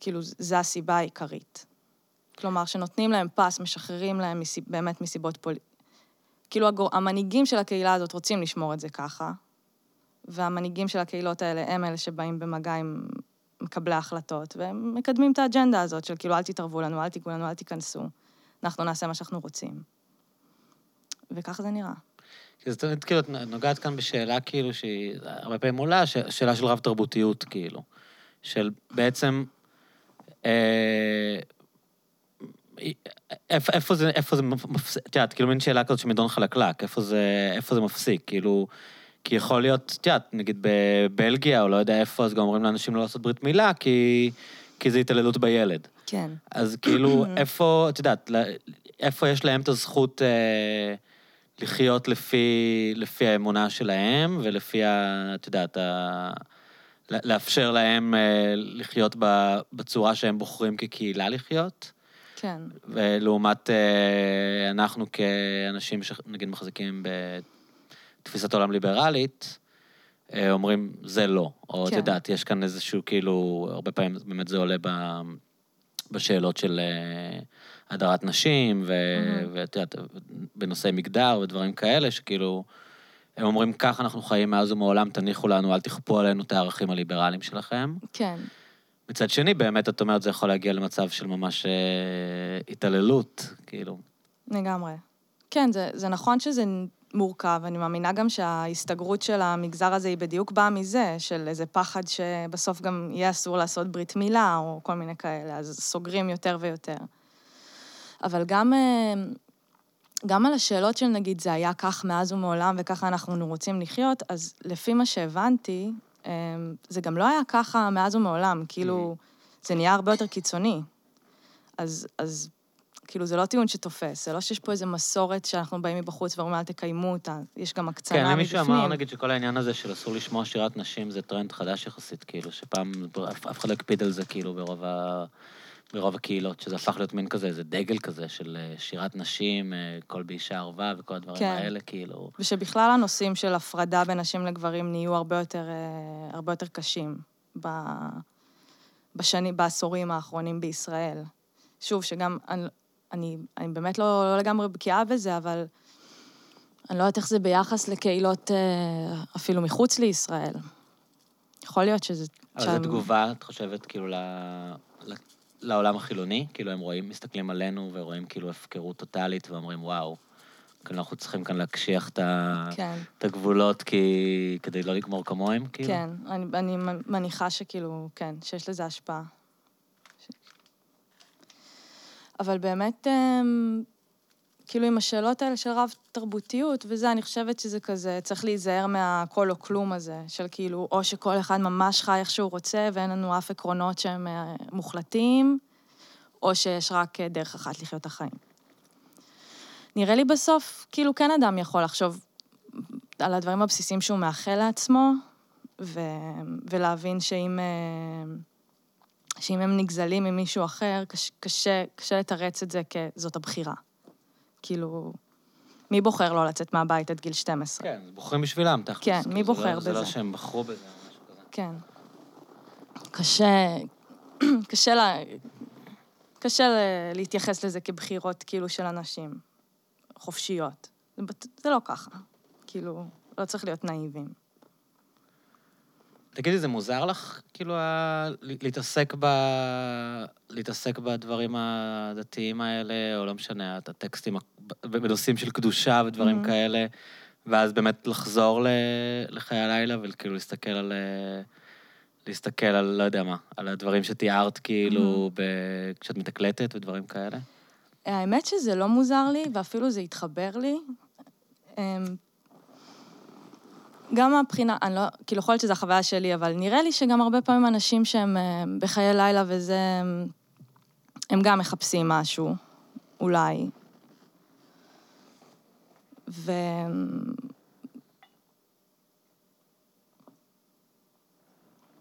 כאילו, זו הסיבה העיקרית. כלומר, שנותנים להם פס, משחררים להם מסיב, באמת מסיבות פוליטיות. כאילו, הגור, המנהיגים של הקהילה הזאת רוצים לשמור את זה ככה, והמנהיגים של הקהילות האלה הם אלה שבאים במגע עם מקבלי ההחלטות, והם מקדמים את האג'נדה הזאת של כאילו, אל תתערבו לנו, אל תיגעו לנו, אל תיכנסו. אנחנו נעשה מה שאנחנו רוצים. וככה זה נראה. כי זאת אומרת, כאילו, את נוגעת כאן בשאלה כאילו שהיא הרבה פעמים עולה, שאלה של רב תרבותיות, כאילו. של בעצם... אה, איפה, איפה זה, איפה זה מפסיק, את יודעת, כאילו מין שאלה כזאת שמדרון חלקלק, איפה זה, איפה זה מפסיק, כאילו, כי יכול להיות, את יודעת, נגיד בבלגיה, או לא יודע איפה, אז גם אומרים לאנשים לא לעשות ברית מילה, כי, כי זה התעללות בילד. כן. אז כאילו, איפה, את יודעת, איפה יש להם את הזכות אה, לחיות לפי, לפי האמונה שלהם, ולפי, ה, את יודעת, ה, לאפשר להם אה, לחיות בצורה שהם בוחרים כקהילה לחיות? כן. ולעומת אה, אנחנו כאנשים שנגיד מחזיקים בתפיסת עולם ליברלית, אה, אומרים, זה לא. או את כן. יודעת, יש כאן איזשהו כאילו, הרבה פעמים באמת זה עולה ב, בשאלות של הדרת נשים, ואת יודעת, בנושאי מגדר ודברים כאלה, שכאילו, הם אומרים, ככה אנחנו חיים מאז ומעולם, תניחו לנו, אל תכפו עלינו את הערכים הליברליים שלכם. כן. מצד שני, באמת, את אומרת, זה יכול להגיע למצב של ממש אה, התעללות, כאילו. לגמרי. כן, זה, זה נכון שזה מורכב, אני מאמינה גם שההסתגרות של המגזר הזה היא בדיוק באה מזה, של איזה פחד שבסוף גם יהיה אסור לעשות ברית מילה, או כל מיני כאלה, אז סוגרים יותר ויותר. אבל גם, אה, גם על השאלות של נגיד, זה היה כך מאז ומעולם וככה אנחנו רוצים לחיות, אז לפי מה שהבנתי, אמ, זה גם לא היה ככה מאז ומעולם, כאילו, זה נהיה הרבה יותר קיצוני. אז, אז כאילו, זה לא טיעון שתופס, זה לא שיש פה איזו מסורת שאנחנו באים מבחוץ ואומרים, אל תקיימו אותה, יש גם הקצנה מבפנים. כן, מישהו אמר, נגיד, שכל העניין הזה של אסור לשמוע שירת נשים זה טרנד חדש יחסית, כאילו, שפעם אף אחד לא הקפיד על זה, כאילו, ברוב ה... ברוב הקהילות, שזה הפך להיות מין כזה, איזה דגל כזה של אה, שירת נשים, אה, קול באישה ערווה וכל הדברים כן. האלה, כאילו... ושבכלל הנושאים של הפרדה בין נשים לגברים נהיו הרבה יותר, אה, הרבה יותר קשים ב... בשנים, בעשורים האחרונים בישראל. שוב, שגם, אני, אני, אני באמת לא, לא לגמרי בקיאה בזה, אבל אני לא יודעת איך זה ביחס לקהילות אפילו מחוץ לישראל. יכול להיות שזה... אבל זו תגובה, את חושבת, כאילו, לעולם החילוני, כאילו הם רואים, מסתכלים עלינו ורואים כאילו הפקרות טוטאלית ואומרים, וואו, כאילו אנחנו צריכים כאן להקשיח את, כן. את הגבולות כי, כדי לא לגמור כמוהם, כאילו. כן, אני, אני מניחה שכאילו, כן, שיש לזה השפעה. ש... אבל באמת, אמ, כאילו עם השאלות האלה של רב-תרבותיות וזה, אני חושבת שזה כזה, צריך להיזהר מהכל או כלום הזה, של כאילו, או שכל אחד ממש חי איך שהוא רוצה ואין לנו אף עקרונות שהם אה, מוחלטים, או שיש רק אה, דרך אחת לחיות את החיים. נראה לי בסוף, כאילו כן אדם יכול לחשוב על הדברים הבסיסיים שהוא מאחל לעצמו, ו... ולהבין שאם... אה, שאם הם נגזלים ממישהו אחר, קשה, קשה, לתרץ את זה כזאת הבחירה. כאילו, מי בוחר לא לצאת מהבית עד גיל 12? כן, בוחרים בשבילם, תכלס. כן, מי בוחר לא, בזה? זה לא שהם בחרו בזה או משהו כזה. כן. קשה, קשה לה... קשה להתייחס לזה כבחירות כאילו של אנשים חופשיות. זה, זה לא ככה. כאילו, לא צריך להיות נאיבים. תגידי, זה מוזר לך, כאילו, ה... להתעסק ב... להתעסק בדברים הדתיים האלה, או לא משנה, הטקסטים, בנושאים של קדושה ודברים mm-hmm. כאלה, ואז באמת לחזור ל... לחיי הלילה וכאילו להסתכל על... להסתכל על, לא יודע מה, על הדברים שתיארת, כאילו, mm-hmm. ב... כשאת מתקלטת ודברים כאלה? האמת שזה לא מוזר לי, ואפילו זה התחבר לי. גם מהבחינה, אני לא, כאילו, יכול להיות שזו החוויה שלי, אבל נראה לי שגם הרבה פעמים אנשים שהם אה, בחיי לילה וזה, הם גם מחפשים משהו, אולי. ו...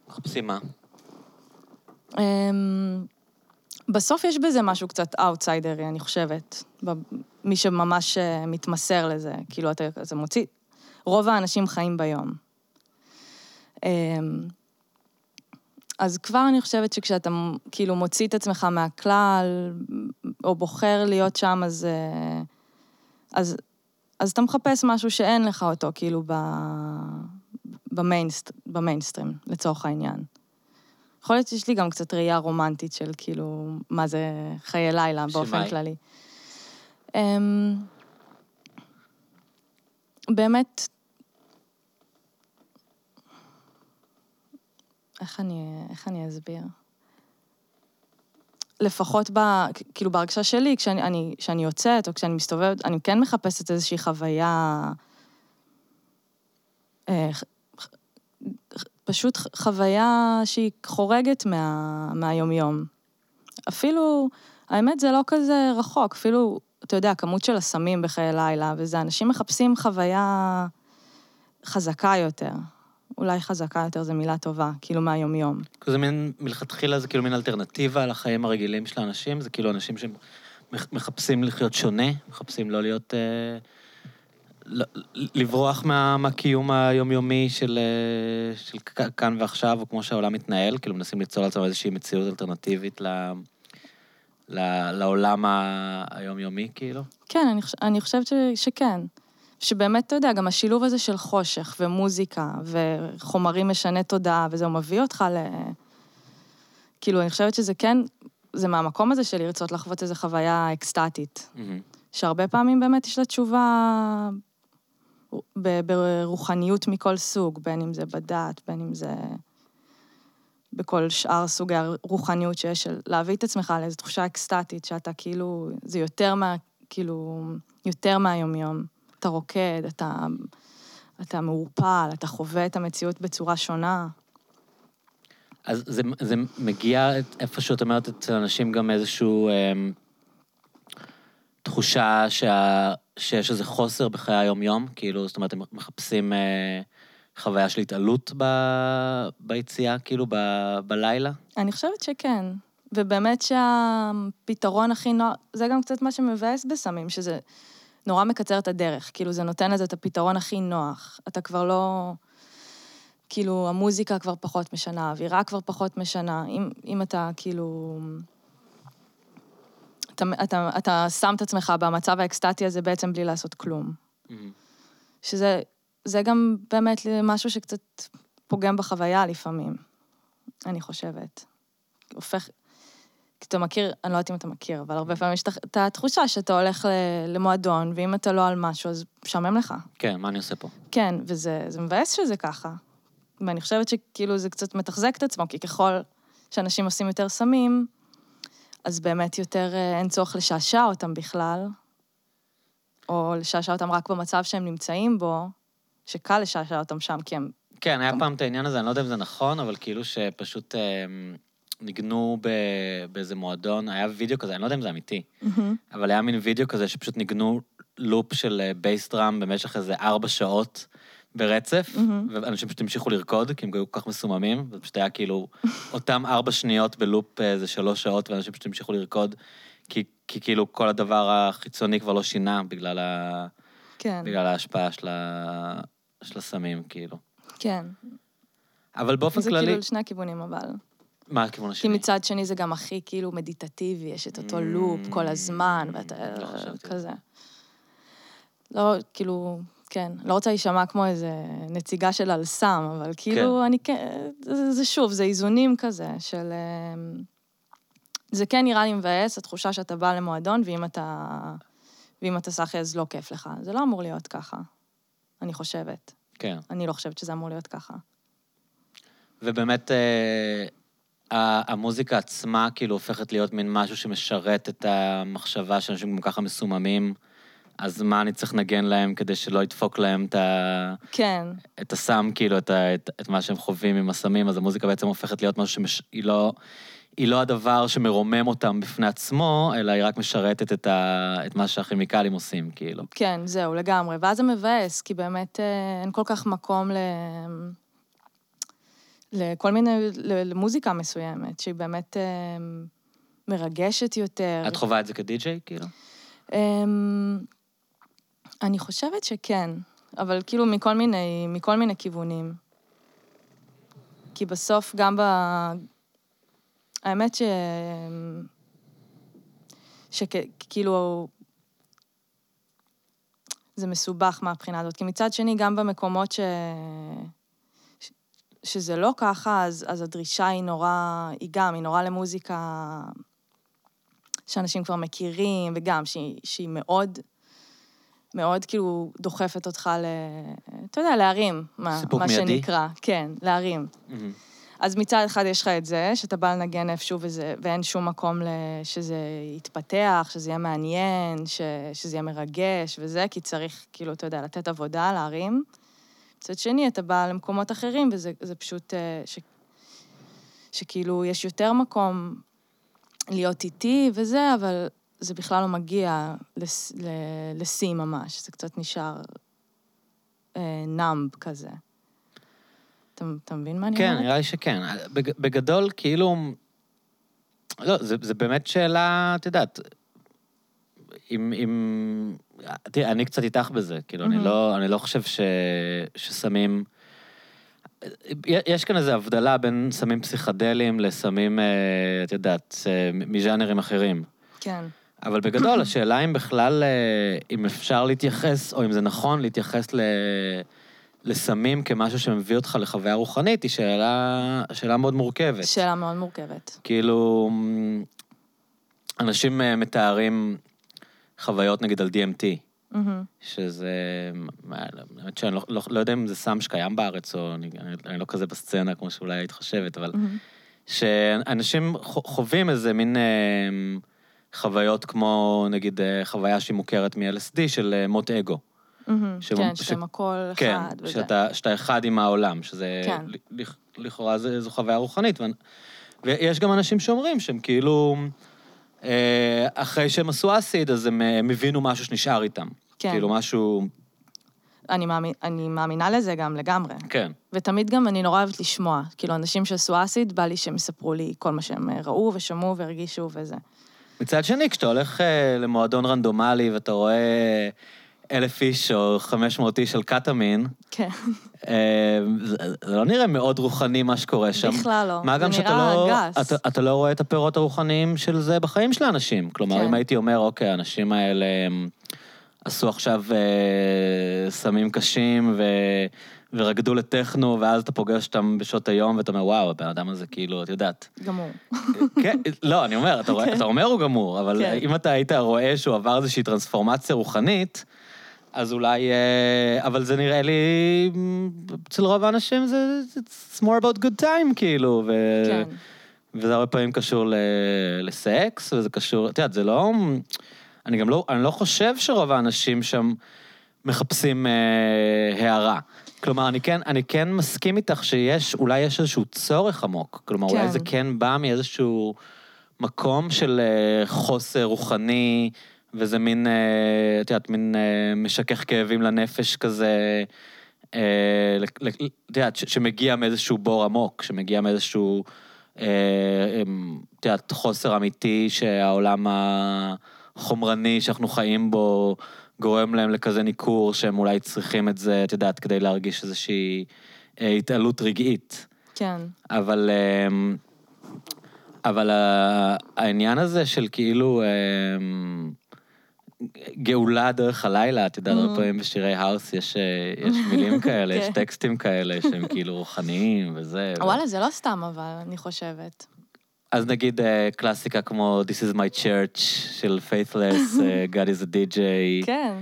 מחפשים מה? אמ, בסוף יש בזה משהו קצת אאוטסיידרי, אני חושבת. מי שממש אה, מתמסר לזה, כאילו, אתה, אתה מוציא... רוב האנשים חיים ביום. אמ, אז כבר אני חושבת שכשאתה כאילו מוציא את עצמך מהכלל, או בוחר להיות שם, אז, אה, אז, אז אתה מחפש משהו שאין לך אותו, כאילו, ב, במיינסט, במיינסטרים, לצורך העניין. יכול להיות שיש לי גם קצת ראייה רומנטית של כאילו, מה זה חיי לילה באופן כללי. אמ, באמת, איך אני, איך אני אסביר? לפחות ב... כאילו, בהרגשה שלי, כשאני אני, כשאני יוצאת או כשאני מסתובבת, אני כן מחפשת איזושהי חוויה... אה, פשוט חוויה שהיא חורגת מה, מהיומיום. אפילו, האמת זה לא כזה רחוק, אפילו, אתה יודע, כמות של הסמים בחיי לילה, וזה, אנשים מחפשים חוויה חזקה יותר. אולי חזקה יותר זו מילה טובה, כאילו מהיומיום. זה מין, מלכתחילה זה כאילו מין אלטרנטיבה לחיים הרגילים של האנשים? זה כאילו אנשים שמחפשים לחיות שונה, מחפשים לא להיות... אה... לברוח מה, מהקיום היומיומי של, אה, של כאן ועכשיו, או כמו שהעולם מתנהל, כאילו מנסים ליצור לעצמם איזושהי מציאות אלטרנטיבית ל, ל, לעולם היומיומי, כאילו? כן, אני, אני חושבת ש, שכן. שבאמת, אתה יודע, גם השילוב הזה של חושך ומוזיקה וחומרים משני תודעה, וזה מביא אותך ל... כאילו, אני חושבת שזה כן, זה מהמקום הזה של לרצות לחוות איזו חוויה אקסטטית. Mm-hmm. שהרבה פעמים באמת יש לה תשובה ברוחניות מכל סוג, בין אם זה בדת, בין אם זה בכל שאר סוגי הרוחניות שיש, של להביא את עצמך לאיזו תחושה אקסטטית, שאתה כאילו, זה יותר מה, כאילו, יותר מהיומיום. אתה רוקד, אתה, אתה מעורפל, אתה חווה את המציאות בצורה שונה. אז זה, זה מגיע איפה שאת אומרת אצל אנשים גם איזושהי אה, תחושה שה, שיש איזה חוסר בחיי היום-יום? כאילו, זאת אומרת, הם מחפשים אה, חוויה של התעלות ב, ביציאה, כאילו, ב, בלילה? אני חושבת שכן. ובאמת שהפתרון הכי נוח, זה גם קצת מה שמבאס בסמים, שזה נורא מקצר את הדרך. כאילו, זה נותן לזה את הפתרון הכי נוח. אתה כבר לא... כאילו, המוזיקה כבר פחות משנה, האווירה כבר פחות משנה. אם, אם אתה, כאילו... אתה, אתה, אתה שם את עצמך במצב האקסטטי הזה בעצם בלי לעשות כלום. Mm-hmm. שזה זה גם באמת משהו שקצת פוגם בחוויה לפעמים, אני חושבת. הופך... כי אתה מכיר, אני לא יודעת אם אתה מכיר, אבל הרבה פעמים יש את התחושה שאתה הולך למועדון, ואם אתה לא על משהו, אז משעמם לך. כן, מה אני עושה פה? כן, וזה מבאס שזה ככה. ואני חושבת שכאילו זה קצת מתחזק את עצמו, כי ככל שאנשים עושים יותר סמים, אז באמת יותר אה, אין צורך לשעשע אותם בכלל, או לשעשע אותם רק במצב שהם נמצאים בו, שקל לשעשע אותם שם, כי הם... כן, היה פעם את העניין הזה, אני לא יודע אם זה נכון, אבל כאילו שפשוט ניגנו באיזה מועדון, היה וידאו כזה, אני לא יודע אם זה אמיתי, mm-hmm. אבל היה מין וידאו כזה שפשוט ניגנו לופ של בייס אה, drum במשך איזה ארבע שעות ברצף, mm-hmm. ואנשים פשוט המשיכו לרקוד, כי הם היו כל כך מסוממים, וזה פשוט היה כאילו אותם ארבע שניות בלופ אה, איזה שלוש שעות, ואנשים פשוט המשיכו לרקוד, כי, כי כאילו כל הדבר החיצוני כבר לא שינה בגלל, ה... כן. בגלל ההשפעה של, ה... של הסמים, כאילו. כן. אבל באופן זה כללי... זה כאילו לשני הכיוונים, אבל. מה הכיוון השני? כי מצד שני זה גם הכי כאילו מדיטטיבי, יש את אותו לופ כל הזמן, ואתה... לא. כזה. לא, כאילו, כן, לא רוצה להישמע כמו איזה נציגה של אלסם, אבל כאילו, אני כן, זה, זה שוב, זה איזונים כזה של... אמ, זה כן נראה לי מבאס, התחושה שאתה בא למועדון, ואם אתה... ואם אתה סאחי אז לא כיף לך. זה לא אמור להיות ככה, אני חושבת. כן. אני לא חושבת שזה אמור להיות ככה. ובאמת, אה, המוזיקה עצמה כאילו הופכת להיות מין משהו שמשרת את המחשבה שאנשים גם ככה מסוממים, אז מה אני צריך לנגן להם כדי שלא ידפוק להם את, ה... כן, את הסם, כאילו, את, ה... את, את מה שהם חווים עם הסמים, אז המוזיקה בעצם הופכת להיות משהו שהיא שמש... לא... היא לא הדבר שמרומם אותם בפני עצמו, אלא היא רק משרתת את, ה... את מה שהכימיקלים עושים, כאילו. כן, זהו, לגמרי. ואז זה מבאס, כי באמת אה, אין כל כך מקום ל... לכל מיני, למוזיקה מסוימת, שהיא באמת אה, מרגשת יותר. את חווה את זה כדי-ג'יי, כאילו? אמ, אני חושבת שכן, אבל כאילו מכל מיני, מכל מיני כיוונים. כי בסוף גם ב... האמת ש... שכאילו... זה מסובך מהבחינה הזאת. כי מצד שני, גם במקומות. ש... שזה לא ככה, אז, אז הדרישה היא נורא, היא גם, היא נורא למוזיקה שאנשים כבר מכירים, וגם שהיא, שהיא מאוד, מאוד כאילו דוחפת אותך ל... אתה יודע, להרים, מה, סיפוק מה מיידי? שנקרא. כן, להרים. אז מצד אחד יש לך את זה, שאתה בא לנגן איפשהו וזה, ואין שום מקום. שזה יתפתח, שזה יהיה מעניין, ש... שזה יהיה מרגש וזה, כי צריך, כאילו, אתה יודע, לתת עבודה, להרים. מצד שני, אתה בא למקומות אחרים, וזה זה פשוט... אה, ש... שכאילו, יש יותר מקום להיות איתי וזה, אבל זה בכלל לא מגיע לס... ל... לשיא ממש, זה קצת נשאר אה, נאמב כזה. אתה, אתה מבין מה אני כן, אומרת? נראה לי שכן. בג- בגדול, כאילו... לא, זה, זה באמת שאלה, את יודעת, אם... אם... תראי, אני קצת איתך בזה, כאילו, אני מהמם. לא, אני לא חושב ש, שסמים... יש כאן איזו הבדלה בין סמים פסיכדליים לסמים, אה, את יודעת, אה, מז'אנרים אחרים. כן. אבל בגדול, השאלה אם בכלל, אה, אם אפשר להתייחס, או אם זה נכון להתייחס ל... לסמים כמשהו שמביא אותך לחוויה רוחנית, היא שאלה, שאלה מאוד מורכבת. שאלה מאוד מורכבת. כאילו, אנשים מתארים חוויות נגיד על DMT. שזה, מה, האמת שאני לא, לא, לא יודע אם זה סם שקיים בארץ, או אני, אני, לא כזה בסצנה כמו שאולי היית חושבת, אבל. שאנשים חווים איזה מין אה, חוויות כמו, נגיד, אה, חוויה שהיא מוכרת מ-LSD של אה, מוט אגו. שמ- כן, ש- שהם הכל כן, אחד וזה. שאתה, שאתה אחד עם העולם, שזה... כן. לכאורה זו חוויה רוחנית. ואנ- ויש גם אנשים שאומרים שהם כאילו, אחרי שהם עשו אסיד, אז הם, אה, הם הבינו משהו שנשאר איתם. כן. כאילו משהו... אני, מאמין, אני מאמינה לזה גם לגמרי. כן. ותמיד גם אני נורא אוהבת לשמוע. כאילו, אנשים שעשו אסיד, בא לי שהם יספרו לי כל מה שהם אה, ראו ושמעו והרגישו וזה. מצד שני, כשאתה הולך אה, למועדון רנדומלי ואתה רואה אלף איש או חמש מאות איש על קטמין, כן, אה, זה זה לא נראה מאוד רוחני מה שקורה שם. בכלל לא. מה זה גם שאתה נראה לא, גס. אתה, אתה לא רואה את הפירות הרוחניים של זה בחיים של האנשים. כלומר, כן. אם הייתי אומר, אוקיי, האנשים האלה הם, עשו עכשיו אה, סמים קשים ו, ורקדו לטכנו, ואז אתה פוגש אותם בשעות היום, ואתה אומר, וואו, הבן אדם הזה כאילו, את יודעת. גמור. כן, לא, אני אומר, אתה, רואה, אתה אומר הוא גמור, אבל כן. אם אתה היית רואה שהוא עבר איזושהי טרנספורמציה רוחנית, אז אולי... אה, אבל זה נראה לי, אצל רוב האנשים זה... It's more about good time, כאילו. ו... כן. וזה הרבה פעמים קשור ל... לסקס, וזה קשור... את יודעת, זה לא... אני גם לא... אני לא חושב שרוב האנשים שם מחפשים אה, הערה. כלומר, אני כן, אני כן מסכים איתך שיש, אולי יש איזשהו צורך עמוק. כלומר, אולי כן. זה כן בא מאיזשהו מקום של אה, חוסר רוחני, וזה מין, אה, את יודעת, מין אה, משכך כאבים לנפש כזה, אה, את יודעת, שמגיע מאיזשהו בור עמוק, שמגיע מאיזשהו, אמ, את יודעת, חוסר אמיתי שהעולם החומרני שאנחנו חיים בו גורם להם לכזה ניכור, שהם אולי צריכים את זה, את יודעת, כדי להרגיש איזושהי התעלות רגעית. כן. אבל, אבל העניין הזה של כאילו, גאולה דרך הלילה, את יודעת, הרבה Mhm. פעמים בשירי האוס יש אה, יש מילים כאלה, יש כן. טקסטים כאלה שהם כאילו רוחניים וזה. וואלה, זה לא סתם, אבל, אני חושבת. אז נגיד אה, קלאסיקה כמו This is my church של Faithless, אה, God is a DJ. כן,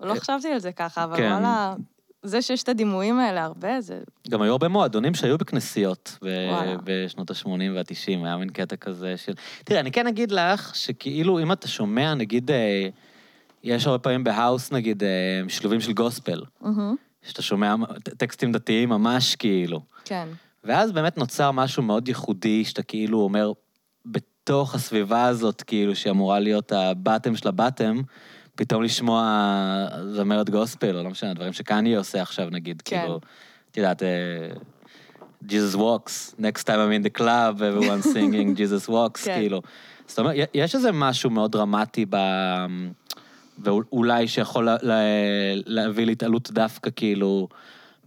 לא חשבתי על זה ככה, אבל כן. וואלה, זה שיש את הדימויים האלה הרבה, זה... גם היו הרבה מועדונים שהיו בכנסיות ב-. בשנות ה-80 וה-90, היה מין קטע כזה של... תראה, אני כן אגיד לך שכאילו, אם אתה שומע, נגיד, יש הרבה פעמים בהאוס, נגיד, אה, שילובים של גוספל, מהמם, שאתה שומע טקסטים דתיים ממש כאילו. כן, ואז באמת נוצר משהו מאוד ייחודי, שאתה כאילו אומר, בתוך הסביבה הזאת, כאילו, שאמורה להיות הבטם של הבטם, פתאום לשמוע זמרת גוספל, או לא משנה, דברים שקניה עושה עכשיו, נגיד, כן. כאילו, את יודעת, אה, Jesus walks, next time I'm in the club, everyone singing Jesus walks, כן. כאילו. זאת אומרת, יש איזה משהו מאוד דרמטי ב... ואולי שיכול לה, לה, להביא להתעלות דווקא, כאילו,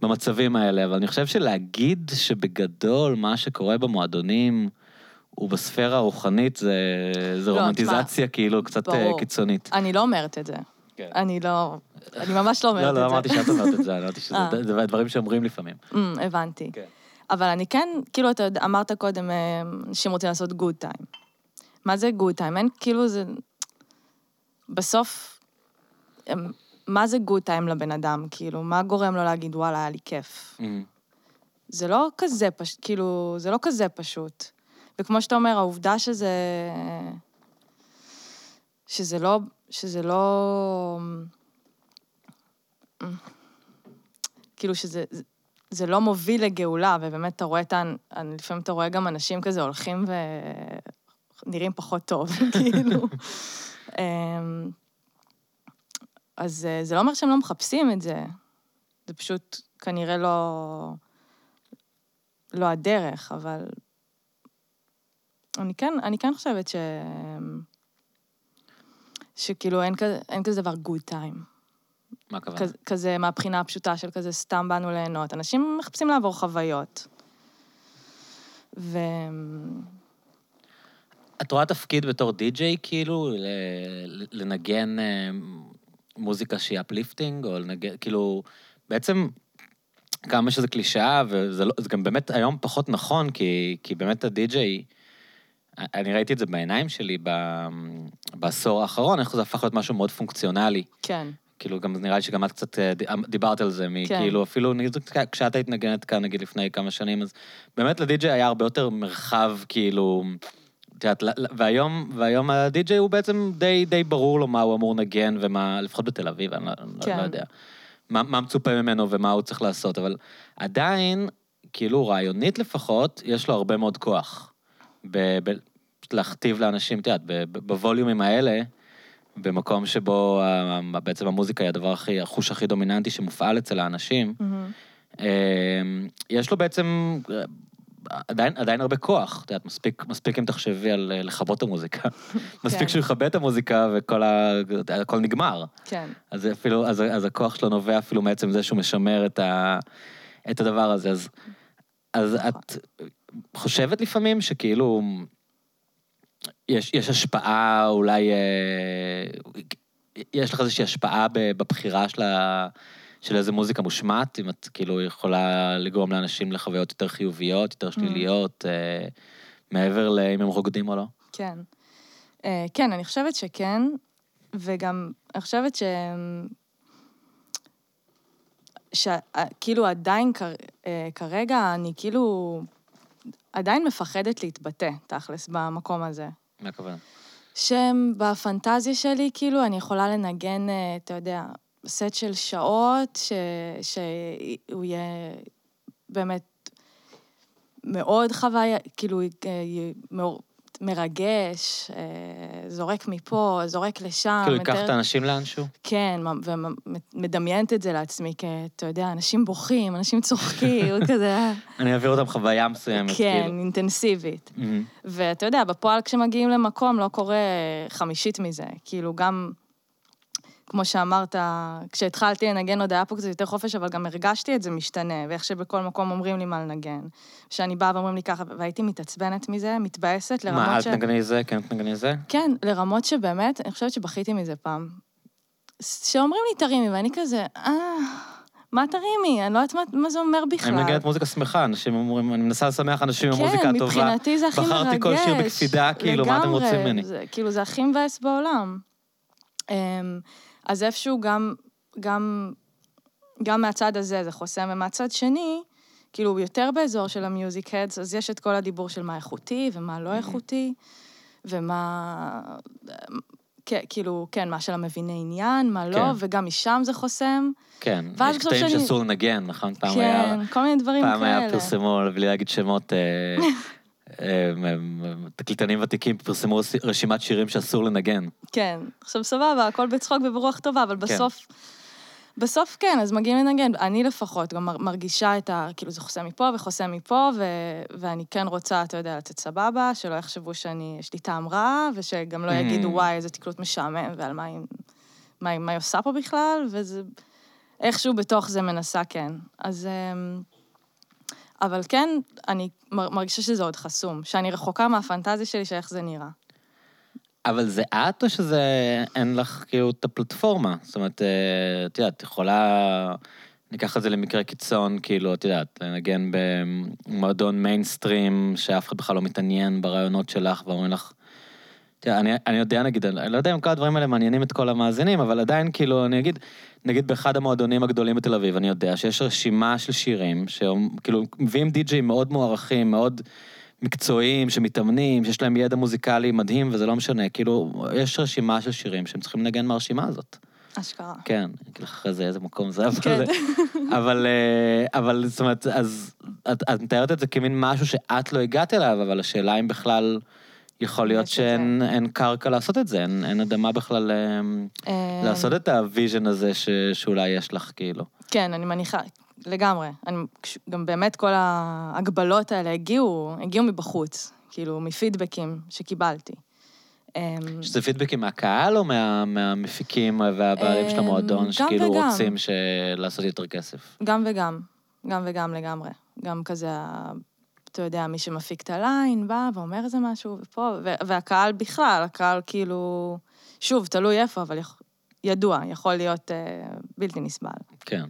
במצבים האלה, אבל אני חושב שלהגיד שבגדול מה שקורה במועדונים הוא בספירה הרוחנית, זה, זה לא, רומנטיזציה כאילו קצת אה, ברור. קיצונית. אני לא אומרת את זה. כן. אני לא... אני ממש לא אומרת לא, את זה. לא אמרתי שאת אומרת את זה, אני אמרתי אה. שזה זה דברים שאומרים לפעמים. אמ, הבנתי. כן. אבל אני כן, כאילו, אתה אמרת קודם, אה, אנשים רוצים לעשות good time. מה זה good time? אין, כאילו, זה... בסוף, מה זה good time לבן אדם? כאילו, מה גורם לו להגיד, וואלה, היה לי כיף? אמ, זה לא כזה פשוט, כאילו, זה לא כזה פשוט. וכמו שאתה אומר, העובדה שזה... שזה לא... שזה לא... כאילו שזה... זה לא מוביל לגאולה, ובאמת אתה רואה את ה... לפעמים אתה רואה גם אנשים כזה הולכים ונראים פחות טוב, כאילו. אז אה, זה לא אומר שהם לא מחפשים את זה, זה פשוט כנראה לא... לא הדרך, אבל... אני כן, אני כן חושבת ש... שכאילו אין כזה, אין כזה דבר good time. מה הכוונה? כזה, כזה מהבחינה הפשוטה של כזה סתם באנו ליהנות. אנשים מחפשים לעבור חוויות. ו... את רואה תפקיד בתור די-ג'יי, כאילו, לנגן אה, מוזיקה שהיא uplifting, או לנגן, כאילו, בעצם, כמה שזה קלישאה, וזה לא, גם באמת היום פחות נכון, כי, כי באמת הדי-ג'יי, אני ראיתי את זה בעיניים שלי ב- בעשור האחרון, איך זה הפך להיות משהו מאוד פונקציונלי. כן, כאילו, גם נראה לי שגם את קצת אה, ד- דיברת על זה, כן. כאילו, אפילו, נגיד, כשאת היית נגנת כאן, נגיד, לפני כמה שנים, אז באמת לדי-ג'יי היה הרבה יותר מרחב, כאילו, את יודעת, והיום, והיום הדי-ג'יי הוא בעצם די, די ברור לו מה הוא אמור לנגן, ומה, לפחות בתל אביב, אני לא, כן. לא, לא יודע. מה, מה מצופה ממנו ומה הוא צריך לעשות, אבל עדיין, כאילו, רעיונית לפחות, יש לו הרבה מאוד כוח. ב, ב, להכתיב לאנשים, את יודעת, בווליומים האלה, במקום שבו בעצם המוזיקה היא הדבר הכי, החוש הכי דומיננטי שמופעל אצל האנשים. אה, יש לו בעצם עדיין, עדיין הרבה כוח. את יודעת, מספיק, מספיק אם תחשבי על אה, לכבות את המוזיקה. מספיק כן. שהוא יכבה את המוזיקה וכל ה... הכל נגמר. כן, אז אפילו, אז, אז הכוח שלו נובע אפילו מעצם זה שהוא משמר את, ה, את הדבר הזה. אז, אז את חושבת לפעמים שכאילו, יש, יש השפעה אולי, אה, יש לך איזושהי השפעה בבחירה של, ה, של איזה מוזיקה מושמעת, אם את כאילו יכולה לגרום לאנשים לחוויות יותר חיוביות, יותר שליליות, אה, מעבר לאם הם רוקדים או לא? כן. אה, כן, אני חושבת שכן, וגם, אני חושבת ש... שכאילו עדיין כר- אה, כרגע אני כאילו עדיין מפחדת להתבטא, תכלס, במקום הזה. מה הכוונה? שבפנטזיה שלי, כאילו, אני יכולה לנגן, אה, אתה יודע, סט של שעות, ש... שהוא יהיה באמת מאוד חוויה, כאילו, אה, מרגש, אה, זורק מפה, זורק לשם. כאילו, ייקח את האנשים לאנשהו? כן, ומדמיינת את זה לעצמי, כי, אתה יודע, אנשים בוכים, אנשים צוחקים, כזה, אני אעביר אותם חוויה מסוימת, כן, כאילו. אינטנסיבית. מהמם. ואתה יודע, בפועל כשמגיעים למקום לא קורה חמישית מזה. כאילו, גם, כמו שאמרת, כשהתחלתי לנגן עוד היה פה קצת יותר חופש, אבל גם הרגשתי את זה משתנה, ואיך שבכל מקום אומרים לי מה לנגן. כשאני באה ואומרים לי ככה, והייתי מתעצבנת מזה, מתבאסת לרמות מה, ש... תנגני זה, כן תנגני זה? כן, לרמות שבאמת, אני חושבת שבכיתי מזה פעם. שאומרים לי תרימי, ואני כזה, אה, מה תרימי? אני לא יודעת מה, מה זה אומר בכלל. אני מנגנת מוזיקה שמחה, אנשים אומרים, אני מנסה לשמח אנשים עם מוזיקה כן, טובה. מבחינתי זה הכי מרגש. בחרתי כל שיר בקפידה, כאילו, מה אתם רוצים ממני? לגמרי, כאילו, זה הכי מבאס בעולם. אז איפשהו גם, גם, גם מהצד הזה זה חוסם, ומהצד שני, כאילו, יותר באזור של המיוזיק הדס, אז יש את כל הדיבור של מה איכותי ומה לא איכותי, ומה... כן, כאילו, כן, מה של המביני עניין, מה לא, כן. וגם משם זה חוסם. כן, יש קטעים שאני- שאסור לנגן, נכון? פעם היה... כן, כל מיני דברים פעם כאלה. היה פרסמו, בלי להגיד שמות, אה, תקליטנים ותיקים פרסמו רשימת שירים שאסור לנגן. כן. עכשיו, סבבה, הכל בצחוק וברוח טובה, אבל כן. בסוף... בסוף כן, אז מגיעים לנגן. אני לפחות גם מר- מרגישה את ה... כאילו, זה חוסם מפה וחוסם מפה, ו... ואני כן רוצה, אתה יודע, לתת סבבה, שלא יחשבו שאני, יש לי טעם רע, ושגם לא יגידו, Mm. וואי, איזה תקלוט משעמם, ועל מה היא... מה, היא- מה היא עושה פה בכלל, וזה... איכשהו בתוך זה מנסה, כן. אז... אבל כן, אני מר- מרגישה שזה עוד חסום, שאני רחוקה מהפנטזיה שלי של איך זה נראה. אבל זה את או שזה אין לך כאילו את הפלטפורמה? זאת אומרת, אה, את יודעת, יכולה... ניקח את זה למקרה קיצון, כאילו, את יודעת, לנגן במועדון מיינסטרים, שאף אחד בכלל לא מתעניין ברעיונות שלך, ואומרים לך... תראה, אני, אני יודע, נגיד, אני לא יודע אם כל הדברים האלה מעניינים את כל המאזינים, אבל עדיין, כאילו, אני אגיד, נגיד באחד המועדונים הגדולים בתל אביב, אני יודע שיש רשימה של שירים, שכאילו, מביאים די-ג'ים מאוד מוערכים, מאוד מקצועיים, שמתאמנים, שיש להם ידע מוזיקלי מדהים, וזה לא משנה, כאילו, יש רשימה של שירים שהם צריכים לנגן מהרשימה הזאת. אשכרה. כן, לך אחרי זה איזה מקום זה, אבל... כן. אבל, אה, אבל זאת אומרת, אז את מתארת את זה כמין משהו שאת לא הגעת אליו, אבל השאלה אם בכלל יכול להיות שאין אין קרקע לעשות את זה, אין, אין אדמה בכלל אה, אמ, לעשות את ה vision הזה ש, שאולי יש לך, כאילו. כן, אני מניחה, לגמרי. אני, גם באמת כל ההגבלות האלה הגיעו, הגיעו מבחוץ, כאילו, מפידבקים שקיבלתי. אמ, שזה פידבקים מהקהל או מה, מהמפיקים והבעלים של אמ, המועדון, שכאילו וגם. רוצים ש... לעשות יותר כסף? גם וגם, גם וגם לגמרי. גם כזה, אתה יודע, מי שמפיק את הליין בא ואומר איזה משהו, ופה, והקהל בכלל, הקהל כאילו, שוב, תלוי איפה, אבל יכ- ידוע, יכול להיות אה, בלתי נסבל. כן.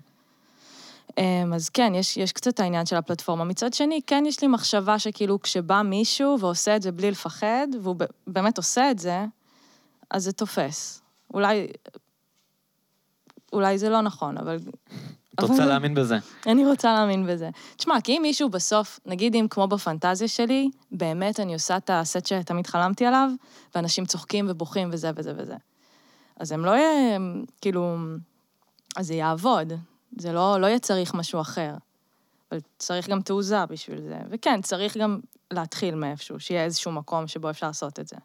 אמ, אז כן, יש, יש קצת העניין של הפלטפורמה. מצד שני, כן יש לי מחשבה שכאילו כשבא מישהו ועושה את זה בלי לפחד, והוא באמת עושה את זה, אז זה תופס. אולי, אולי זה לא נכון, אבל... את רוצה אבל- להאמין בזה? אני רוצה להאמין בזה. תשמע, כי אם מישהו בסוף, נגיד אם כמו בפנטזיה שלי, באמת אני עושה את הסט שתמיד חלמתי עליו, ואנשים צוחקים ובוכים וזה וזה וזה. אז הם לא יהיה, כאילו, אז זה יעבוד. זה לא, לא יהיה צריך משהו אחר. אבל צריך גם תעוזה בשביל זה. וכן, צריך גם להתחיל מאיפשהו, שיהיה איזשהו מקום שבו אפשר לעשות את זה.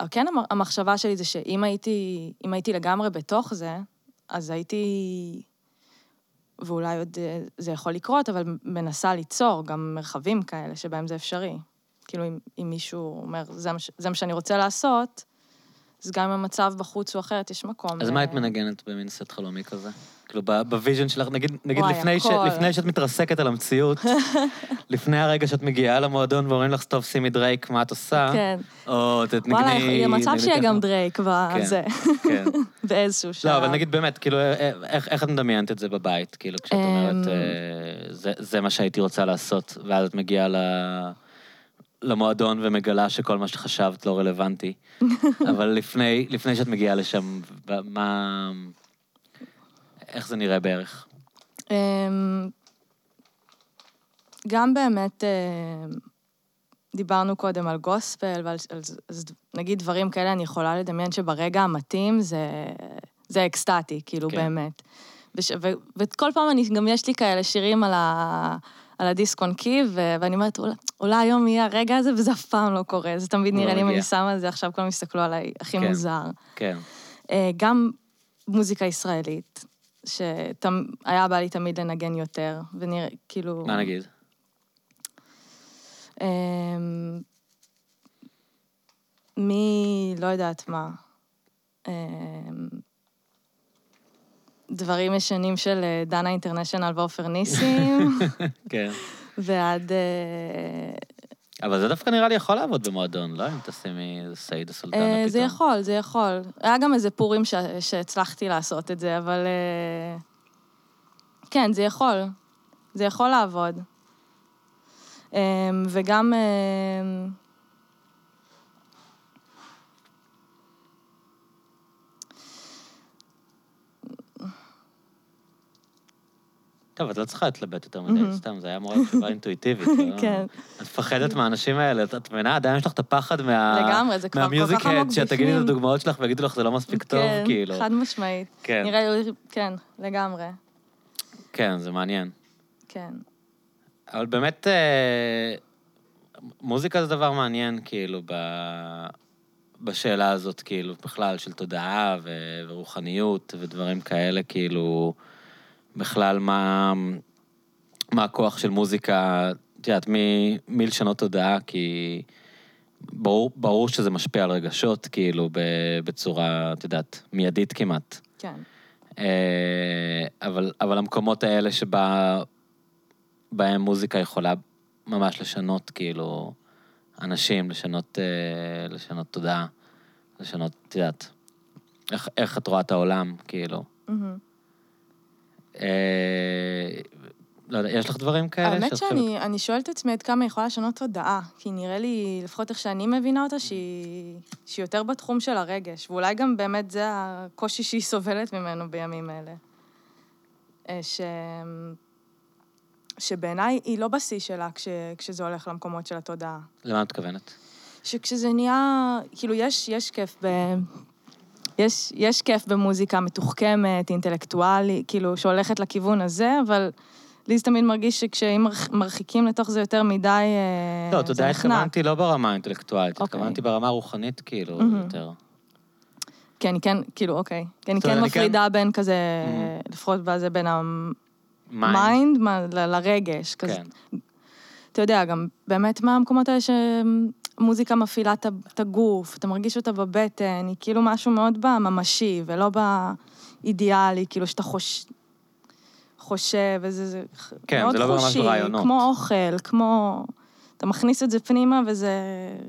אבל כן, המ- המחשבה שלי זה שאם הייתי, הייתי לגמרי בתוך זה, אז הייתי, ואולי עוד אה, זה יכול לקרות, אבל מנסה ליצור גם מרחבים כאלה שבהם זה אפשרי. כאילו, אם, אם מישהו אומר, זה מה, זה מה שאני רוצה לעשות, אז גם אם המצב בחוץ הוא אחרת, יש מקום. אז ל- מה היית מנגנת במין סט חלומי כזה? כאילו, ב vision שלך, נגיד, נגיד וואי, לפני, ש. לפני שאת מתרסקת על המציאות, לפני הרגע שאת מגיעה למועדון ואומרים לך, טוב, שימי דרייק, מה את עושה? כן. או תתנגני... וואלה, מצב שיהיה. גם דרייק בזה, כן. באיזשהו שלב. לא, אבל נגיד באמת, כאילו, אה, איך, איך את מדמיינת את זה בבית? כאילו, כשאת אומרת, אמ. אה, זה, זה מה שהייתי רוצה לעשות, ואז את מגיעה ל... למועדון ומגלה שכל מה שחשבת לא רלוונטי. אבל לפני, לפני שאת מגיעה לשם, מה... איך זה נראה בערך? אמ, גם באמת, אמ, דיברנו קודם על גוספל, ועל על, אז נגיד דברים כאלה, אני יכולה לדמיין שברגע המתאים זה, זה אקסטטי, כאילו, כן. באמת. וש, ו, וכל פעם אני, גם יש לי כאלה שירים על, ה, על הדיסק און קי, ו, ואני אומרת, אולי, אולי היום יהיה הרגע הזה, וזה אף פעם לא קורה. זה תמיד לא נראה לי, אם. אני שמה את זה עכשיו, כולם יסתכלו עליי הכי כן. מוזר. כן. אה, גם מוזיקה ישראלית, שהיה בא לי תמיד לנגן יותר, ונראה, כאילו... מה נגיד? אמ, מי, לא יודעת מה. אמ, דברים ישנים של אה, דנה אינטרנשיונל ועופר ניסים, כן. ועד... אה, אבל זה דווקא נראה לי יכול לעבוד במועדון, לא? אם תשימי סעיד סולטנה אה, פתאום. זה יכול, זה יכול. היה גם איזה פורים ש- שהצלחתי לעשות את זה, אבל... אה, כן, זה יכול. זה יכול לעבוד. אה, וגם... טוב, את לא צריכה להתלבט יותר מדי, סתם, זה היה להיות תשובה אינטואיטיבית. לא? כן. את מפחדת מהאנשים האלה, את- את מבינה? עדיין יש לך את הפחד מה... לגמרי, זה כבר כל כך עמוק הד, שתגידי את בפנים. הדוגמאות שלך ויגידו לך זה לא מספיק טוב, כן, כאילו. חד משמעית. כן. נראה לי, כן, לגמרי. כן, זה מעניין. כן. אבל באמת, אה, מוזיקה זה דבר מעניין, כאילו, ב... בשאלה הזאת, כאילו, בכלל, של תודעה ו... ורוחניות ודברים כאלה, כאילו, בכלל, מה, מה הכוח של מוזיקה, את יודעת, מי, מי לשנות תודעה, כי ברור, ברור שזה משפיע על רגשות, כאילו, ב... בצורה, את יודעת, מיידית כמעט. כן. אה, אבל, אבל המקומות האלה שבה, בהם מוזיקה יכולה ממש לשנות, כאילו, אנשים, לשנות, אה, לשנות תודעה, לשנות, את יודעת, איך, איך את רואה את העולם, כאילו. מהמם. אה, לא יודע, יש לך דברים כאלה? האמת שאני אני שואלת את עצמי עד כמה יכולה לשנות תודעה, כי נראה לי, לפחות איך שאני מבינה אותה, שהיא, שהיא יותר בתחום של הרגש, ואולי גם באמת זה הקושי שהיא סובלת ממנו בימים אלה. אה, ש... שבעיניי היא לא בשיא שלה כש... כשזה הולך למקומות של התודעה. למה את מתכוונת? שכשזה נהיה, כאילו, יש, יש כיף ב... יש, יש כיף במוזיקה מתוחכמת, אינטלקטואלית, כאילו, שהולכת לכיוון הזה, אבל לי זה תמיד מרגיש שכשאם מרח- מרחיקים לתוך זה יותר מדי, לא, זה נחנק. התכוונתי לא ברמה האינטלקטואלית, אוקיי. התכוונתי ברמה הרוחנית, כאילו, מהמם. יותר. כי אני כן, כאילו, אוקיי. כי אני כן כן- מפרידה בין כזה. לפחות בזה, בין mind. ה mind לרגש. כזה. כן. אתה יודע, גם באמת מהמקומות האלה שמוזיקה מפעילה את הגוף, אתה מרגיש אותה בבטן, היא כאילו משהו מאוד בממשי, ולא באידיאלי, כאילו שאתה חוש... חושב, וזה זה כן, מאוד זה לא חושי, רעיונות. כמו אוכל, כמו... אתה מכניס את זה פנימה וזה...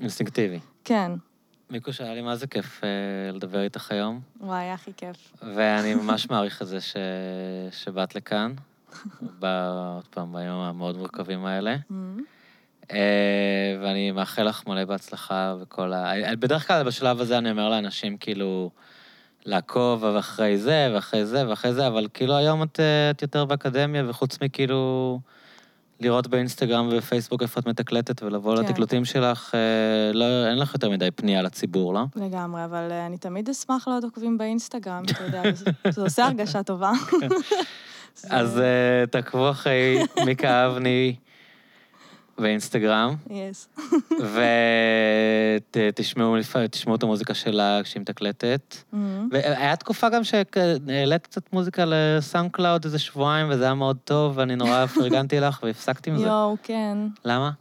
אינסטינקטיבי. כן. מיקו, שהיה לי מה זה כיף אה, לדבר איתך היום, וואי, היה הכי כיף. ואני ממש מעריך את זה ש... שבאת לכאן, עוד פעם ביום המאוד מורכבים האלה. אה, ואני מאחל לך מלא בהצלחה וכל ה... בדרך כלל בשלב הזה אני אומר לאנשים, כאילו, לעקוב אחרי זה ואחרי זה ואחרי זה, אבל כאילו היום את, אה, את יותר באקדמיה, וחוץ מכאילו לראות באינסטגרם ובפייסבוק איפה את מתקלטת ולבוא כן. לתקלוטים שלך, אה, לא, אין לך יותר מדי פנייה לציבור, לא? לגמרי, אבל אה, אני תמיד אשמח לעוד עוקבים באינסטגרם, אתה יודע, זה- זה עושה הרגשה טובה. זה- אז אה, תעקבו אחרי מיקה אבני באינסטגרם, יס. ותשמעו תשמעו את המוזיקה שלה כשהיא מתקלטת. מהמם. והיה תקופה גם שהעלית קצת מוזיקה ל SoundCloud איזה שבועיים, וזה היה מאוד טוב, ואני נורא פרגנתי לך והפסקתי עם זה. יואו, כן. למה?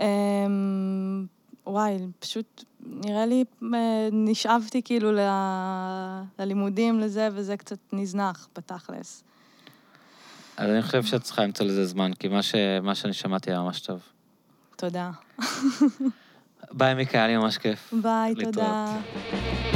אמ, וואי, פשוט נראה לי אה, נשאבתי כאילו ל- ללימודים, לזה, וזה קצת נזנח בתכלס. אז אני חושב שאת צריכה למצוא לזה זמן, כי מה, ש... מה שאני שמעתי היה ממש טוב. תודה. ביי, מיקה, היה לי ממש כיף. ביי, להתראות. תודה.